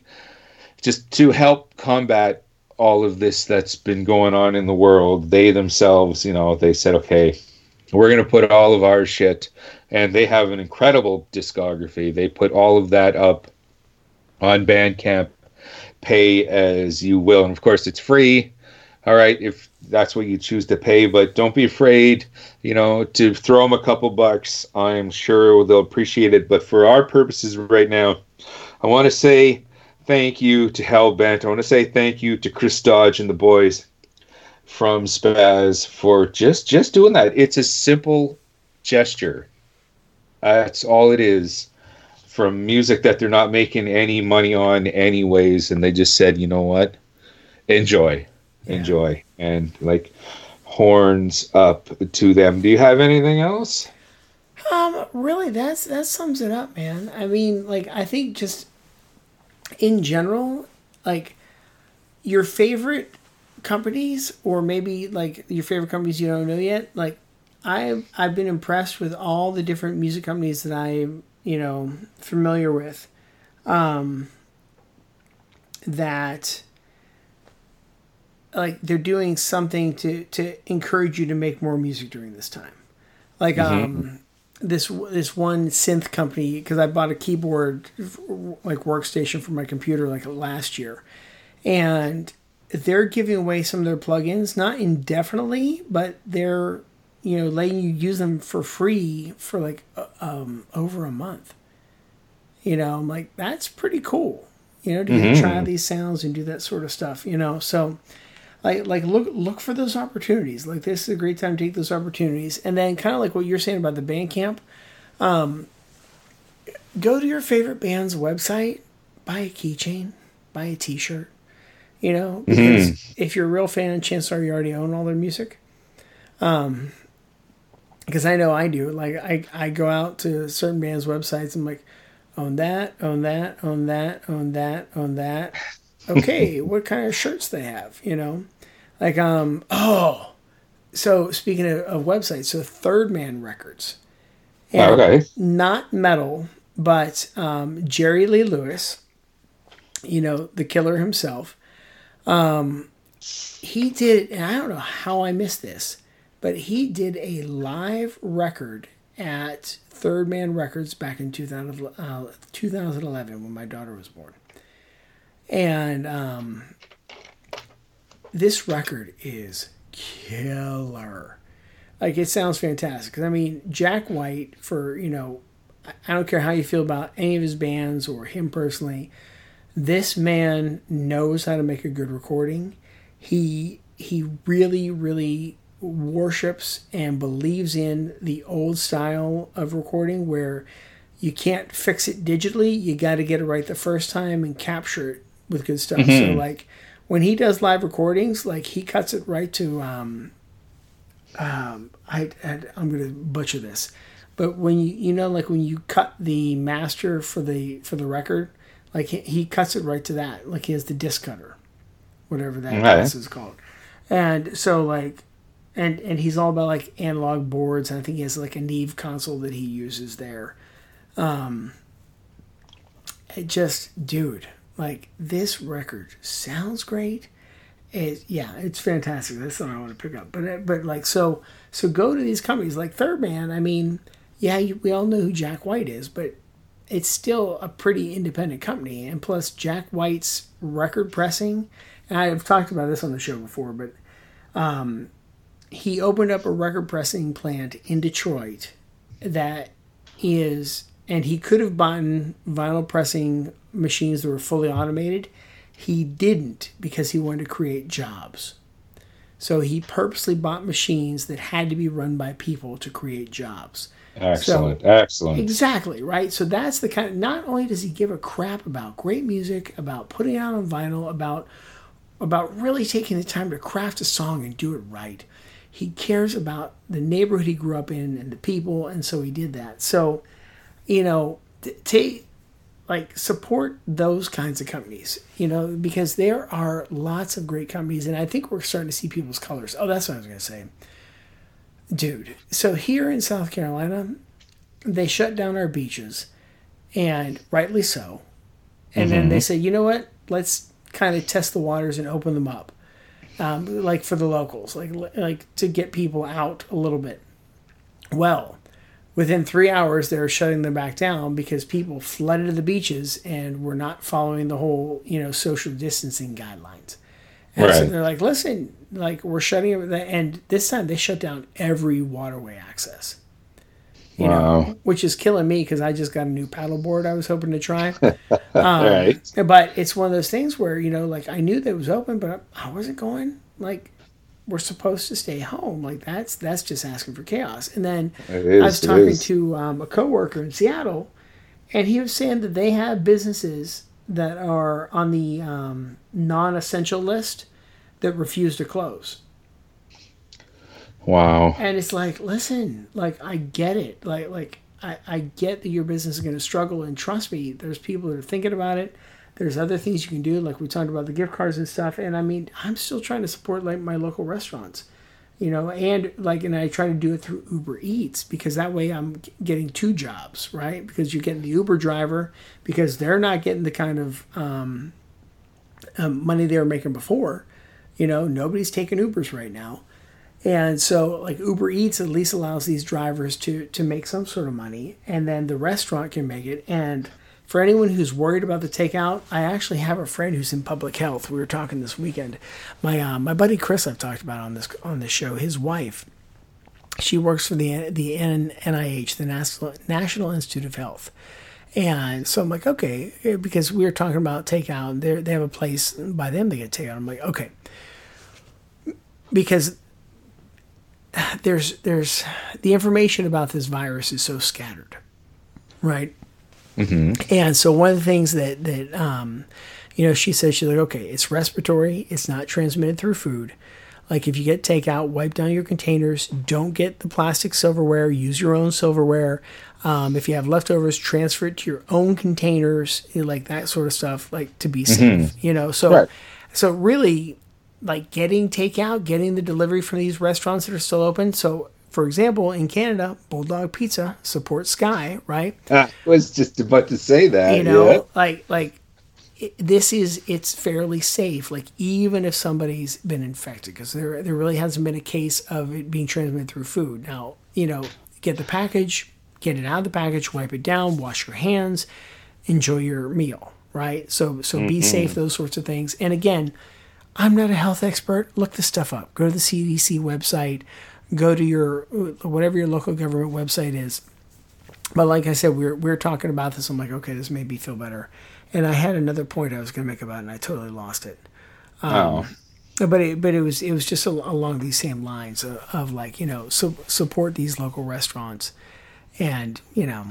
just to help combat all of this that's been going on in the world. They themselves, you know, they said, okay, we're going to put all of our shit, and they have an incredible discography. They put all of that up on Bandcamp, pay as you will, and of course it's free. All right, if that's what you choose to pay, but don't be afraid, you know, to throw them a couple bucks. I'm sure they'll appreciate it. But for our purposes right now, I want to say thank you to Hell Bent. I want to say thank you to Chris Dodge and the boys from Spazz for just just doing that. It's a simple gesture. That's all it is from music that they're not making any money on anyways and they just said, "You know what? Enjoy. Enjoy." And like horns up to them. Do you have anything else? Um, really, that's that sums it up, man. I mean, like, I think just in general, like your favorite companies, or maybe like your favorite companies you don't know yet. Like, I've I've been impressed with all the different music companies that I'm you know familiar with. Um, that like they're doing something to to encourage you to make more music during this time. Like um this this one synth company because I bought a keyboard like workstation for my computer like last year, and they're giving away some of their plugins not indefinitely, but they're you know letting you use them for free for like uh, um, over a month. You know, I'm like that's pretty cool. You know, to Mhm. try these sounds and do that sort of stuff. You know, so like like look look for those opportunities. Like this is a great time to take those opportunities, and then kind of like what you're saying about the band camp. Um, go to your favorite band's website, buy a keychain, buy a T-shirt. You know, because Mhm. if you're a real fan, chances are you already own all their music. Um, because I know I do. Like I, I go out to certain bands' websites. I'm like, own that, own that, own that, own that, own that. Okay, what kind of shirts they have? You know, like um oh, so speaking of, of websites, so Third Man Records, Oh, okay. not metal, but um, Jerry Lee Lewis, you know, the killer himself. Um, he did, and I don't know how I missed this, but he did a live record at Third Man Records back in 2000, uh, 2011 when my daughter was born. And um, this record is killer. Like it sounds fantastic. I mean, Jack White for you know, I- don't care how you feel about any of his bands or him personally. This man knows how to make a good recording. He he really really worships and believes in the old style of recording where you can't fix it digitally. You got to get it right the first time and capture it with good stuff. So mm-hmm. like when he does live recordings, like he cuts it right to um, um, I, I I'm gonna butcher this, but when you you know like when you cut the master for the for the record, like he, he cuts it right to that. Like he has the disc cutter, whatever that process is called, and so like. And, and he's all about like analog boards. And I think he has like a Neve console that he uses there. Um, it just, dude, like this record sounds great. It, yeah, it's fantastic. That's something I want to pick up. But uh, but like so so go to these companies like Third Man. I mean, yeah, we all know who Jack White is, but it's still a pretty independent company. And plus, Jack White's record pressing. And I've talked about this on the show before, but um, he opened up a record pressing plant in Detroit that is, and he could have bought vinyl pressing machines that were fully automated. He didn't because he wanted to create jobs. So he purposely bought machines that had to be run by people to create jobs. Excellent. Excellent. Exactly, right? So that's the kind not only does he give a crap about great music, about putting it out on vinyl, about about really taking the time to craft a song and do it right. He cares about the neighborhood he grew up in and the people, and so he did that. So, you know, take like support those kinds of companies, you know, because there are lots of great companies, and I think we're starting to see people's colors. Oh, that's what I was gonna say, dude. So here in South Carolina, they shut down our beaches, and rightly so. And then they say, you know what? Let's kind of test the waters and open them up, um, like for the locals, like like to get people out a little bit. Well, within three hours, they were shutting them back down because people flooded the beaches and were not following the whole you know social distancing guidelines. And so they're like, listen, like we're shutting it, and this time they shut down every waterway access you Wow. know, which is killing me because I just got a new paddleboard I was hoping to try. All um, right. But it's one of those things where you know, like I knew that it was open, but I wasn't going. Like we're supposed to stay home. Like that's that's just asking for chaos. And then is, I was talking to um, a coworker in Seattle, and he was saying that they have businesses that are on the um, non-essential list that refuse to close. Wow. And it's like, listen, like I get it. Like like I, I get that your business is gonna struggle and trust me, there's people that are thinking about it. There's other things you can do, like we talked about the gift cards and stuff. And I mean, I'm still trying to support like my local restaurants. You know, and like and I try to do it through Uber Eats because that way I'm getting two jobs, right? Because you're getting the Uber driver because they're not getting the kind of um, um, money they were making before. You know, nobody's taking Ubers right now. And so, like Uber Eats at least allows these drivers to to make some sort of money, and then the restaurant can make it. And for anyone who's worried about the takeout, I actually have a friend who's in public health. We were talking this weekend. My uh, my buddy Chris, I've talked about on this on this show. His wife, she works for the the NIH, the National National Institute of Health. And so I'm like, okay, eh, because we were talking about takeout. They they have a place by them to get takeout. I'm like, okay, because there's there's the information about this virus is so scattered, right? And so one of the things that that um, you know, she says she's like, okay, it's respiratory, it's not transmitted through food. Like if you get takeout, wipe down your containers. Don't get the plastic silverware. Use your own silverware. Um, if you have leftovers, transfer it to your own containers, you know, like that sort of stuff, like to be safe. You know, so Right. so really, like getting takeout, getting the delivery from these restaurants that are still open. So, for example, in Canada, Bulldog Pizza supports Sky, right? I was just about to say that. you know yeah. like like it, this is it's fairly safe like even if somebody's been infected because there there really hasn't been a case of it being transmitted through food now you know get the package get it out of the package wipe it down wash your hands enjoy your meal right so so be mm-hmm. safe those sorts of things and again i'm not a health expert look this stuff up go to the cdc website go to your whatever your local government website is but like I said, we're we were talking about this. I'm like, okay, this made me feel better. And I had another point I was going to make about it, and I totally lost it. Um, oh. But it, but it was it was just al- along these same lines of, of like you know su- support these local restaurants, and you know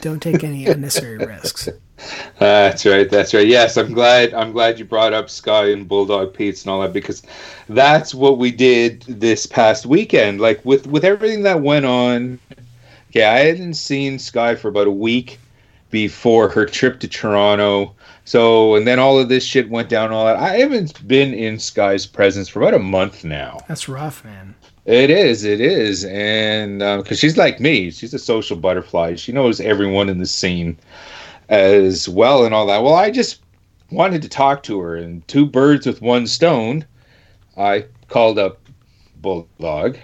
don't take any unnecessary risks. That's right. That's right. Yes, I'm glad. I'm glad you brought up Sky and Bulldog Pete's and all that because that's what we did this past weekend. Like with with everything that went on. Okay, I hadn't seen Sky for about a week before her trip to Toronto. So and then all of this shit went down. and All that. I haven't been in Sky's presence for about a month now. That's rough, man. It is, it is, and because she's like me, she's a social butterfly. She knows everyone in the scene as well, and all that. Well, I just wanted to talk to her, and two birds with one stone. I called up Bulldog.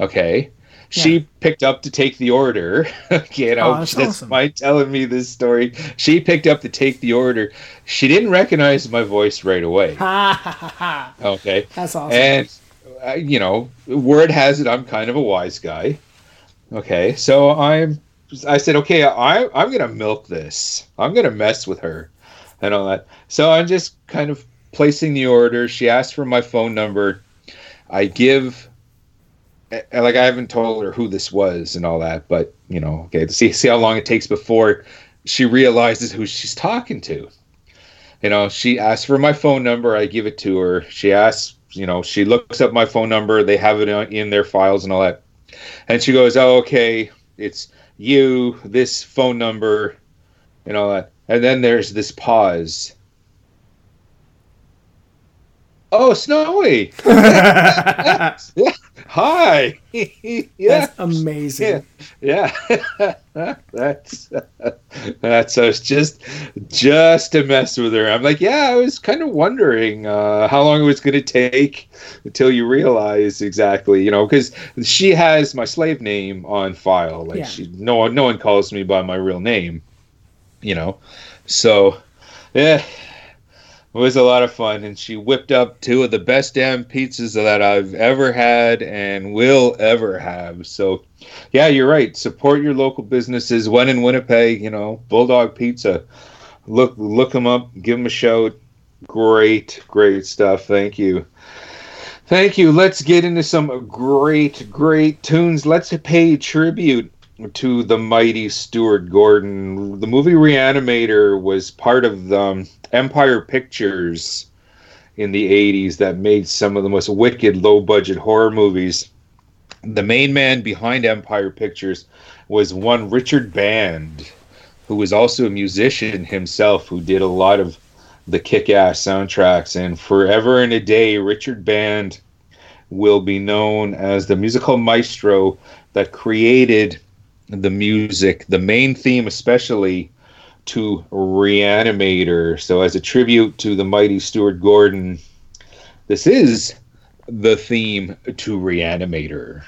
Okay, she picked up to take the order. you know, Oh, that's that's awesome. my telling me this story. She picked up to take the order. She didn't recognize my voice right away. Okay. That's awesome. And uh, you know, word has it I'm kind of a wise guy. Okay, so I'm. I said, okay, I I'm gonna milk this. I'm gonna mess with her, and all that. So I'm just kind of placing the order. She asked for my phone number. I give. eh, Like I haven't told her who this was and all that, but you know, okay, see see how long it takes before she realizes who she's talking to you know, she asks for my phone number. I give it to her. She asks, you know, she looks up my phone number. They have it in- their files and all that. And she goes, oh, okay, it's you, this phone number, and all that. And then there's this pause. Oh, Snowy. Hi. yeah. That's amazing. Yeah, yeah. that's that's so it's just just to mess with her. I'm like, yeah, I was kind of wondering uh, how long it was going to take until you realize exactly, you know, because she has my slave name on file. Like Yeah. she, no one, no one calls me by my real name, you know. So, yeah, it was a lot of fun, and she whipped up two of the best damn pizzas that I've ever had and will ever have. So, yeah, you're right. Support your local businesses. When in Winnipeg, you know, Bulldog Pizza. Look, look them up. Give them a shout. Great, great stuff. Thank you. Thank you. Let's get into some great, great tunes. Let's pay tribute to the mighty Stuart Gordon. The movie Reanimator was part of um, Empire Pictures in the 80s that made some of the most wicked low budget horror movies. The main man behind Empire Pictures was one Richard Band, who was also a musician himself, who did a lot of the kick ass soundtracks. And forever and a day, Richard Band will be known as the musical maestro that created the music, the main theme, especially to Reanimator. So, as a tribute to the mighty Stuart Gordon, this is the theme to Reanimator.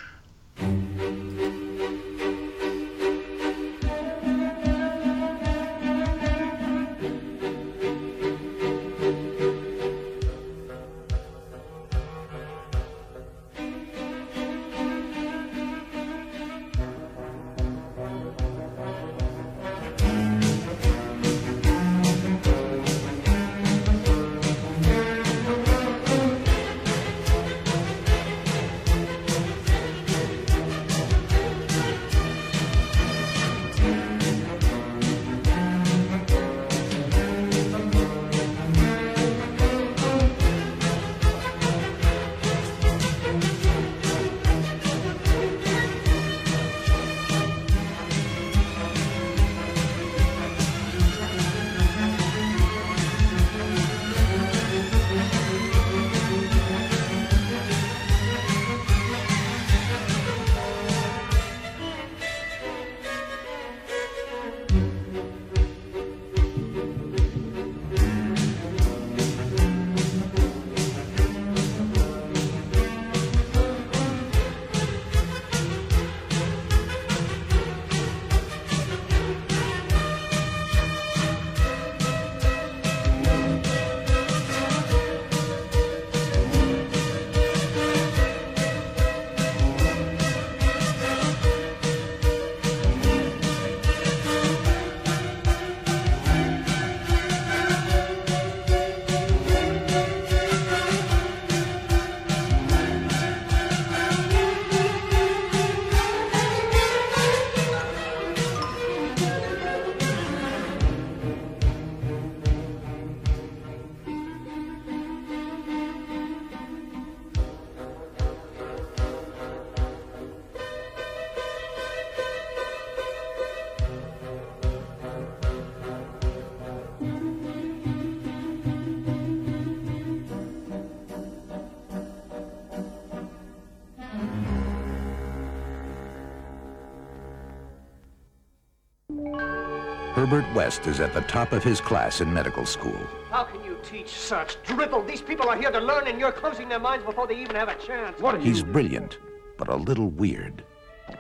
West is at the top of his class in medical school. How can you teach such drivel? These people are here to learn, and you're closing their minds before they even have a chance. What are He's brilliant, but a little weird.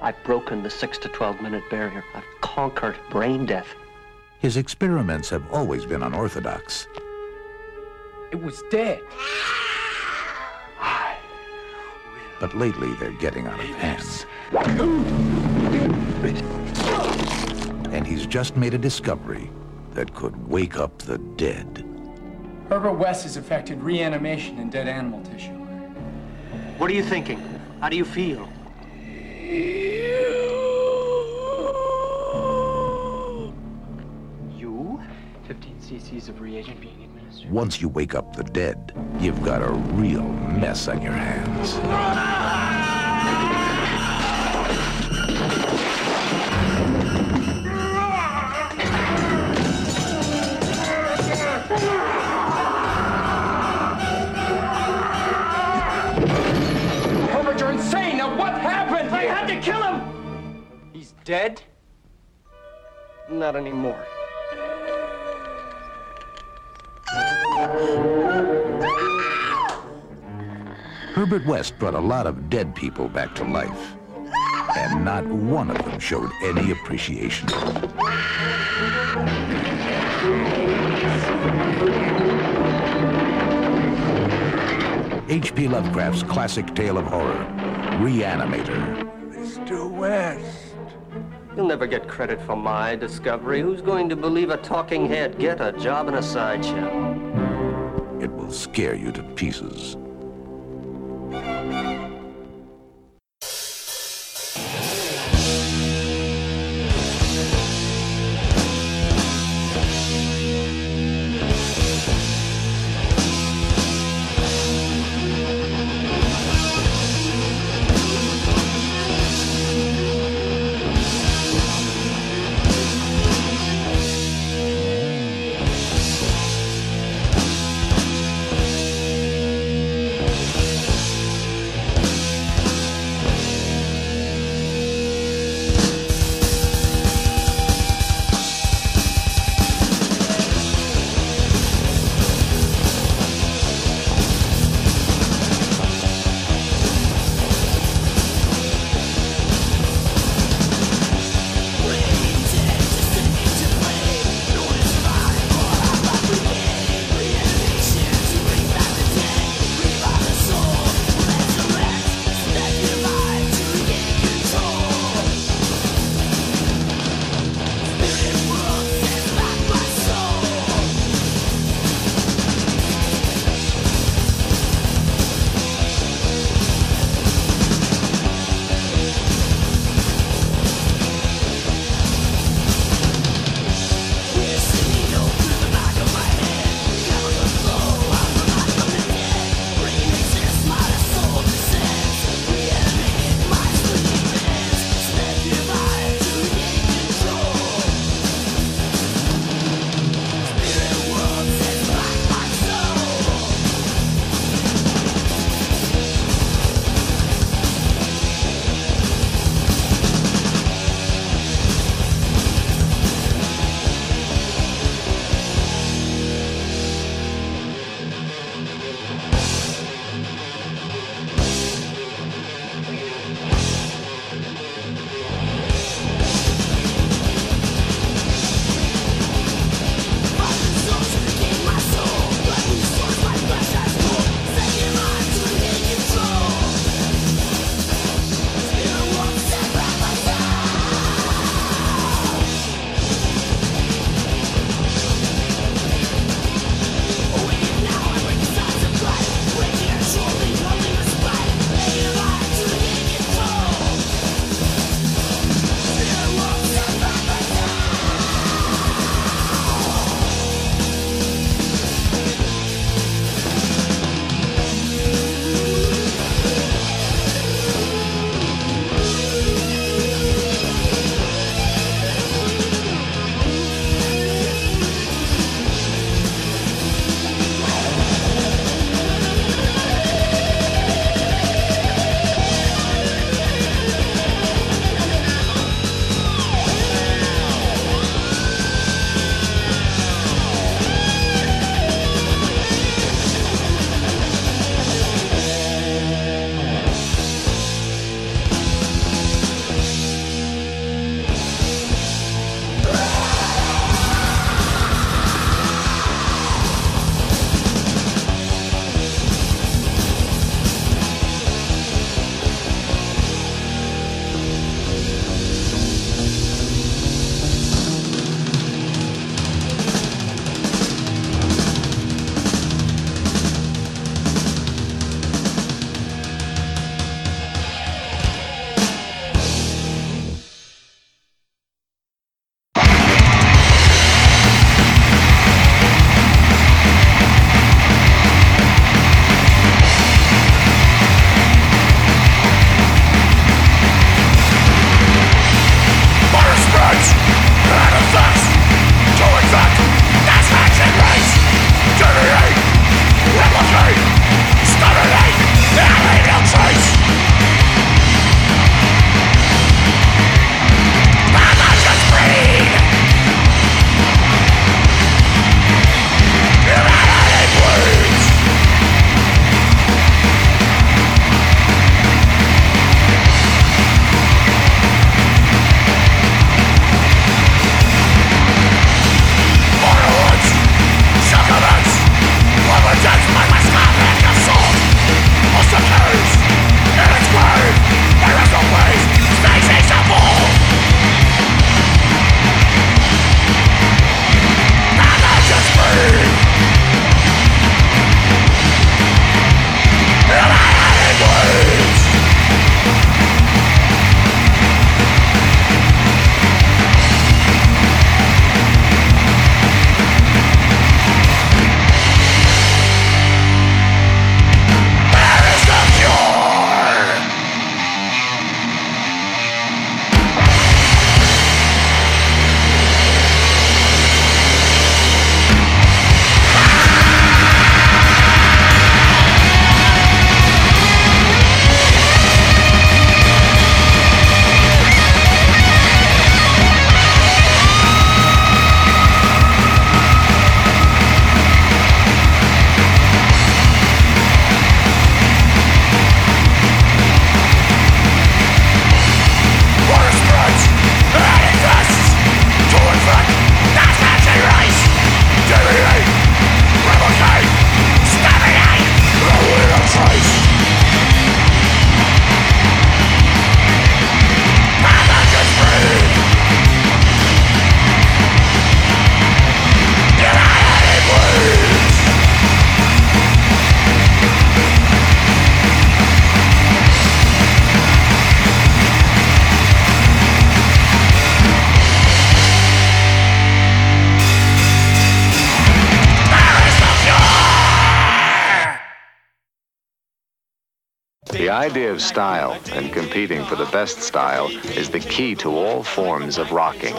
I've broken the 6 to 12 minute barrier. I've conquered brain death. His experiments have always been unorthodox. It was dead. But lately they're getting out of hand. And he's just made a discovery that could wake up the dead. Herbert West has affected reanimation in dead animal tissue. What are you thinking? How do you feel? You? 15 cc's of reagent being administered. Once you wake up the dead, you've got a real mess on your hands. Dead? Not anymore. Herbert West brought a lot of dead people back to life. And not one of them showed any appreciation. H.P. Lovecraft's classic tale of horror, Reanimator. Mr. West. You'll never get credit for my discovery. Who's going to believe a talking head? Get a job in a sideshow. It will scare you to pieces. Idea of style and competing for the best style is the key to all forms of rocking.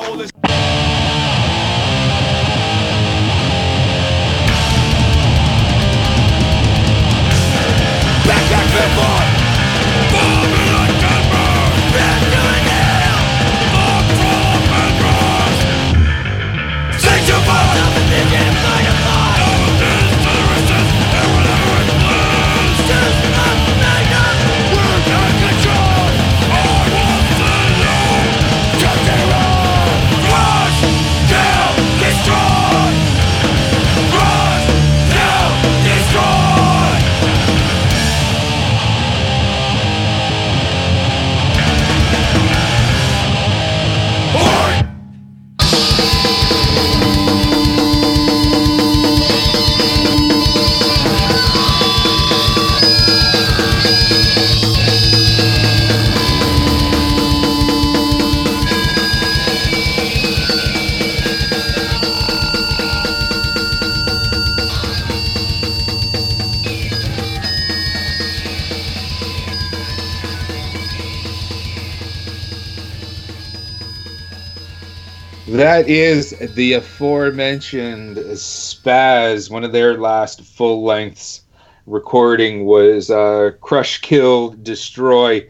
That is the aforementioned Spazz. One of their last full lengths recording was uh, Crush, Kill, Destroy.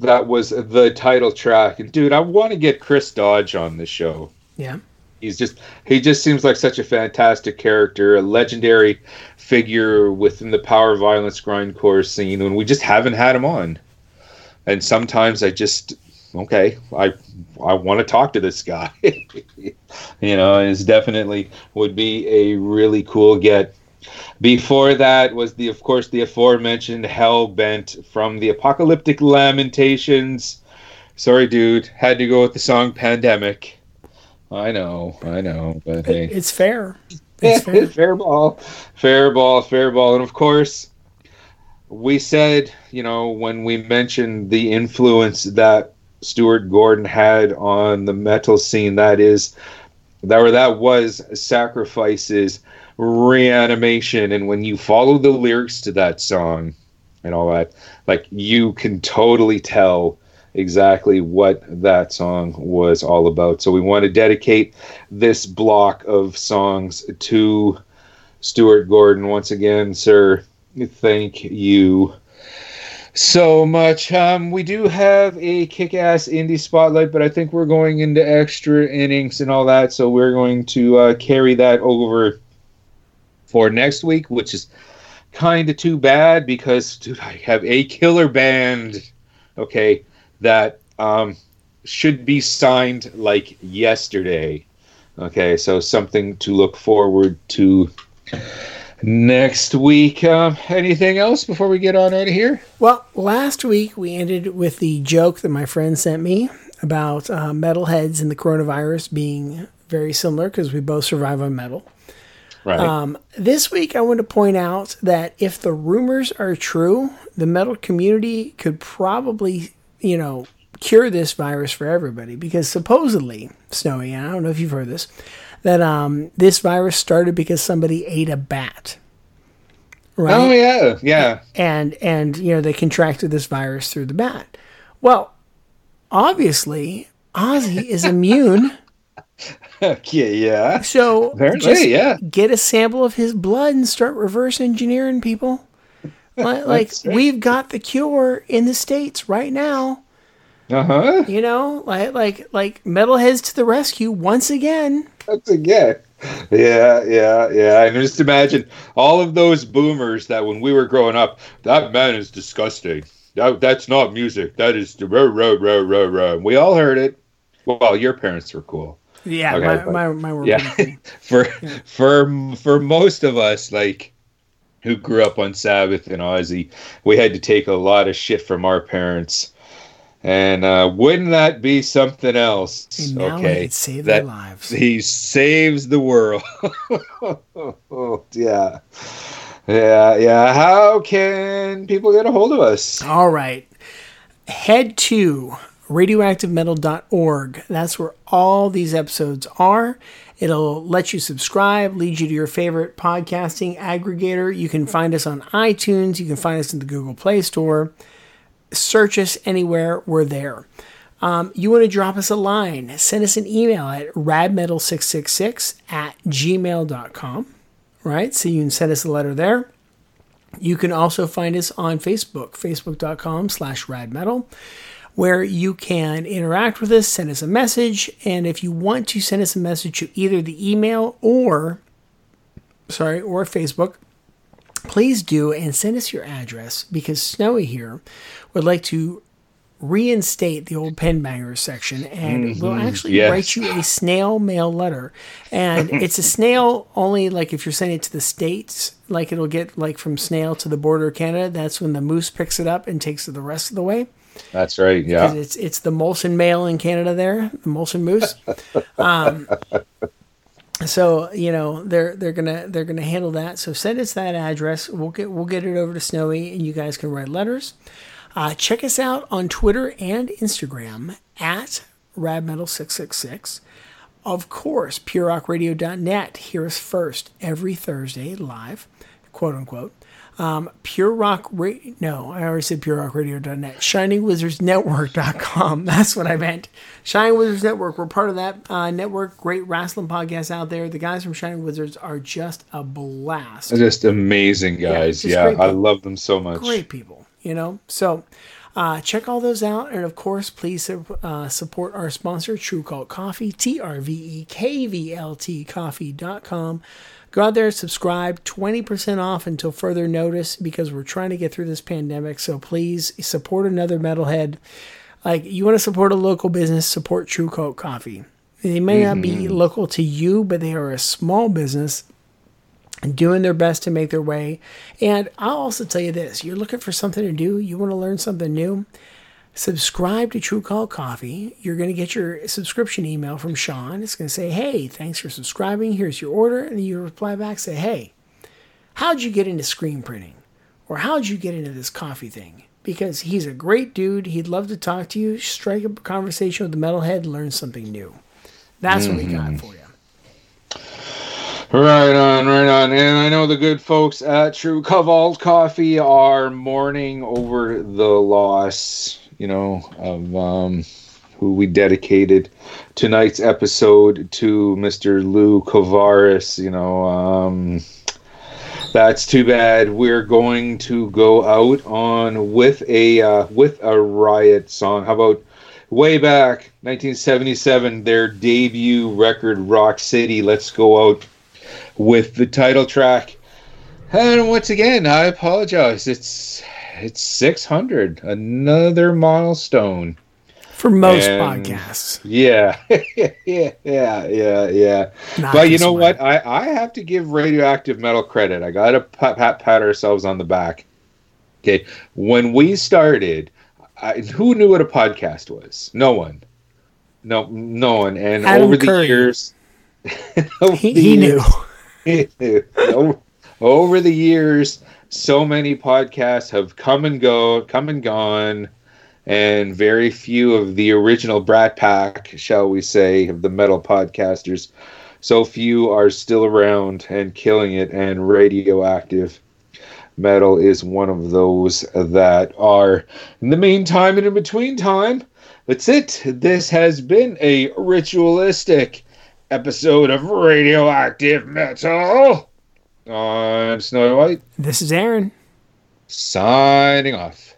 That was the title track. And dude, I want to get Chris Dodge on the show. Yeah. He's just he just seems like such a fantastic character, a legendary figure within the power violence grindcore scene, and we just haven't had him on. And sometimes I just okay, I I want to talk to this guy. you know, it's definitely would be a really cool get. Before that was the of course the aforementioned Hell Bent from the Apocalyptic Lamentations. Sorry, dude, had to go with the song Pandemic. I know, I know, but hey, It's fair. it's fair. fair ball, fair ball, fair ball, and of course, we said, you know, when we mentioned the influence that Stuart Gordon had on the metal scene, that is, that or that was sacrifices, reanimation, and when you follow the lyrics to that song and all that, like you can totally tell exactly what that song was all about. So we want to dedicate this block of songs to Stuart Gordon once again, sir. Thank you so much. Um, we do have a kick-ass indie spotlight, but I think we're going into extra innings and all that, so we're going to uh, carry that over for next week, which is kind of too bad because, dude, I have a killer band. Okay, that um, should be signed like yesterday. Okay, so something to look forward to next week. Um, anything else before we get on out of here? Well, last week we ended with the joke that my friend sent me about uh, metalheads and the coronavirus being very similar because we both survive on metal. Right. Um, this week, I want to point out that if the rumors are true, the metal community could probably, you know, cure this virus for everybody because supposedly, Snowy, and I don't know if you've heard this, that um, this virus started because somebody ate a bat. Right? Oh yeah, yeah. and and you know they contracted this virus through the bat. Well, obviously Ozzy is immune. yeah, yeah. So Apparently, just yeah. get a sample of his blood and start reverse engineering people. Like, like we've got the cure in the states right now. Uh huh. You know, like like like metalheads to the rescue once again. Once again. Yeah, yeah, yeah. And just imagine all of those boomers that when we were growing up, that man is disgusting. That, that's not music. That is the row, row, row, row, row. We all heard it. Well, your parents were cool. Yeah, Okay, my, but- my my were yeah for for for most of us like who grew up on sabbath and ozzy we had to take a lot of shit from our parents and uh, wouldn't that be something else And now okay he'd save that their lives. he saves the world yeah yeah yeah how can people get a hold of us All right. Head to radioactivemetal.org. That's where all these episodes are. It'll let you subscribe, lead you to your favorite podcasting aggregator. You can find us on iTunes, you can find us in the Google Play Store. Search us anywhere, we're there. Um, you want to drop us a line, send us an email at radmetal666 at gmail.com, right? So you can send us a letter there. You can also find us on Facebook, facebook.com slash radmetal, where you can interact with us, send us a message, and if you want to send us a message to either the email or, sorry, or Facebook, please do and send us your address because Snowy here would like to reinstate the old pen bangers section and Mhm. we'll actually Yes. write you a snail mail letter and it's a snail only like if you're sending it to the states like it'll get like from snail to the border of canada that's when the moose picks it up and takes it the rest of the way That's right Yeah. it's it's the Molson mail in Canada there, the Molson Moose. um, so you know they're they're gonna they're gonna handle that. So send us that address. We'll get we'll get it over to Snowy, and you guys can write letters. Uh, check us out on Twitter and Instagram at radmetal666. Of course, purerockradio.net. Hear us first every Thursday live, quote unquote. Um, Pure Rock Radio. No, I already said PureRockRadio.net. ShiningWizardsNetwork.com. That's what I meant. Shining Wizards Network. We're part of that uh, network. Great wrestling podcast out there. The guys from Shining Wizards are just a blast. They're just amazing guys. just Yeah, I love them so much. Great people, you know. So uh, check all those out, and of course, please uh, support our sponsor, Trve Kvlt Coffee, T R V E K V L T Coffee.com. Go out there, subscribe, 20% off until further notice because we're trying to get through this pandemic. So please support another metalhead. Like, you want to support a local business, support Trve Kvlt Coffee. They may not be Mhm. local to you, but they are a small business doing their best to make their way. And I'll also tell you this you're looking for something to do, you want to learn something new, subscribe to Trve Kvlt Coffee. You're going to get your subscription email from Sean. It's going to say, hey, thanks for subscribing. Here's your order. And you reply back, say, hey, how'd you get into screen printing? Or how'd you get into this coffee thing? Because he's a great dude. He'd love to talk to you, strike up a conversation with the metalhead, learn something new. That's what we got Mhm. for you. Right on, right on. And I know the good folks at Trve Kvlt Coffee are mourning over the loss, you know, of um, who we dedicated tonight's episode to Mr. Lou Kouvaris. You know, um, that's too bad. We're going to go out on with a uh, with a riot song. How about way back 1977, their debut record, Rock City. Let's go out with the title track. And once again, I apologize. It's it's 600, another milestone For most And- podcasts. Yeah, yeah, yeah, yeah, yeah. Not but you know one. what? I I have to give Radioactive Metal credit. I gotta pat pat, pat ourselves on the back. Okay, when we started, I, who knew what a podcast was? No one. No, no one. And Adam over the years, over He- the he years- he knew. over, the years, so many podcasts have come and go, come and gone, and very few of the original Brat Pack, shall we say, of the metal podcasters. So few are still around and killing it, and radioactive metal is one of those that are. In the meantime and in between time, that's it. This has been a ritualistic episode of Radioactive Metal. I'm Snowy White, This is Aaron. signing off.